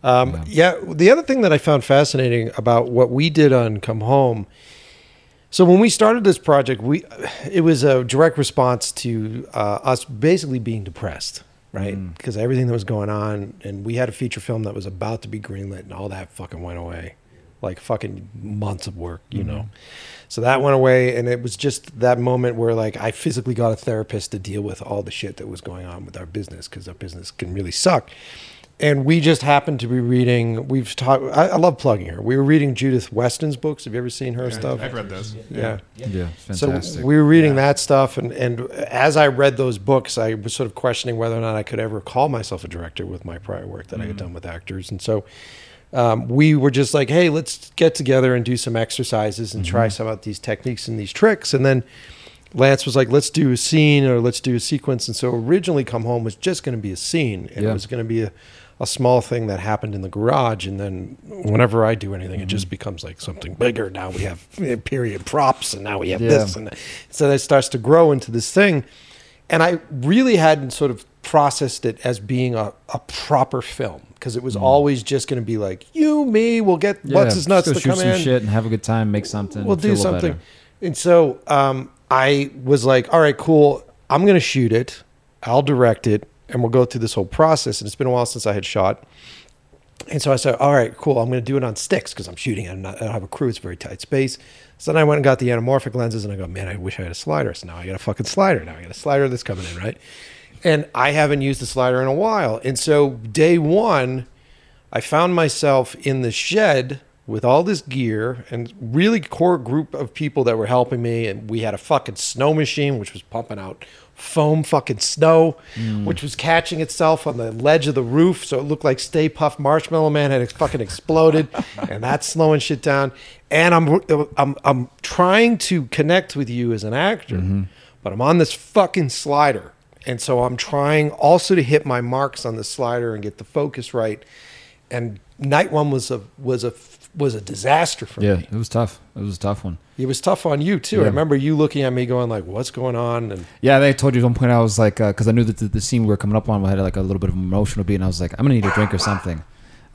Um, yeah. the other thing that I found fascinating about what we did on Come Home, So when we started this project, we it was a direct response to uh, us basically being depressed, right? Mm. Because everything that was going on, and we had a feature film that was about to be greenlit, and all that fucking went away, like fucking months of work, you mm-hmm. know. So that went away, and it was just that moment where like I physically got a therapist to deal with all the shit that was going on with our business because our business can really suck. And we just happened to be reading. We've talked. I, I love plugging her. We were reading Judith Weston's books. Have you ever seen her Yeah, stuff? I've read those. yeah. Yeah, fantastic. So we were reading Yeah. that stuff, and, and as I read those books, I was sort of questioning whether or not I could ever call myself a director with my prior work that I had mm-hmm. done with actors. And so um, we were just like, hey, let's get together and do some exercises and try some of these techniques and these tricks. And then Lance was like, let's do a scene or let's do a sequence. And so originally, Come Home was just going to be a scene, and Yeah. it was going to be a, a small thing that happened in the garage. And then whenever I do anything, it just becomes like something bigger. Now we have period props, and now we have Yeah. this, and so that starts to grow into this thing. And I really hadn't sort of processed it as being a, a proper film because it was always just going to be like you, me, we'll get Yeah, what's his nuts to shoot come some in shit and have a good time, make something. we'll do something. better. And so um, I was like, all right, cool. I'm going to shoot it. I'll direct it, and we'll go through this whole process. And it's been a while since I had shot. And so I said, all right, cool. I'm going to do it on sticks because I'm shooting it. I'm not, I don't have a crew. It's a very tight space. So then I went and got the anamorphic lenses, and I go, man, I wish I had a slider. So now I got a fucking slider. Now I got a slider that's coming in, right? And I haven't used the slider in a while. And so day one, I found myself in the shed with all this gear and really core group of people that were helping me. And we had a fucking snow machine, which was pumping out foam fucking snow, mm. which was catching itself on the ledge of the roof. So it looked like Stay Puft Marshmallow Man had fucking exploded and that's slowing shit down. And I'm, I'm, I'm trying to connect with you as an actor, mm-hmm. but I'm on this fucking slider. And so I'm trying also to hit my marks on the slider and get the focus right. And night one was a was a was a disaster for Yeah, me. Yeah, it was tough. It was a tough one. It was tough on you too. I remember you looking at me going like, "What's going on?" And Yeah, they told you at one point I was like, uh, because I knew that the, the scene we were coming up on had like a little bit of an emotional beat, and I was like, I'm gonna need a drink or something.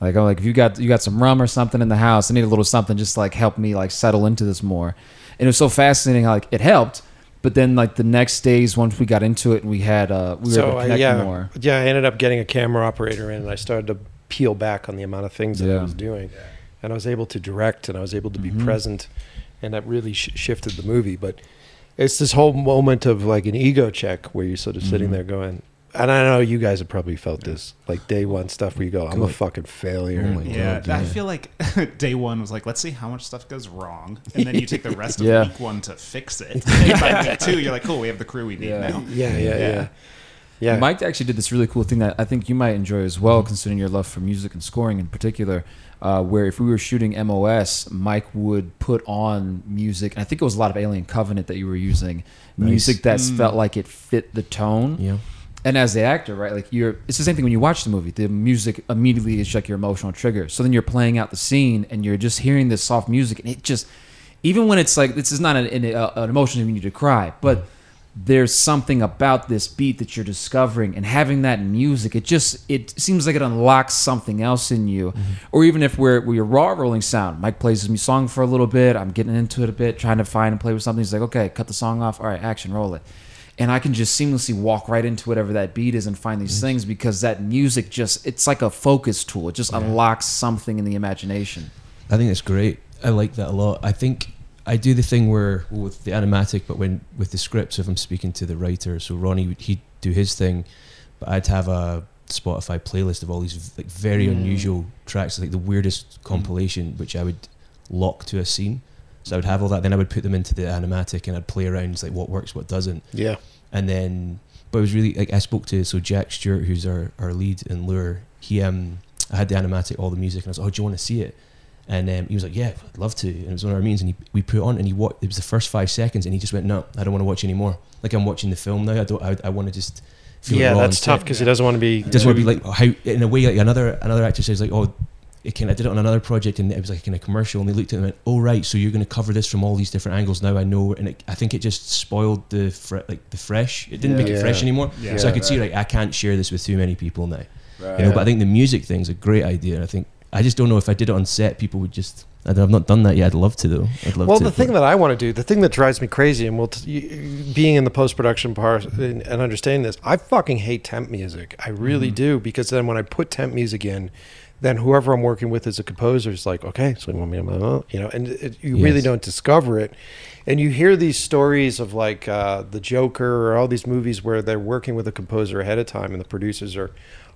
Like, I'm like, if you got you got some rum or something in the house, I need a little something just to, like help me like settle into this more. And it was so fascinating, like it helped. But then like the next days, once we got into it, and we had uh we were able to I, connect yeah, more. yeah, I ended up getting a camera operator in, and I started to peel back on the amount of things that I was doing, and I was able to direct, and I was able to be Mhm. present, and that really sh- shifted the movie. But it's this whole moment of like an ego check where you're sort of sitting Mhm. there going. And I know you guys have probably felt this, like day one stuff where you go, "I'm a fucking failure." Oh my Yeah, God, I feel like day one was like, let's see how much stuff goes wrong, and then you take the rest of Yeah. week one to fix it. And by week two, you're like, cool, we have the crew we need Yeah. now. yeah, yeah, yeah, Yeah. yeah. Mike actually did this really cool thing that I think you might enjoy as well, considering your love for music and scoring in particular. Uh, where if we were shooting MOS, Mike would put on music, and I think it was a lot of Alien Covenant that you were using, Nice. music that Mm. felt like it fit the tone. Yeah. And as the actor, right, like you're, it's the same thing when you watch the movie. The music immediately is like your emotional trigger. So then you're playing out the scene, and you're just hearing this soft music, and it just, even when it's like this is not an, an, uh, an emotion you need to cry, but there's something about this beat that you're discovering, and having that music, it just, it seems like it unlocks something else in you. Or even if we're we're raw rolling sound, Mike plays his song for a little bit. I'm getting into it a bit, trying to find and play with something. He's like, okay, cut the song off. All right, action, roll it and I can just seamlessly walk right into whatever that beat is and find these things because that music just it's like a focus tool. It just unlocks something in the imagination. I think that's great. I like that a lot. I think I do the thing where well, with the animatic, but when with the scripts, if I'm speaking to the writer, so Ronnie he'd do his thing, but I'd have a Spotify playlist of all these like very Mm. unusual tracks, like the weirdest compilation, which I would lock to a scene. So I would have all that. Then I would put them into the animatic, and I'd play around, like what works, what doesn't yeah. and then but it was really like I spoke to so Jack Stewart who's our, our lead in Lure he um I had the animatic all the music and I was like oh do you want to see it and um, he was like yeah I'd love to and it was one of our meetings and he, we put on and he wa- it was the first five seconds and he just went no I don't want to watch anymore like I'm watching the film now I don't I, I want to just feel Yeah, that's tough because he doesn't want to be. Doesn't want to be like how in a way like another another actor says like oh it can, I did it on another project and it was like in a commercial and they looked at it and went oh right so you're going to cover this from all these different angles now I know and it, I think it just spoiled the fre- like the fresh it didn't Yeah. make it fresh anymore Yeah. so I could see like I can't share this with too many people now Right. you know but I think the music thing's a great idea I think I just don't know if I did it on set people would just I've not done that yet. I'd love to though. I'd love to. Well, to. the thing that I want to do, the thing that drives me crazy, and we'll t- being in the post production part and, and understanding this, I fucking hate temp music. I really mm-hmm. do because then when I put temp music in, then whoever I'm working with as a composer is like, okay, so you want me to, you know, and it, you really don't discover it. And you hear these stories of like uh, the Joker or all these movies where they're working with a composer ahead of time, and the producers are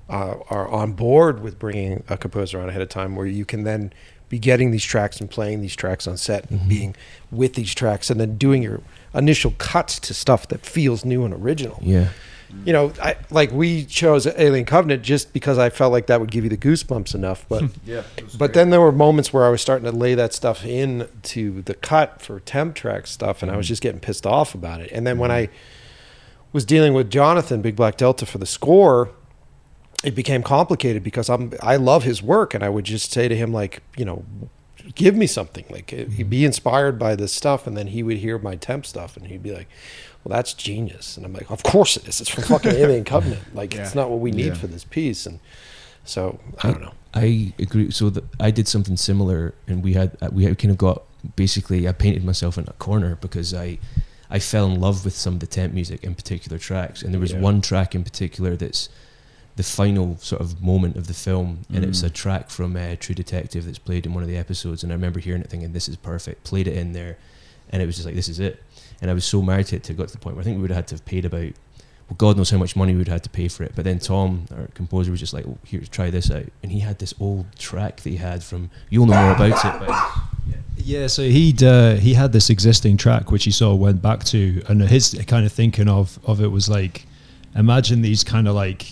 uh, are on board with bringing a composer on ahead of time, where you can then be getting these tracks and playing these tracks on set and being with these tracks, and then doing your initial cuts to stuff that feels new and original yeah. You know, I like we chose Alien Covenant just because I felt like that would give you the goosebumps enough. But Yeah. but then there were moments where I was starting to lay that stuff in to the cut for temp track stuff, and I was just getting pissed off about it. And then when I was dealing with Jonathan Big Black Delta for the score, it became complicated because I'm I love his work, and I would just say to him like, you know. Give me something like uh, he'd be inspired by this stuff, and then he would hear my temp stuff, and he'd be like, well, that's genius. And I'm like, of course it is. It's from fucking Alien Covenant. Like, it's not what we need Yeah. for this piece. And so, I don't know. I agree. So that I did something similar, and we had uh, we had kind of got basically I painted myself in a corner because I I fell in love with some of the temp music in particular tracks, and there was Yeah. one track in particular that's the final sort of moment of the film, and it's Mm. a track from uh, True Detective that's played in one of the episodes, and I remember hearing it thinking this is perfect. Played it in there, and it was just like this is it. And I was so married to it, to got to the point where I think we would have had to have paid about well, God knows how much money we would have had to pay for it. But then Tom, our composer, was just like, oh, "Here, try this out," and he had this old track that he had from. You'll know more about it, but Yeah, so he'd uh, he had this existing track which he sort of went back to, and his kind of thinking of of it was like, imagine these kind of like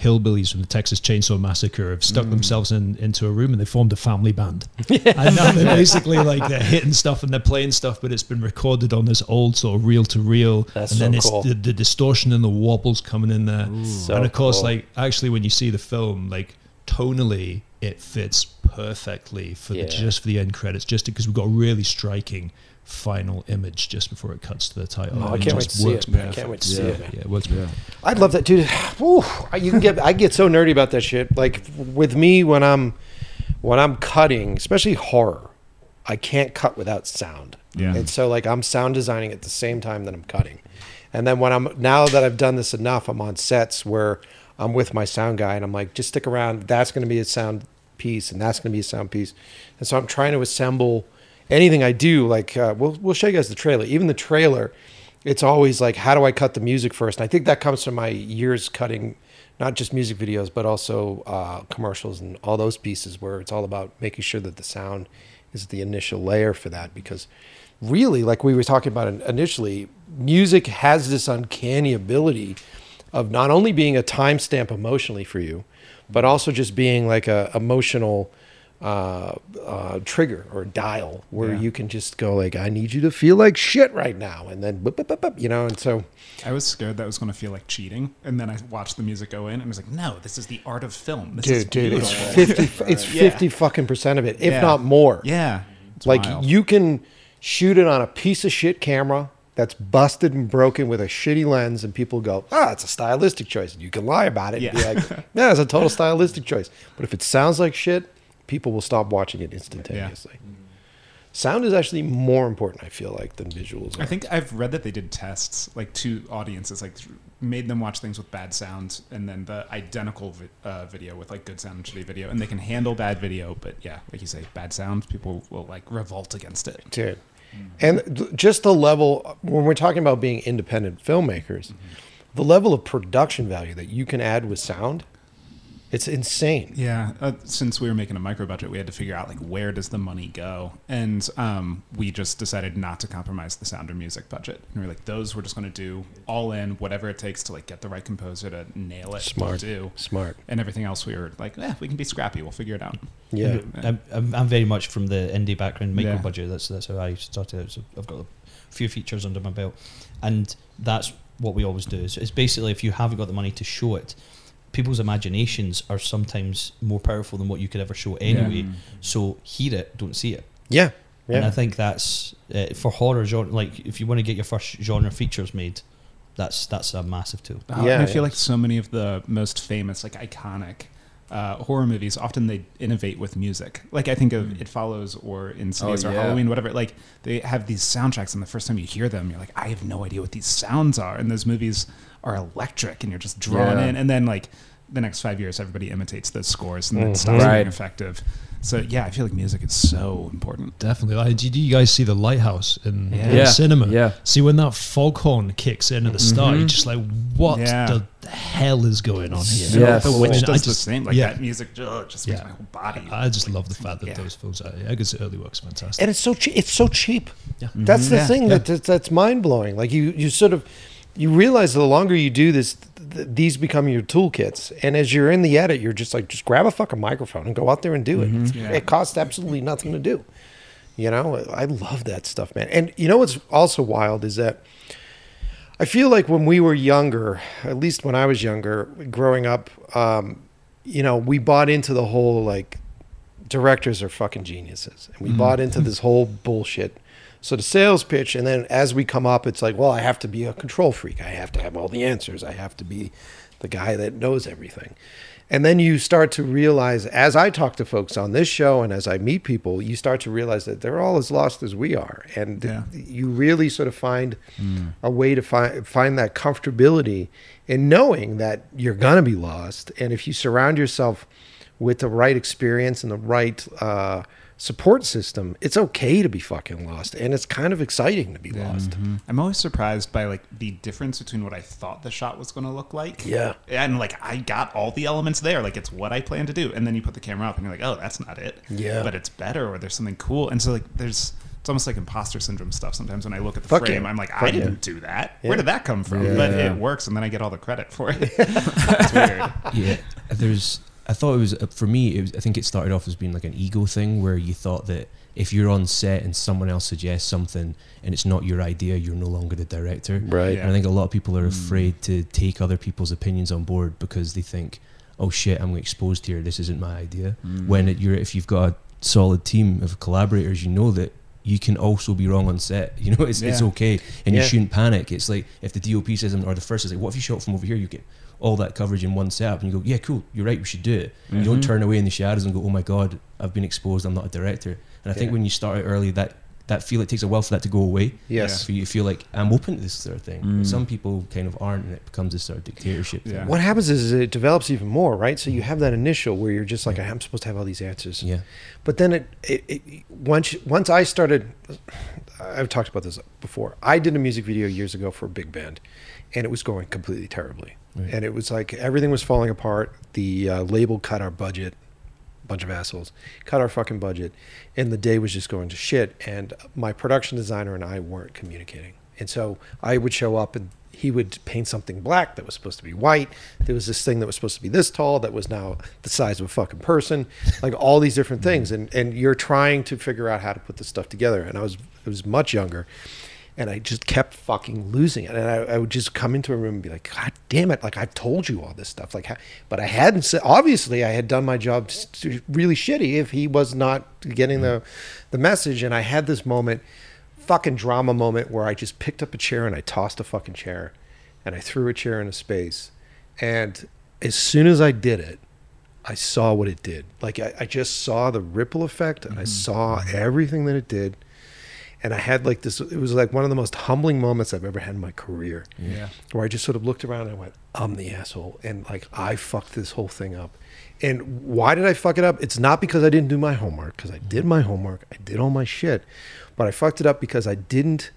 hillbillies from the Texas Chainsaw Massacre have stuck mm. themselves in into a room and they formed a family band, and now they're basically like they're hitting stuff and they're playing stuff, but it's been recorded on this old sort of reel to reel, and so then it's cool. the, the distortion and the wobbles coming in there, So and of course, cool. like actually when you see the film, like tonally it fits perfectly for Yeah. the, just for the end credits, just because we've got a really striking final image just before it cuts to the title. Oh, I and can't wait to just see works it. I can't wait to see it. man. Yeah, it works. Yeah. I'd love that, dude. Whew, you can get. I get so nerdy about that shit. Like with me, when I'm when I'm cutting, especially horror, I can't cut without sound. Yeah. And so, like, I'm sound designing at the same time that I'm cutting. And then when I'm now that I've done this enough, I'm on sets where I'm with my sound guy, and I'm like, just stick around. That's going to be a sound piece, and that's going to be a sound piece. And so I'm trying to assemble anything I do. Like, uh, we'll we'll show you guys the trailer. Even the trailer, it's always like, how do I cut the music first? And I think that comes from my years cutting, not just music videos, but also uh, commercials and all those pieces where it's all about making sure that the sound is the initial layer for that. Because really, like we were talking about initially, music has this uncanny ability of not only being a timestamp emotionally for you, but also just being like a emotional uh, uh, trigger or dial where Yeah. you can just go like, I need you to feel like shit right now, and then boop, boop, boop, boop, you know, and so I was scared that was going to feel like cheating, and then I watched the music go in, and I was like, "No, this is the art of film. This is dude, dude, it's fifty, it's Yeah. fifty fucking percent of it, if Yeah. not more. yeah, it's like wild. you can shoot it on a piece of shit camera that's busted and broken with a shitty lens, and people go, "Ah, it's a stylistic choice." And you can lie about it. And be Yeah. like, "Yeah, it's a total stylistic choice." But if it sounds like shit, people will stop watching it instantaneously. Mm-hmm. Sound is actually more important, I feel like, than visuals. I think I've read that they did tests, like to audiences, like made them watch things with bad sound, and then the identical vi- uh, video with like good sound and shitty video, and they can handle bad video, but yeah, like you say, bad sound, people will like revolt against it. dude. Mm. And th- just the level when we're talking about being independent filmmakers, mm-hmm. the level of production value that you can add with sound, it's insane. Yeah, uh, since we were making a micro budget, we had to figure out like where does the money go, and um, we just decided not to compromise the sound or music budget. And we are like, those we're just going to do all in, whatever it takes to like get the right composer to nail it. Smart. we'll do, Smart. and everything else we were like, yeah, we can be scrappy, we'll figure it out. Yeah. I'm, I'm, I'm very much from the indie background, micro Yeah. budget. That's that's how I started out. So I've got a few features under my belt, and that's what we always do. Is it's basically if you haven't got the money to show it, people's imaginations are sometimes more powerful than what you could ever show anyway. So hear it, don't see it. Yeah. And I think that's uh, for horror genre. Like if you want to get your first genre features made, that's that's a massive tool. Uh, Yeah, I feel yeah. like so many of the most famous, like iconic uh, horror movies, often they innovate with music. Like I think of It Follows or Insidious Oh, or yeah. Halloween, whatever. Like they have these soundtracks, and the first time you hear them, you're like, I have no idea what these sounds are. And those movies are electric, and you're just drawn Yeah. in. And then like the next five years, everybody imitates those scores, and Mhm. it stops Right. being effective. So yeah, I feel like music is so important. Definitely. Like, did you guys see the lighthouse in, Yeah. in Yeah. cinema? Yeah. See when that foghorn kicks in at the start, you're just like, what Yeah. the hell is going on here? Yeah. Yes. The Witch I mean, I does the same. Like yeah. that music ugh, just makes my whole body. I just love the fact that Yeah. those films. I, I guess the early work's fantastic. and it's so che- it's so cheap. Yeah. That's the Yeah. thing that that's, that's mind blowing. Like you you sort of you realize the longer you do this, th- these become your toolkits. And as you're in the edit, you're just like just grab a fucking microphone and go out there and do it. It's- Yeah. It costs absolutely nothing to do. You know, I love that stuff, man. And you know what's also wild is that I feel like when we were younger, at least when I was younger, growing up, um, you know, we bought into the whole like directors are fucking geniuses, and we bought into this whole bullshit. So the sales pitch, and then as we come up, it's like, well, I have to be a control freak. I have to have all the answers. I have to be the guy that knows everything. And then you start to realize, as I talk to folks on this show and as I meet people, you start to realize that they're all as lost as we are, and Yeah. you really sort of find a way to find find that comfortability in knowing that you're gonna be lost, and if you surround yourself with the right experience and the right uh, support system, it's okay to be fucking lost, and it's kind of exciting to be lost. Mm-hmm. I'm always surprised by like the difference between what I thought the shot was going to look like. Yeah. And like I got all the elements there, like it's what I plan to do, and then you put the camera up and you're like, oh, that's not it. Yeah. But it's better, or there's something cool, and so like there's. It's almost like imposter syndrome stuff. Sometimes when I look at the Fuck frame, yeah. I'm like, Fuck I yeah. didn't do that. Yeah. Where did that come from? Yeah. But it works, and then I get all the credit for it. it's weird. yeah there's i thought it was uh, for me it was, i think it started off as being like an ego thing where you thought that if you're on set and someone else suggests something and it's not your idea you're no longer the director. Right. Yeah. and i think a lot of people are afraid to take other people's opinions on board because they think oh shit i'm exposed here. This isn't my idea. When it, you're if you've got a solid team of collaborators you know that you can also be wrong on set. You know it's, it's okay. And Yeah. you shouldn't panic. It's like if the dop says or the first is like what if you shot from over here? You get all that coverage in one setup and you go yeah cool you're right we should do it you don't turn away in the shadows and go oh my god i've been exposed i'm not a director and i think Yeah. when you start out early that that feel it takes a while for that to go away Yes. for you to feel like i'm open to this sort of thing Mm. some people kind of aren't and it becomes this sort of dictatorship thing. Yeah. What happens is it develops even more, right? So you have that initial where you're just like, I'm supposed to have all these answers. yeah But then it, it, it once once I started, I've talked about this before. I did a music video years ago for a big band, and it was going completely terribly. Right. And it was like everything was falling apart. The uh, label cut our budget, bunch of assholes cut our fucking budget, and the day was just going to shit. And my production designer and I weren't communicating, and so I would show up and. He would paint something black that was supposed to be white. There was this thing that was supposed to be this tall that was now the size of a fucking person. Like all these different things, and and you're trying to figure out how to put this stuff together. And I was I was much younger, and I just kept fucking losing it. And I, I would just come into a room and be like, God damn it! Like I've told you all this stuff. Like, how, but I hadn't said. Obviously, I had done my job really shitty if he was not getting the the message. And I had this moment, fucking drama moment, where I just picked up a chair and I tossed a fucking chair, and I threw a chair into space. And as soon as I did it, I saw what it did. Like I, I just saw the ripple effect, and I mm-hmm. saw everything that it did. And I had like this. It was like one of the most humbling moments I've ever had in my career, Yeah. where I just sort of looked around and I went, "I'm the asshole," and like I fucked this whole thing up. And why did I fuck it up? It's not because I didn't do my homework, because I did my homework, I did all my shit, but I fucked it up because I didn't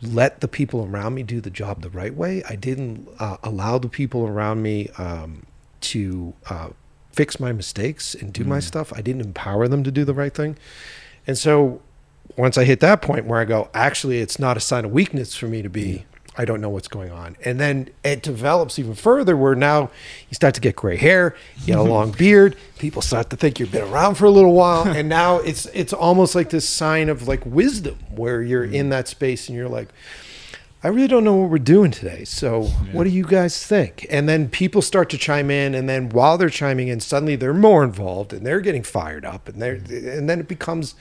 let the people around me do the job the right way. I didn't uh, allow the people around me um, to uh, fix my mistakes and do my stuff. I didn't empower them to do the right thing. And so once I hit that point where I go, actually, it's not a sign of weakness for me to be, I don't know what's going on. And then it develops even further where now you start to get gray hair, you get a long beard, people start to think you've been around for a little while. And now it's it's almost like this sign of like wisdom where you're in mm. that space and you're like, I really don't know what we're doing today. So, what do you guys think? And then people start to chime in, and then while they're chiming in, suddenly they're more involved and they're getting fired up, and they're mm. and then it becomes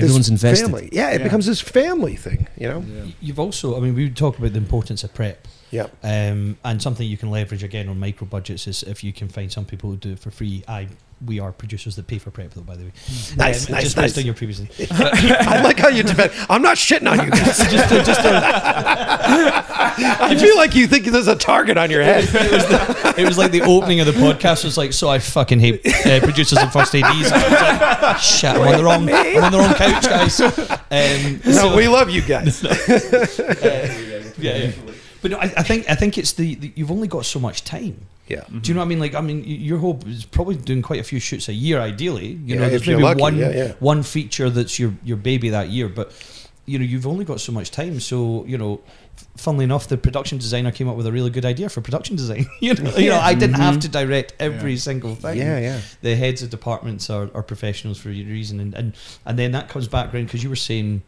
Everyone's invested. Family. Yeah, it Yeah. becomes this family thing, you know. You've also, I mean, we talk about the importance of prep, Yep. Um, and something you can leverage again on micro budgets is if you can find some people who do it for free. I we are producers that pay for prep though, by the way. Nice, Um, nice, Just nice. based on your previous. I like how you defend. I'm not shitting on you guys. just, to, just to, I feel like you think there's a target on your head. it was the, it was like the opening of the podcast was like, so I fucking hate uh, producers and first ads. Like, shit, I'm on the wrong, I'm on the wrong couch, guys. Um, No, so- we love you guys. yeah, yeah. But no, I, I think I think it's the, the you've only got so much time. Yeah. Do you know what I mean? Like, I mean, your hope is probably doing quite a few shoots a year, ideally. You Yeah, know, there's maybe lucky, one yeah, yeah. one feature that's your your baby that year, but you know, you've only got so much time. So, you know, funnily enough, the production designer came up with a really good idea for production design. you know, you know, I didn't have mm-hmm. to direct every single thing. Yeah, yeah. The heads of departments are, are professionals for a reason, and and and then that comes back around because you were saying.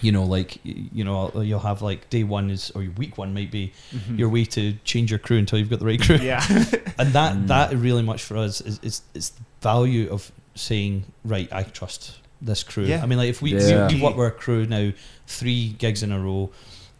You know, like you know, uh, you'll have like day one is or week one might be mm-hmm. your way to change your crew until you've got the right crew yeah. and that mm. that really much for us is is, is the value of saying right I trust this crew Yeah. I mean like if we, Yeah. we we've worked with a crew now three gigs in a row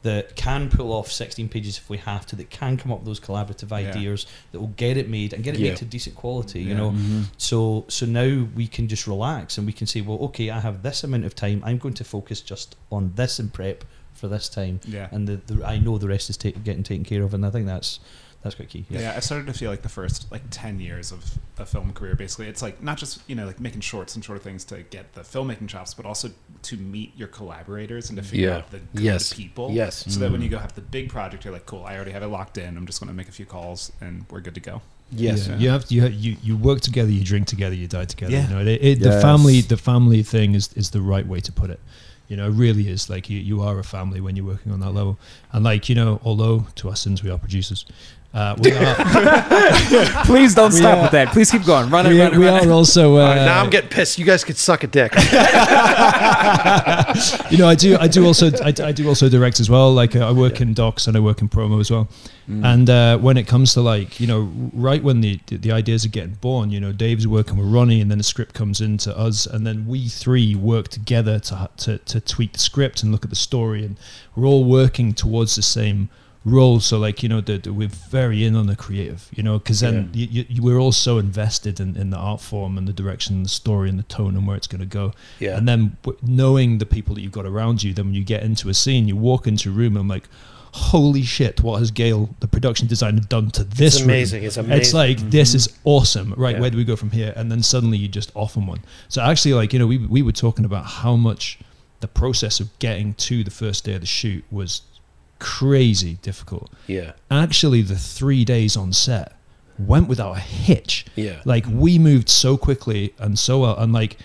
that can pull off 16 pages if we have to that can come up with those collaborative Yeah. ideas that will get it made and get it Yeah. made to decent quality you know Mm-hmm. so so now we can just relax and we can say well okay I have this amount of time I'm going to focus just on this in prep for this time Yeah. and the, the I know the rest is ta- getting taken care of and I think that's that's quite key Yeah. I started to feel like the first like ten years of a film career, basically, it's like not just you know like making shorts and shorter things to get the filmmaking chops, but also to meet your collaborators and to figure Yeah. out the good Yes. people. Yes. So that when mm. you go have the big project, you're like, cool, I already have it locked in. I'm just going to make a few calls and we're good to go. Yes. Yeah, you have you, you you work together, you drink together, you die together. Yeah. You know, it, it, the family the family thing is is the right way to put it. You know, it really is like you, you are a family when you're working on that level. And like you know, although to us sins we are producers, uh, we are Please don't We stop are- with that. Please keep going. Run it, we, run it, we run it. are also. Uh, All right, now I'm getting pissed. You guys could suck a dick. you know, I do. I do also. I, I do also direct as well. Like uh, I work in docs and I work in promo as well. Mm. And uh, when it comes to like, you know, right when the the ideas are getting born, you know, Dave's working with Ronnie, and then the script comes into us, and then we three work together to to to tweak the script and look at the story, and we're all working towards the same role. So like, you know, the, the- we're very in on the creative, you know, because then you, you, you- we're all so invested in, in the art form and the direction, and the story, and the tone, and where it's going to go. Yeah. And then w- knowing the people that you've got around you, then when you get into a scene, you walk into a room and I'm like, holy shit, what has Gail, the production designer, done to this It's room? amazing. It's amazing. It's like mm-hmm. this is awesome, right? Yeah. Where do we go from here? And then suddenly you just off on one. So actually, like you know, we we were talking about how much the process of getting to the first day of the shoot was crazy difficult. yeah. Actually, the three days on set went without a hitch. Yeah. Like we moved so quickly and so well, and like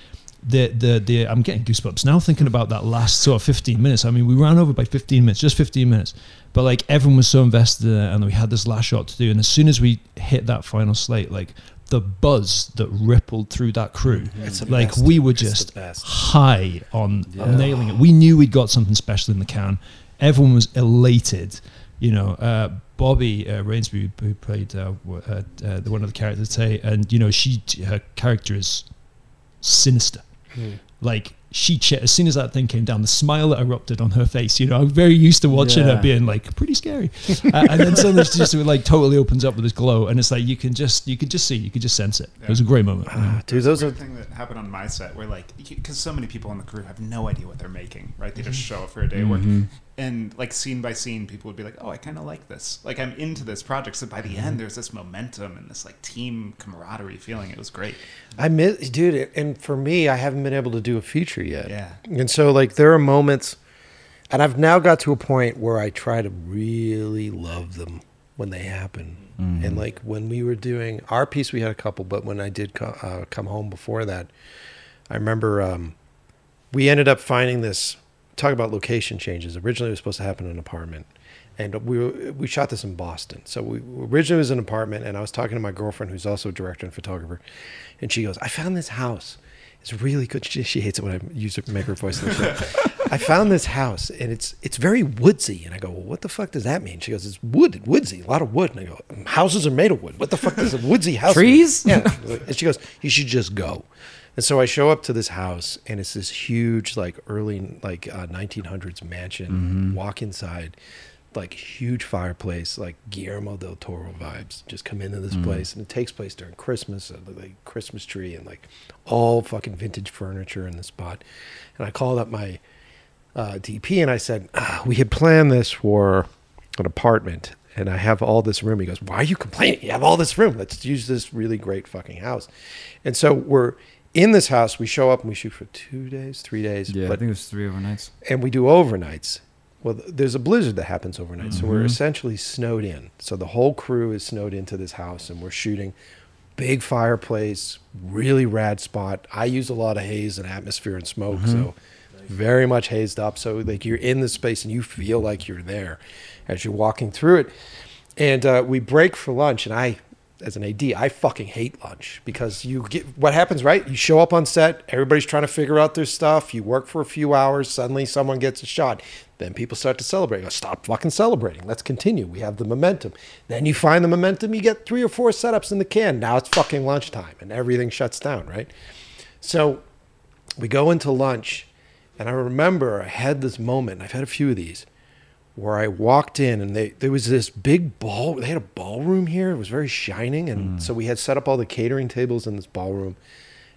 the the the I'm getting goosebumps now thinking about that last sort of 15 minutes. I mean, we ran over by 15 minutes, just 15 minutes, but like everyone was so invested in it, and we had this last shot to do. And as soon as we hit that final slate, like the buzz that rippled through that crew, mm-hmm. It's like best. we were just high on Yeah. nailing it. We knew we'd got something special in the can. Everyone was elated. You know, uh, Bobby uh, Rainsbury, who played uh, uh, uh, the one of the characters today, and you know, she her character is sinister. Hmm. Like she, ch- as soon as that thing came down, the smile that erupted on her face. You know, I'm very used to watching Yeah. her being like pretty scary, uh, and then suddenly she just like totally opens up with this glow, and it's like you can just you can just see, you can just sense it. It was a great moment. Ah, dude, those are. Weird thing that happened on my set where like because so many people on the crew have no idea what they're making right they just show up for a day of work. And like scene by scene people would be like oh i kind of like this like i'm into this project so by the end there's this momentum and this like team camaraderie feeling it was great I miss, dude, and for me, I haven't been able to do a feature yet. yeah And so, like, there are moments, and I've now got to a point where I try to really love them when they happen. Mm-hmm. And like when we were doing our piece, we had a couple, but when I did co- uh, come home before that, I remember um, we ended up finding this. Talk about location changes. Originally, it was supposed to happen in an apartment, and we were, we shot this in Boston. So we originally it was an apartment, and I was talking to my girlfriend, who's also a director and photographer, and she goes, "I found this house. It's really good." She, she hates it when I use her make her voice. I found this house, and it's it's very woodsy. And I go, "Well, what the fuck does that mean?" She goes, "It's wood, woodsy, a lot of wood." And I go, "Houses are made of wood. What the fuck does a woodsy house?" mean?" Trees? Yeah. And she goes, "You should just go." And so I show up to this house, and it's this huge, like early, like uh, 1900s mansion. Walk inside, like huge fireplace, like Guillermo del Toro vibes, just come into this Mm. place, and it takes place during Christmas, uh, like Christmas tree, and like all fucking vintage furniture in the spot. And I called up my uh, DP and I said, ah, we had planned this for an apartment, and I have all this room. He goes, why are you complaining? You have all this room. Let's use this really great fucking house. And so we're in this house. We show up and we shoot for two days, three days, Yeah, I think it was three overnights. and we do overnights. Well, there's a blizzard that happens overnight, so we're Mhm. essentially snowed in. So the whole crew is snowed into this house, and we're shooting. Big fireplace, really rad spot. I use a lot of haze and atmosphere and smoke, so very much hazed up. So like you're in the space and you feel like you're there as you're walking through it. And uh, we break for lunch, and I, as an AD, I fucking hate lunch because you get what happens, right? You show up on set, everybody's trying to figure out their stuff. You work for a few hours, suddenly someone gets a shot. Then people start to celebrate. Go, Stop fucking celebrating. Let's continue. We have the momentum. Then you find the momentum. You get three or four setups in the can. Now it's fucking lunchtime, and everything shuts down, right? So we go into lunch, and I remember I had this moment. I've had a few of these where I walked in and they there was this big ball. They had a ballroom here. It was very shining, and mm. so we had set up all the catering tables in this ballroom.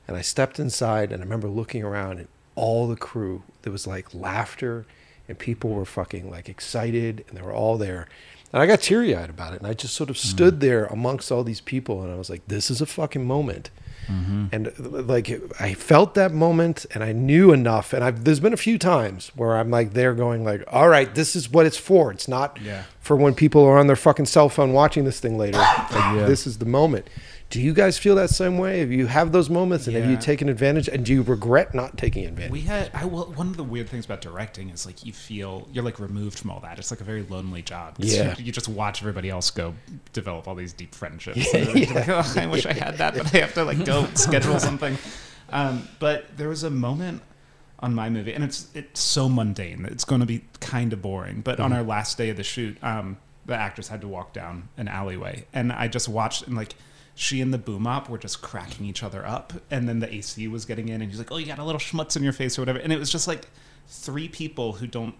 And I stepped inside, and I remember looking around, and all the crew. There was like laughter, and people were fucking like excited, and they were all there. And I got teary eyed about it, and I just sort of mm. stood there amongst all these people, and I was like, "This is a fucking moment." And uh, like I felt that moment and I knew enough and I've there's been a few times where I'm like there going like all right this is what it's for it's not Yeah. for when people are on their fucking cell phone watching this thing later like, Yeah. this is the moment do you guys feel that same way have you have those moments and have you taken advantage and do you regret not taking advantage We had I well, one of the weird things about directing is like you feel you're like removed from all that. It's like a very lonely job. Yeah. you, you just watch everybody else go develop all these deep friendships. You're like, oh, I wish I had that, but I have to like go schedule something. Um, but there was a moment on my movie, and it's it's so mundane it's going to be kind of boring. But on our last day of the shoot, um, the actress had to walk down an alleyway, and I just watched and like she and the boom op were just cracking each other up, and then the AC was getting in, and he's like, "Oh, you got a little schmutz in your face or whatever," and it was just like three people who don't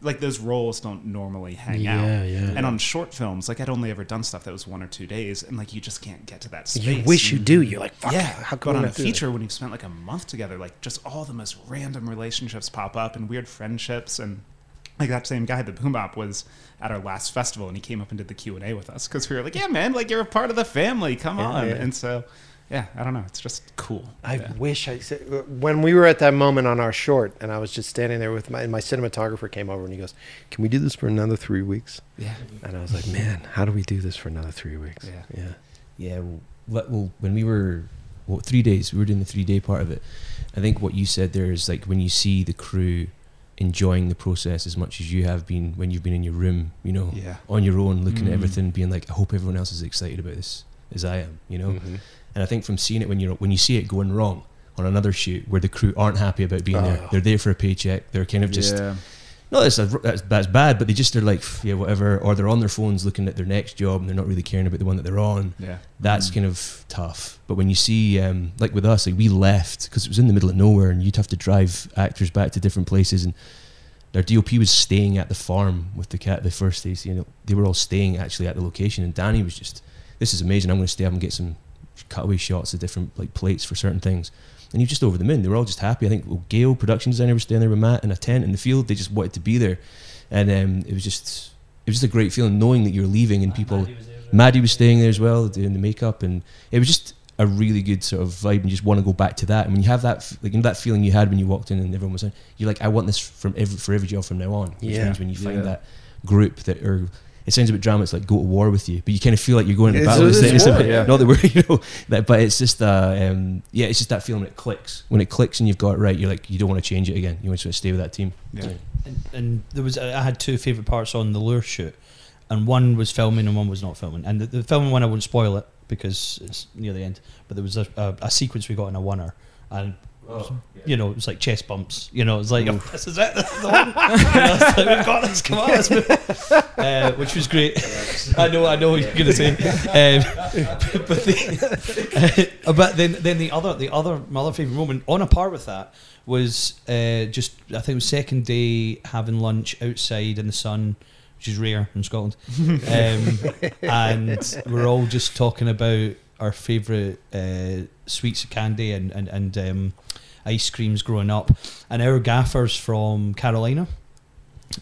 like those roles don't normally hang out. Yeah, yeah. And on short films, like I'd only ever done stuff that was one or two days, and like you just can't get to that space. you wish you do you're like fuck Yeah, how but come on I a feature, when you've spent like a month together, like just all the most random relationships pop up and weird friendships, and like that same guy, the boom bop, was at our last festival, and he came up and did the Q and A with us because we were like, "Yeah, man, like you're a part of the family. Come Yeah, on!" yeah. And so, yeah, I don't know, it's just cool. I Yeah. wish I said when we were at that moment on our short, and I was just standing there with my and my cinematographer came over and he goes, "Can we do this for another three weeks?" Yeah, And I was like, "Man, how do we do this for another three weeks?" Yeah. yeah. Yeah, well, well, when we were well, three days, we were doing the three day part of it. I think what you said there is like when you see the crew enjoying the process as much as you have been when you've been in your room, you know, yeah, on your own, looking at Mm. everything, being like, I hope everyone else is excited about this as I am, you know. Mhm. And I think from seeing it when you're when you see it going wrong on another shoot where the crew aren't happy about being there, Oh. they're there for a paycheck, they're kind of just yeah. Not that's, that's that's bad, but they just they're like yeah whatever, or they're on their phones looking at their next job and they're not really caring about the one that they're on yeah. that's Mm. kind of tough. But when you see, um, like with us, like we left because it was in the middle of nowhere, and you'd have to drive actors back to different places. And our DOP was staying at the farm with the cat the first day. So, you know, they were all staying actually at the location, and Danny was just, "This is amazing. I'm going to stay up and get some cutaway shots of different like plates for certain things." And he was just over them in. They were all just happy. I think well, Gail, production designer, was staying there with Matt in a tent in the field. They just wanted to be there, and um, it was just, it was just a great feeling knowing that you're leaving and people. Maddie was staying there as well, doing the makeup, and it was just a really good sort of vibe, and you just want to go back to that. And when you have that, like you know, that feeling you had when you walked in and everyone was in, you're like, I want this from every for every job from now on. Which Yeah. means when you find Yeah. that group that are. It sounds a bit drama. It's like go to war with you, but you kind of feel like you're going to It's- battle. it It's, is it's a war, bit- yeah. Not that we're, you know, that, but it's just, uh, um, yeah, it's just that feeling when it clicks. When it clicks and you've got it right, you're like, you don't want to change it again. You want to sort of stay with that team. Yeah. So- And, and there was I had two favorite parts on the lure shoot, and one was filming and one was not filming. And the, the filming one I won't spoil it because it's near the end. But there was a, a, a sequence we got in a oner, and you know it was like chest bumps. You know it was like oh, this is it, this is the one. Like, We've got this. Come on, let's move. Uh, which was great. I know, I know what you're gonna say. Um, but the, uh, but then then the other the other my other favorite moment on a par with that was uh, just I think it was second day having lunch outside in the sun which is rare in Scotland. um, and we're all just talking about our favourite uh, sweets of candy and and, and um, ice creams growing up. And our gaffers from Carolina,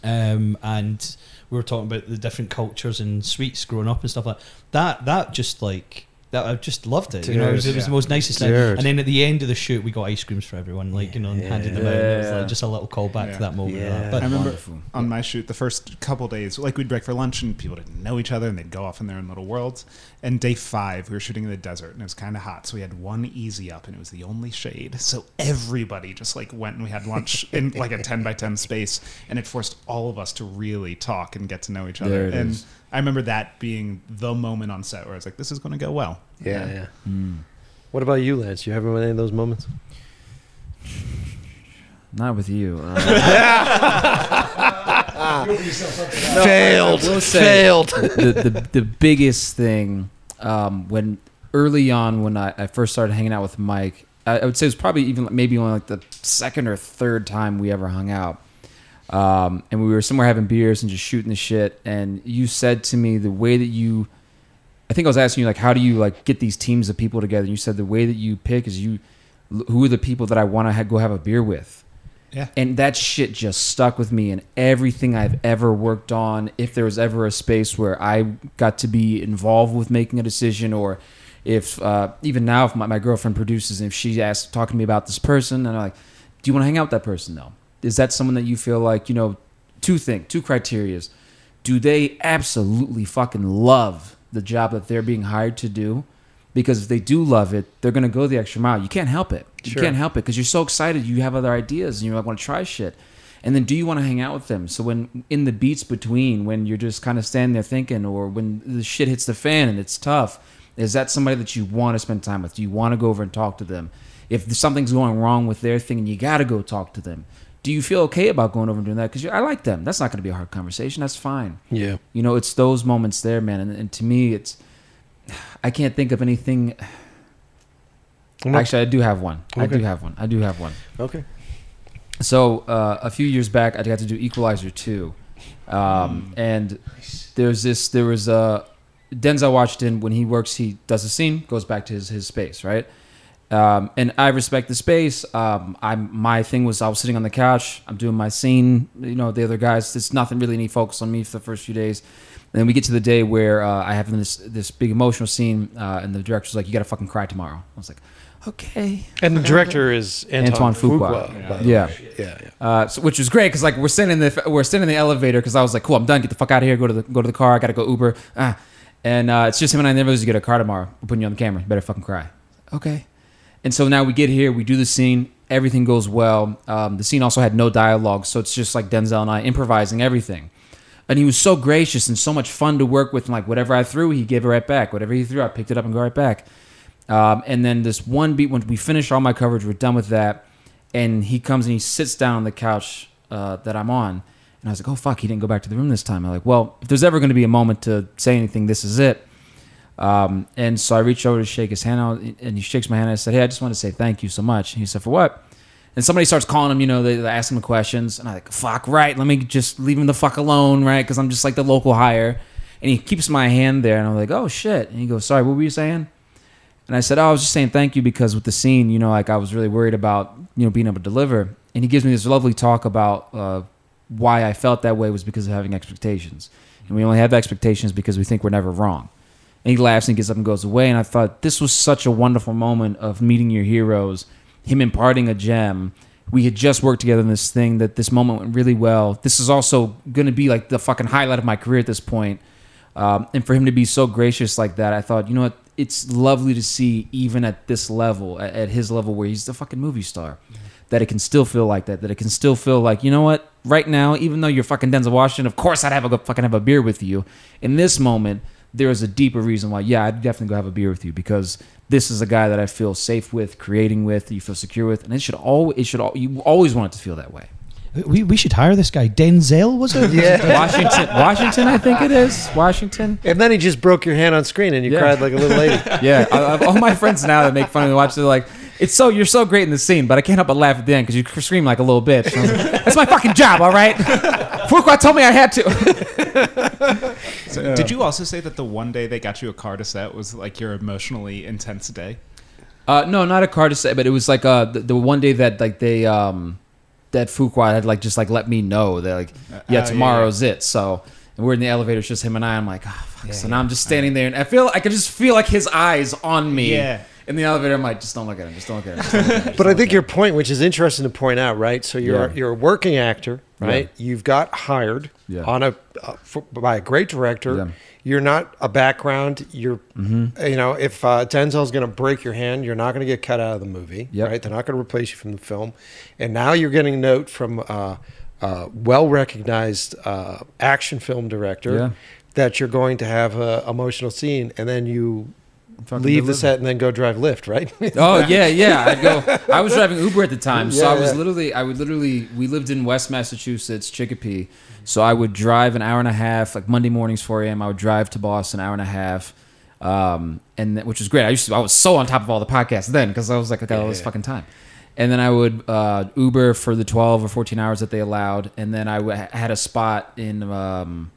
um, and we were talking about the different cultures and sweets growing up and stuff like that. That just like. That I just loved it. you know, it was, it was the most nicest thing. And then at the end of the shoot, we got ice creams for everyone, like you know, and handed them out. And it was like just a little callback Yeah. to that moment. Yeah. But I remember Wonderful. on my shoot the first couple days, like we'd break for lunch and people didn't know each other and they'd go off in their own little worlds. And day five, we were shooting in the desert and it was kind of hot, so we had one easy up and it was the only shade. So everybody just like went and we had lunch in like a ten by ten space, and it forced all of us to really talk and get to know each other. There it and is. I remember that being the moment on set where I was like, "This is going to go well." Yeah, yeah. Mm. What about you, Lance? You have any of those moments? Not with you. Uh, failed. Say- failed. the, the the biggest thing um, when early on when I, I first started hanging out with Mike, I, I would say it was probably even maybe only like the second or third time we ever hung out. Um, and we were somewhere having beers and just shooting the shit. And you said to me the way that you, I think I was asking you like, how do you like get these teams of people together? And you said the way that you pick is you, who are the people that I want to ha- go have a beer with. Yeah. And that shit just stuck with me and everything I've ever worked on. If there was ever a space where I got to be involved with making a decision, or if uh, even now, if my, my girlfriend produces and if she asks, talking to me about this person, and I'm like, do you want to hang out with that person though? Is that someone that you feel like, you know, two things, two criterias. Do they absolutely fucking love the job that they're being hired to do? Because if they do love it, they're gonna go the extra mile. You can't help it. You Sure. can't help it because you're so excited. You have other ideas and you like want to try shit. And then, do you want to hang out with them? So when in the beats between, when you're just kind of standing there thinking, or when the shit hits the fan and it's tough, is that somebody that you want to spend time with? Do you want to go over and talk to them? If something's going wrong with their thing and you got to go talk to them, do you feel okay about going over and doing that? Because I like them. That's not going to be a hard conversation. That's fine. Yeah. You know, it's those moments there, man. And, and to me, it's I can't think of anything. Actually, I do have one. I do have one. I do have one. Okay. So uh, a few years back, I got to do Equalizer two, um, and there's this. There was a Denzel Washington when he works, he does a scene, goes back to his his space, right? Um, and I respect the space. Um, I'm my thing was I was sitting on the couch. I'm doing my scene. You know, the other guys. There's nothing really any focus on me for the first few days. And then we get to the day where uh, I have this this big emotional scene, uh, and the director's like, "You got to fucking cry tomorrow." I was like, "Okay." And the director is Antoine, Antoine Fuqua. Fuqua. by the Yeah. Yeah. Yeah. Uh, so, which was great because like we're sitting in the we're sitting in the elevator because I was like, cool, I'm done. Get the fuck out of here. Go to the go to the car. I gotta go Uber. Ah. And uh, it's just him and I. Never to get a car tomorrow. We're putting you on the camera. You better fucking cry. Okay. And so now we get here. We do the scene. Everything goes well. Um, the scene also had no dialogue, so it's just like Denzel and I improvising everything. And he was so gracious and so much fun to work with. And like whatever I threw, he gave it right back. Whatever he threw, I picked it up and go right back. Um, and then this one beat, when we finish all my coverage, we're done with that. And he comes and he sits down on the couch uh, that I'm on. And I was like, oh, fuck, he didn't go back to the room this time. I'm like, well, if there's ever going to be a moment to say anything, this is it. Um, and so I reached over to shake his hand out, and he shakes my hand. And I said, hey, I just want to say thank you so much. And he said, for what? And somebody starts calling him, you know, they, they ask him questions. And I'm like, fuck, right, let me just leave him the fuck alone, right? Because I'm just like the local hire. And he keeps my hand there, and I'm like, oh, shit. And he goes, sorry, what were you saying? And I said, oh, I was just saying thank you because with the scene, you know, like I was really worried about, you know, being able to deliver. And he gives me this lovely talk about uh, why I felt that way was because of having expectations. And we only have expectations because we think we're never wrong. And he laughs and gets up and goes away. And I thought this was such a wonderful moment of meeting your heroes, him imparting a gem. We had just worked together in this thing that this moment went really well. This is also going to be like the fucking highlight of my career at this point. Um, and for him to be so gracious like that, I thought, you know what? It's lovely to see, even at this level, at, at his level where he's the fucking movie star, that it can still feel like that. That it can still feel like, you know what? Right now, even though you're fucking Denzel Washington, of course I'd have a fucking have a beer with you. In this moment, there is a deeper reason why, yeah, I'd definitely go have a beer with you because this is a guy that I feel safe with, creating with, you feel secure with, and it should always, it should, al- you always want it to feel that way. We, we should hire this guy. Denzel, was it? Yeah. Washington, Washington, I think it is Washington. And then he just broke your hand on screen and you Yeah. cried like a little lady. Yeah, I, I, all my friends now that make fun of me watch, they're like, "It's so you're so great in the scene, but I can't help but laugh at the end because you scream like a little bitch." And I was like, That's my fucking job, all right. Fuqua told me I had to. So Did you also say that the one day they got you a car to set was like your emotionally intense day? Uh, no, not a car to say, but it was like uh, the, the one day that like they um, that Fuqua had like just like let me know that like Uh, yeah yeah, tomorrow's it. So and we're in the elevator, it's just him and I. I'm like, oh, fuck. so now I'm just standing there, and I feel I can just feel like his eyes on me. Yeah. In the elevator, I'm like, just don't look at him. Just don't look at him. Look at him, But I think your point, which is interesting to point out, right? So you're Yeah. you're a working actor, right? You've got hired Yeah. on a uh, for, by a great director. Yeah. You're not a background. You're Mm-hmm. you know if uh, Denzel's going to break your hand, you're not going to get cut out of the movie, Yep. right? They're not going to replace you from the film. And now you're getting a note from uh, uh, well recognized uh, action film director Yeah. that you're going to have a emotional scene, and then you. Fucking Leave the set and then go drive Lyft, right? Oh yeah, yeah. I'd go. I was driving Uber at the time, so Yeah, I was yeah. literally. I would literally. We lived in West Massachusetts, Chicopee. So I would drive an hour and a half, like Monday mornings, 4 a.m. I would drive to Boston, hour and a half, um, and th- which was great. I used to. I was so on top of all the podcasts then because I was like, I got all this Yeah. fucking time. And then I would uh, Uber for the 12 or 14 hours that they allowed, and then I w- had a spot in um,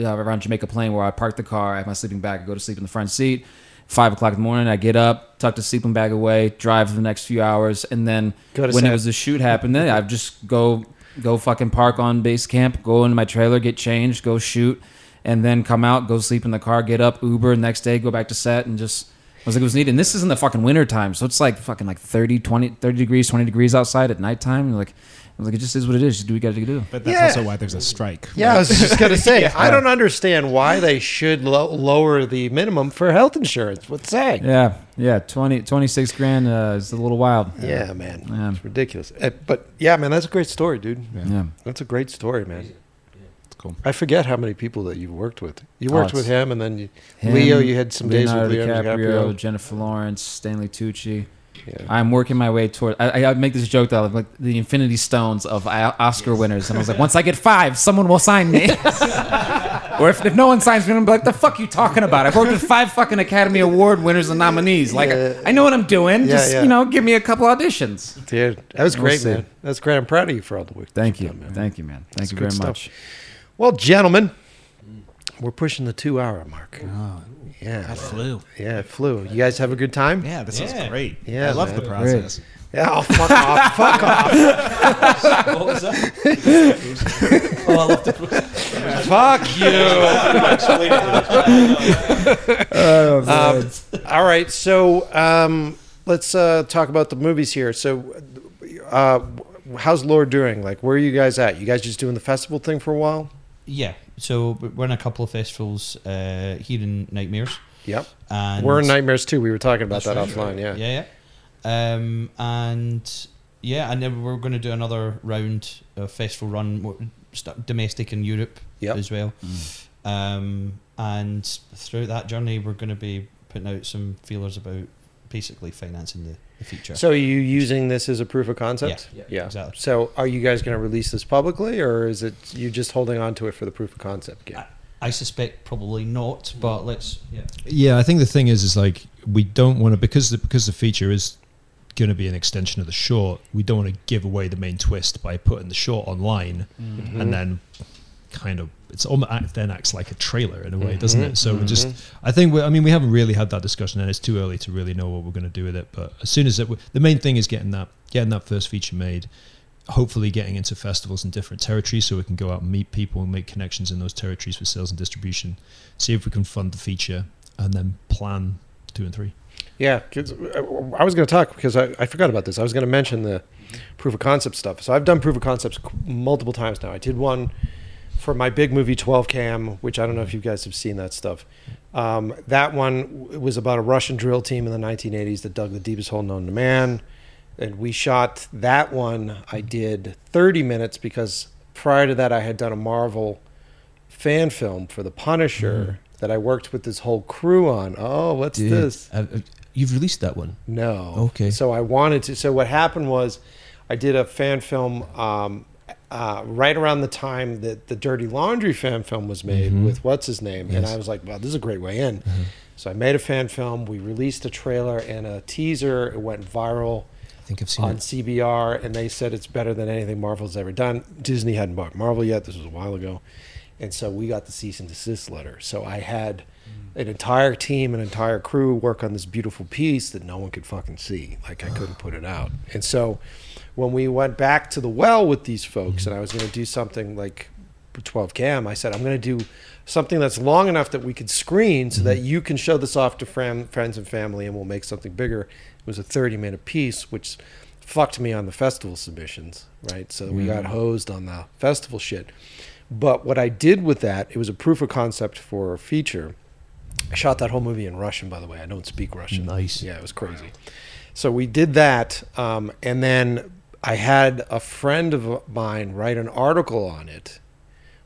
uh, around Jamaica Plain where I parked the car, I have my sleeping bag, I go to sleep in the front seat. Five o'clock in the morning, I get up, tuck the sleeping bag away, drive for the next few hours, and then when it was the shoot happened, then I just go go fucking park on base camp, go into my trailer, get changed, go shoot, and then come out, go sleep in the car, get up, Uber, next day, go back to set, and just I was like, it was neat. And this is in the fucking winter time, so it's like fucking like 30, 20, 30 degrees, 20 degrees outside at nighttime. And like, was like, it just is what it is. Just do what you got to do. But that's Yeah. also why there's a strike. Yeah, I was just gonna say, I don't understand why they should lo- lower the minimum for health insurance. What's that? Yeah, yeah, 20, 26 grand uh, is a little wild. Yeah, man, Yeah. it's ridiculous. Uh, but yeah, man, that's a great story, dude. Yeah. That's a great story, man. It's cool. I forget how many people that you've worked with. You Oh, worked with it's- him, and then you, Him, Leo. You had some days with Leonardo Leo DiCaprio, DiCaprio. Jennifer Lawrence, Stanley Tucci. Yeah. I'm working my way toward. I, I make this joke that I'm like the Infinity Stones of Oscar winners, and I was like, once I get five, someone will sign me. or if, if no one signs me, I'm like, the fuck you talking about? I've worked with five fucking Academy Award winners and nominees. Like, Yeah. I know what I'm doing. Yeah, Just yeah. you know, give me a couple auditions. Dude, that was We'll great, see. man. That's great. I'm proud of you for all the work. Thank you've done, man. thank you, man. Thank That's you very much. Well, gentlemen, we're pushing the two-hour mark. Oh, Yeah, I Flew. yeah, it flew. You guys have a good time? Yeah, this Yeah. is great. Yeah, I love man. the process. Yeah. Oh, fuck off! Fuck off! What was that? oh, I love the Fuck you! Um, all right, so um, let's uh, talk about the movies here. So, uh, how's Lure doing? Like, where are you guys at? You guys just doing the festival thing for a while? Yeah, so we're in a couple of festivals uh, here in Nightmares. Yep. And We're in Nightmares too. We were talking about that right. offline. Yeah. Yeah, yeah. Um, and yeah, and then we're going to do another round of festival run, domestic in Europe Yep. as well. Um, and throughout that journey, we're going to be putting out some feelers about basically financing the, the feature. So, are you using this as a proof of concept? Yeah, yeah, exactly. So, are you guys going to release this publicly, or is it you just holding on to it for the proof of concept game? I suspect probably not, but let's yeah. Yeah, I think the thing is, is like we don't want to because the because the feature is going to be an extension of the short. We don't want to give away the main twist by putting the short online, Mm-hmm. and then kind of it's almost act, then acts like a trailer in a way, doesn't it? So we just, I think, we I mean, we haven't really had that discussion, and it's too early to really know what we're going to do with it. But as soon as it, the main thing is getting that getting that first feature made. Hopefully, getting into festivals in different territories so we can go out and meet people and make connections in those territories for sales and distribution. See if we can fund the feature and then plan two and three. Yeah, uh, I was going to talk because I, I forgot about this. I was going to mention the proof of concept stuff. So I've done proof of concepts multiple times now. I did one for my big movie 12 Cam, which I don't know if you guys have seen that stuff. Um, that one was about a Russian drill team in the 1980s that dug the deepest hole known to man. And we shot that one. I did 30 minutes because prior to that, I had done a Marvel fan film for The Punisher that I worked with this whole crew on. Oh, what's Dude, this? uh, uh, you've released that one. No. Okay. So I wanted to. So what happened was, I did a fan film um, uh, right around the time that the Dirty Laundry fan film was made Mhm. with what's his name, and Yes. Uh-huh. I was like, "Well, this is a great way in." So I made a fan film. We released a trailer and a teaser. It went viral. I think I've seen on it. CBR, and they said it's better than anything Marvel's ever done. Disney hadn't bought Marvel yet. This was a while ago, and so we got the cease and desist letter. So I had an entire team, an entire crew work on this beautiful piece that no one could fucking see. Like I couldn't put it out, and so when we went back to the well with these folks, and I was going to do something like 12 cam, I said I'm going to do something that's long enough that we could screen so that you can show this off to fam- friends and family, and we'll make something bigger. It was a 30 minute piece, which fucked me on the festival submissions, right? So we got hosed on the festival shit. But what I did with that, it was a proof of concept for a feature. I shot that whole movie in Russian, by the way. I don't speak Russian. Nice. Yeah, it was crazy. So we did that, um, and then I had a friend of mine write an article on it,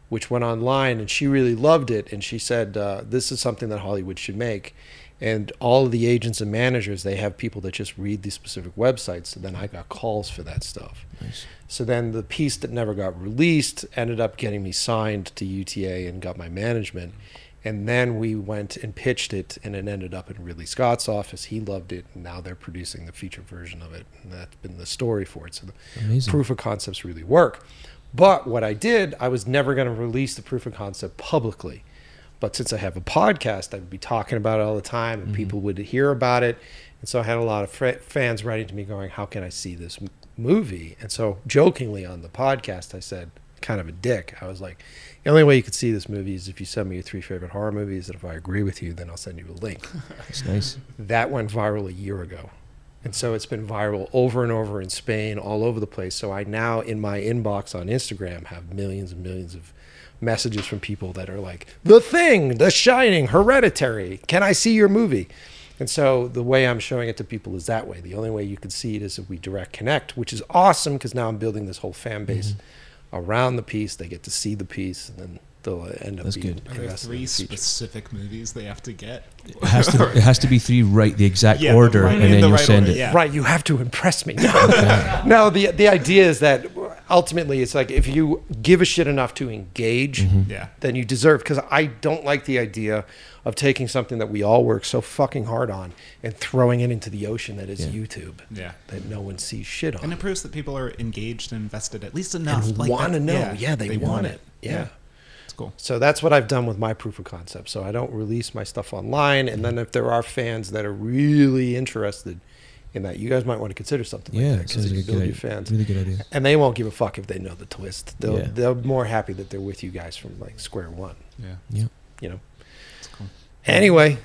which went online, and she really loved it. And she said, uh, "This is something that Hollywood should make." And all of the agents and managers, they have people that just read these specific websites. So then I got calls for that stuff. Nice. So then the piece that never got released ended up getting me signed to UTA and got my management. And then we went and pitched it, and it ended up in Ridley Scott's office. He loved it, and now they're producing the feature version of it. And that's been the story for it. So the Amazing. proof of concepts really work. But what I did, I was never going to release the proof of concept publicly. But since I have a podcast, I would be talking about it all the time, and mm-hmm. people would hear about it. And so I had a lot of fr- fans writing to me going, How can I see this m- movie? And so jokingly on the podcast, I said, kind of a dick, I was like, The only way you could see this movie is if you send me your three favorite horror movies. And if I agree with you, then I'll send you a link. It's nice. that went viral a year ago. And so it's been viral over and over in Spain, all over the place. So I now, in my inbox on Instagram, have millions and millions of messages from people that are like, The Thing, The Shining, Hereditary, can I see your movie? And so the way I'm showing it to people is that way. The only way you can see it is if we direct connect, which is awesome because now I'm building this whole fan base mm-hmm. Around the piece. They get to see the piece, and then they'll end up That's being good. Are there invested in three the specific movies they have to get? It has to. It has to be three right, the exact Yeah, the order, right- and then the you'll right send order, it. yeah. Right, you have to impress me. No, no the the idea is that ultimately it's like if you give a shit enough to engage, Mm-hmm. Yeah. then you deserve. Because I don't like the idea of taking something that we all work so fucking hard on and throwing it into the ocean that is Yeah. YouTube Yeah. that no one sees shit on. And it proves that people are engaged and invested at least enough. and like want to know. Yeah, they, want, it. Yeah. It's cool. So that's what I've done with my proof of concept. So I don't release my stuff online. And then if there are fans that are really interested in that, you guys might want to consider something Yeah, like that because sounds it like can a build good your idea. fans. Really good idea. And they won't give a fuck if they know the twist. They'll Yeah. they're more happy that they're with you guys from like square one. Yeah. Yeah. You know. It's cool. Anyway,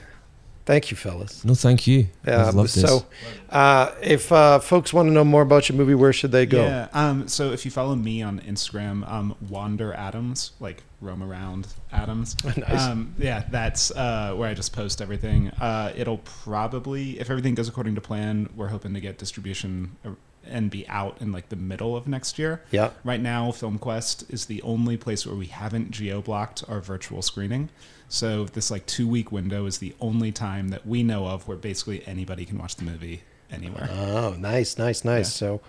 thank you, fellas. No, thank you. I Uh, love this. so, uh, if uh, folks want to know more about your movie, where should they go? Yeah. Um, so if you follow me on Instagram, um, Wander Adams, like roam around Adams. Nice. Um, yeah, that's uh, where I just post everything. Uh, it'll probably, if everything goes according to plan, we're hoping to get distribution uh, and be out in like the middle of next year. Yeah. Right now, FilmQuest is the only place where we haven't geo blocked our virtual screening. So this like two week window is the only time that we know of where basically anybody can watch the movie anywhere. Oh, nice, nice, nice. Yeah. So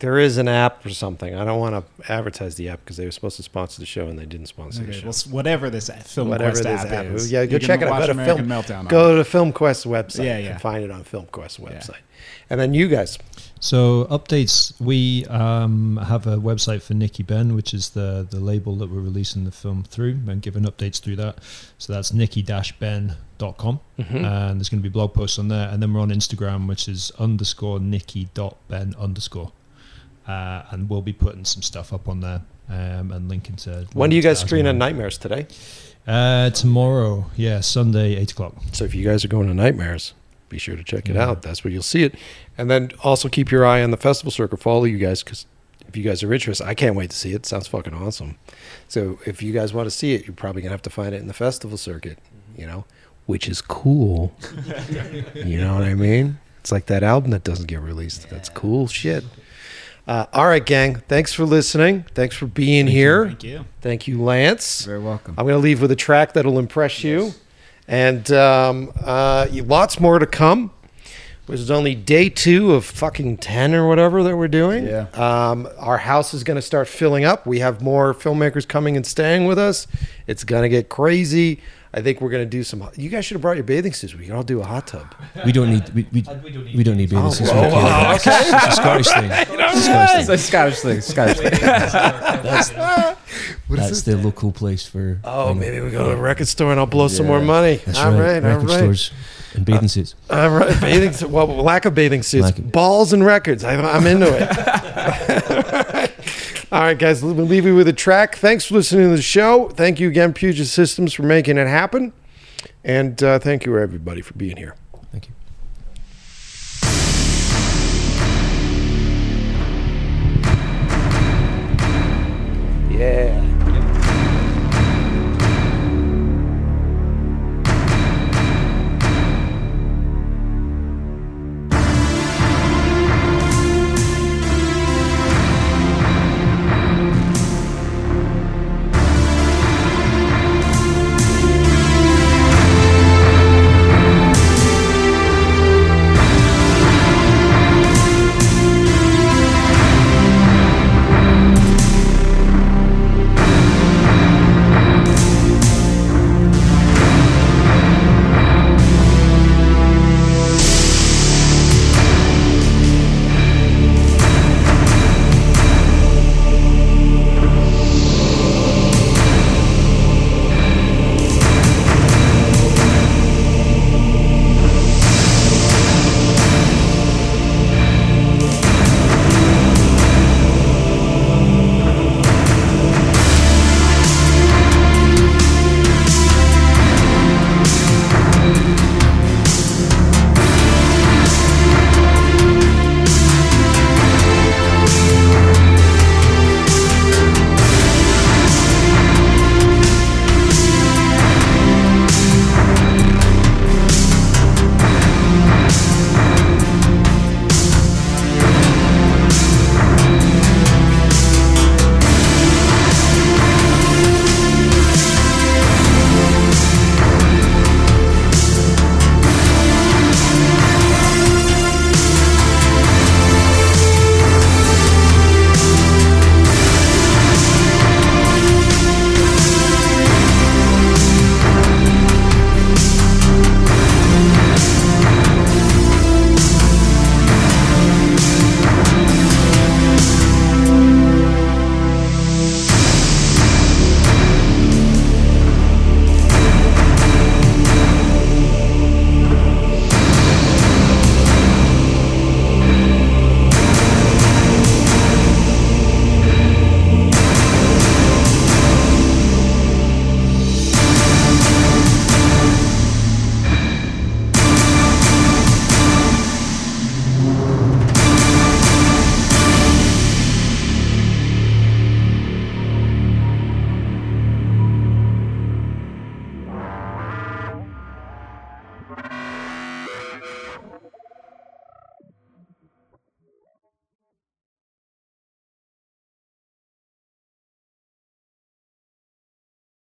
there is an app or something. I don't want to advertise the app because they were supposed to sponsor the show and they didn't sponsor the show. well, whatever this FilmQuest Whatever this app, app is, Yeah, go check it out. Go to American Film Meltdown. Go to FilmQuest's website Yeah, yeah. and find it on FilmQuest's Yeah. website. And then you guys. So updates. We um, have a website for Nikki Ben, which is the the label that we're releasing the film through, and giving updates through that. So that's nicky-ben.com, Mm-hmm. and there's going to be blog posts on there. And then we're on Instagram, which is underscore nicky.ben underscore, uh, and we'll be putting some stuff up on there um, and linking to. When do you guys screen on Nightmares today? Uh, tomorrow, yeah, Sunday, eight o'clock. So if you guys are going to Nightmares, be sure to check it Yeah. out. That's where you'll see it. And then also keep your eye on the festival circuit. Follow you guys because if you guys are interested, I can't wait to see it. Sounds fucking awesome. So if you guys want to see it, you're probably gonna have to find it in the festival circuit. You know, which is cool. you know what I mean? It's like that album that doesn't get released. That's cool shit. Uh, all right, gang. Thanks for listening. Thanks for being here. Thank you. Thank you, Lance. Very welcome. I'm going to leave with a track that'll impress you. And um, uh, lots more to come. This is only day two of fucking 10 or whatever that we're doing. Yeah. Um, our house is going to start filling up. We have more filmmakers coming and staying with us. It's going to get crazy. I think we're gonna do some. You guys should have brought your bathing suits. We can all do a hot tub. We don't need we, we, Uh, we don't need we don't need bathing suits. oh, We're okay. It's a Scottish thing. It's a Scottish It's thing. a Scottish thing. Scottish thing. That's, What is that's the local place for. Oh, maybe we go to a record store and I'll blow some more money. That's all right. right, all Record right. stores and bathing suits. All right, bathing suit. Well, lack of bathing suits. Of- Balls and records. I, I'm into it. All right, guys, we'll leave you with a track. Thanks for listening to the show. Thank you again, Puget Systems, for making it happen. And uh, thank you, everybody, for being here. Thank you. Yeah.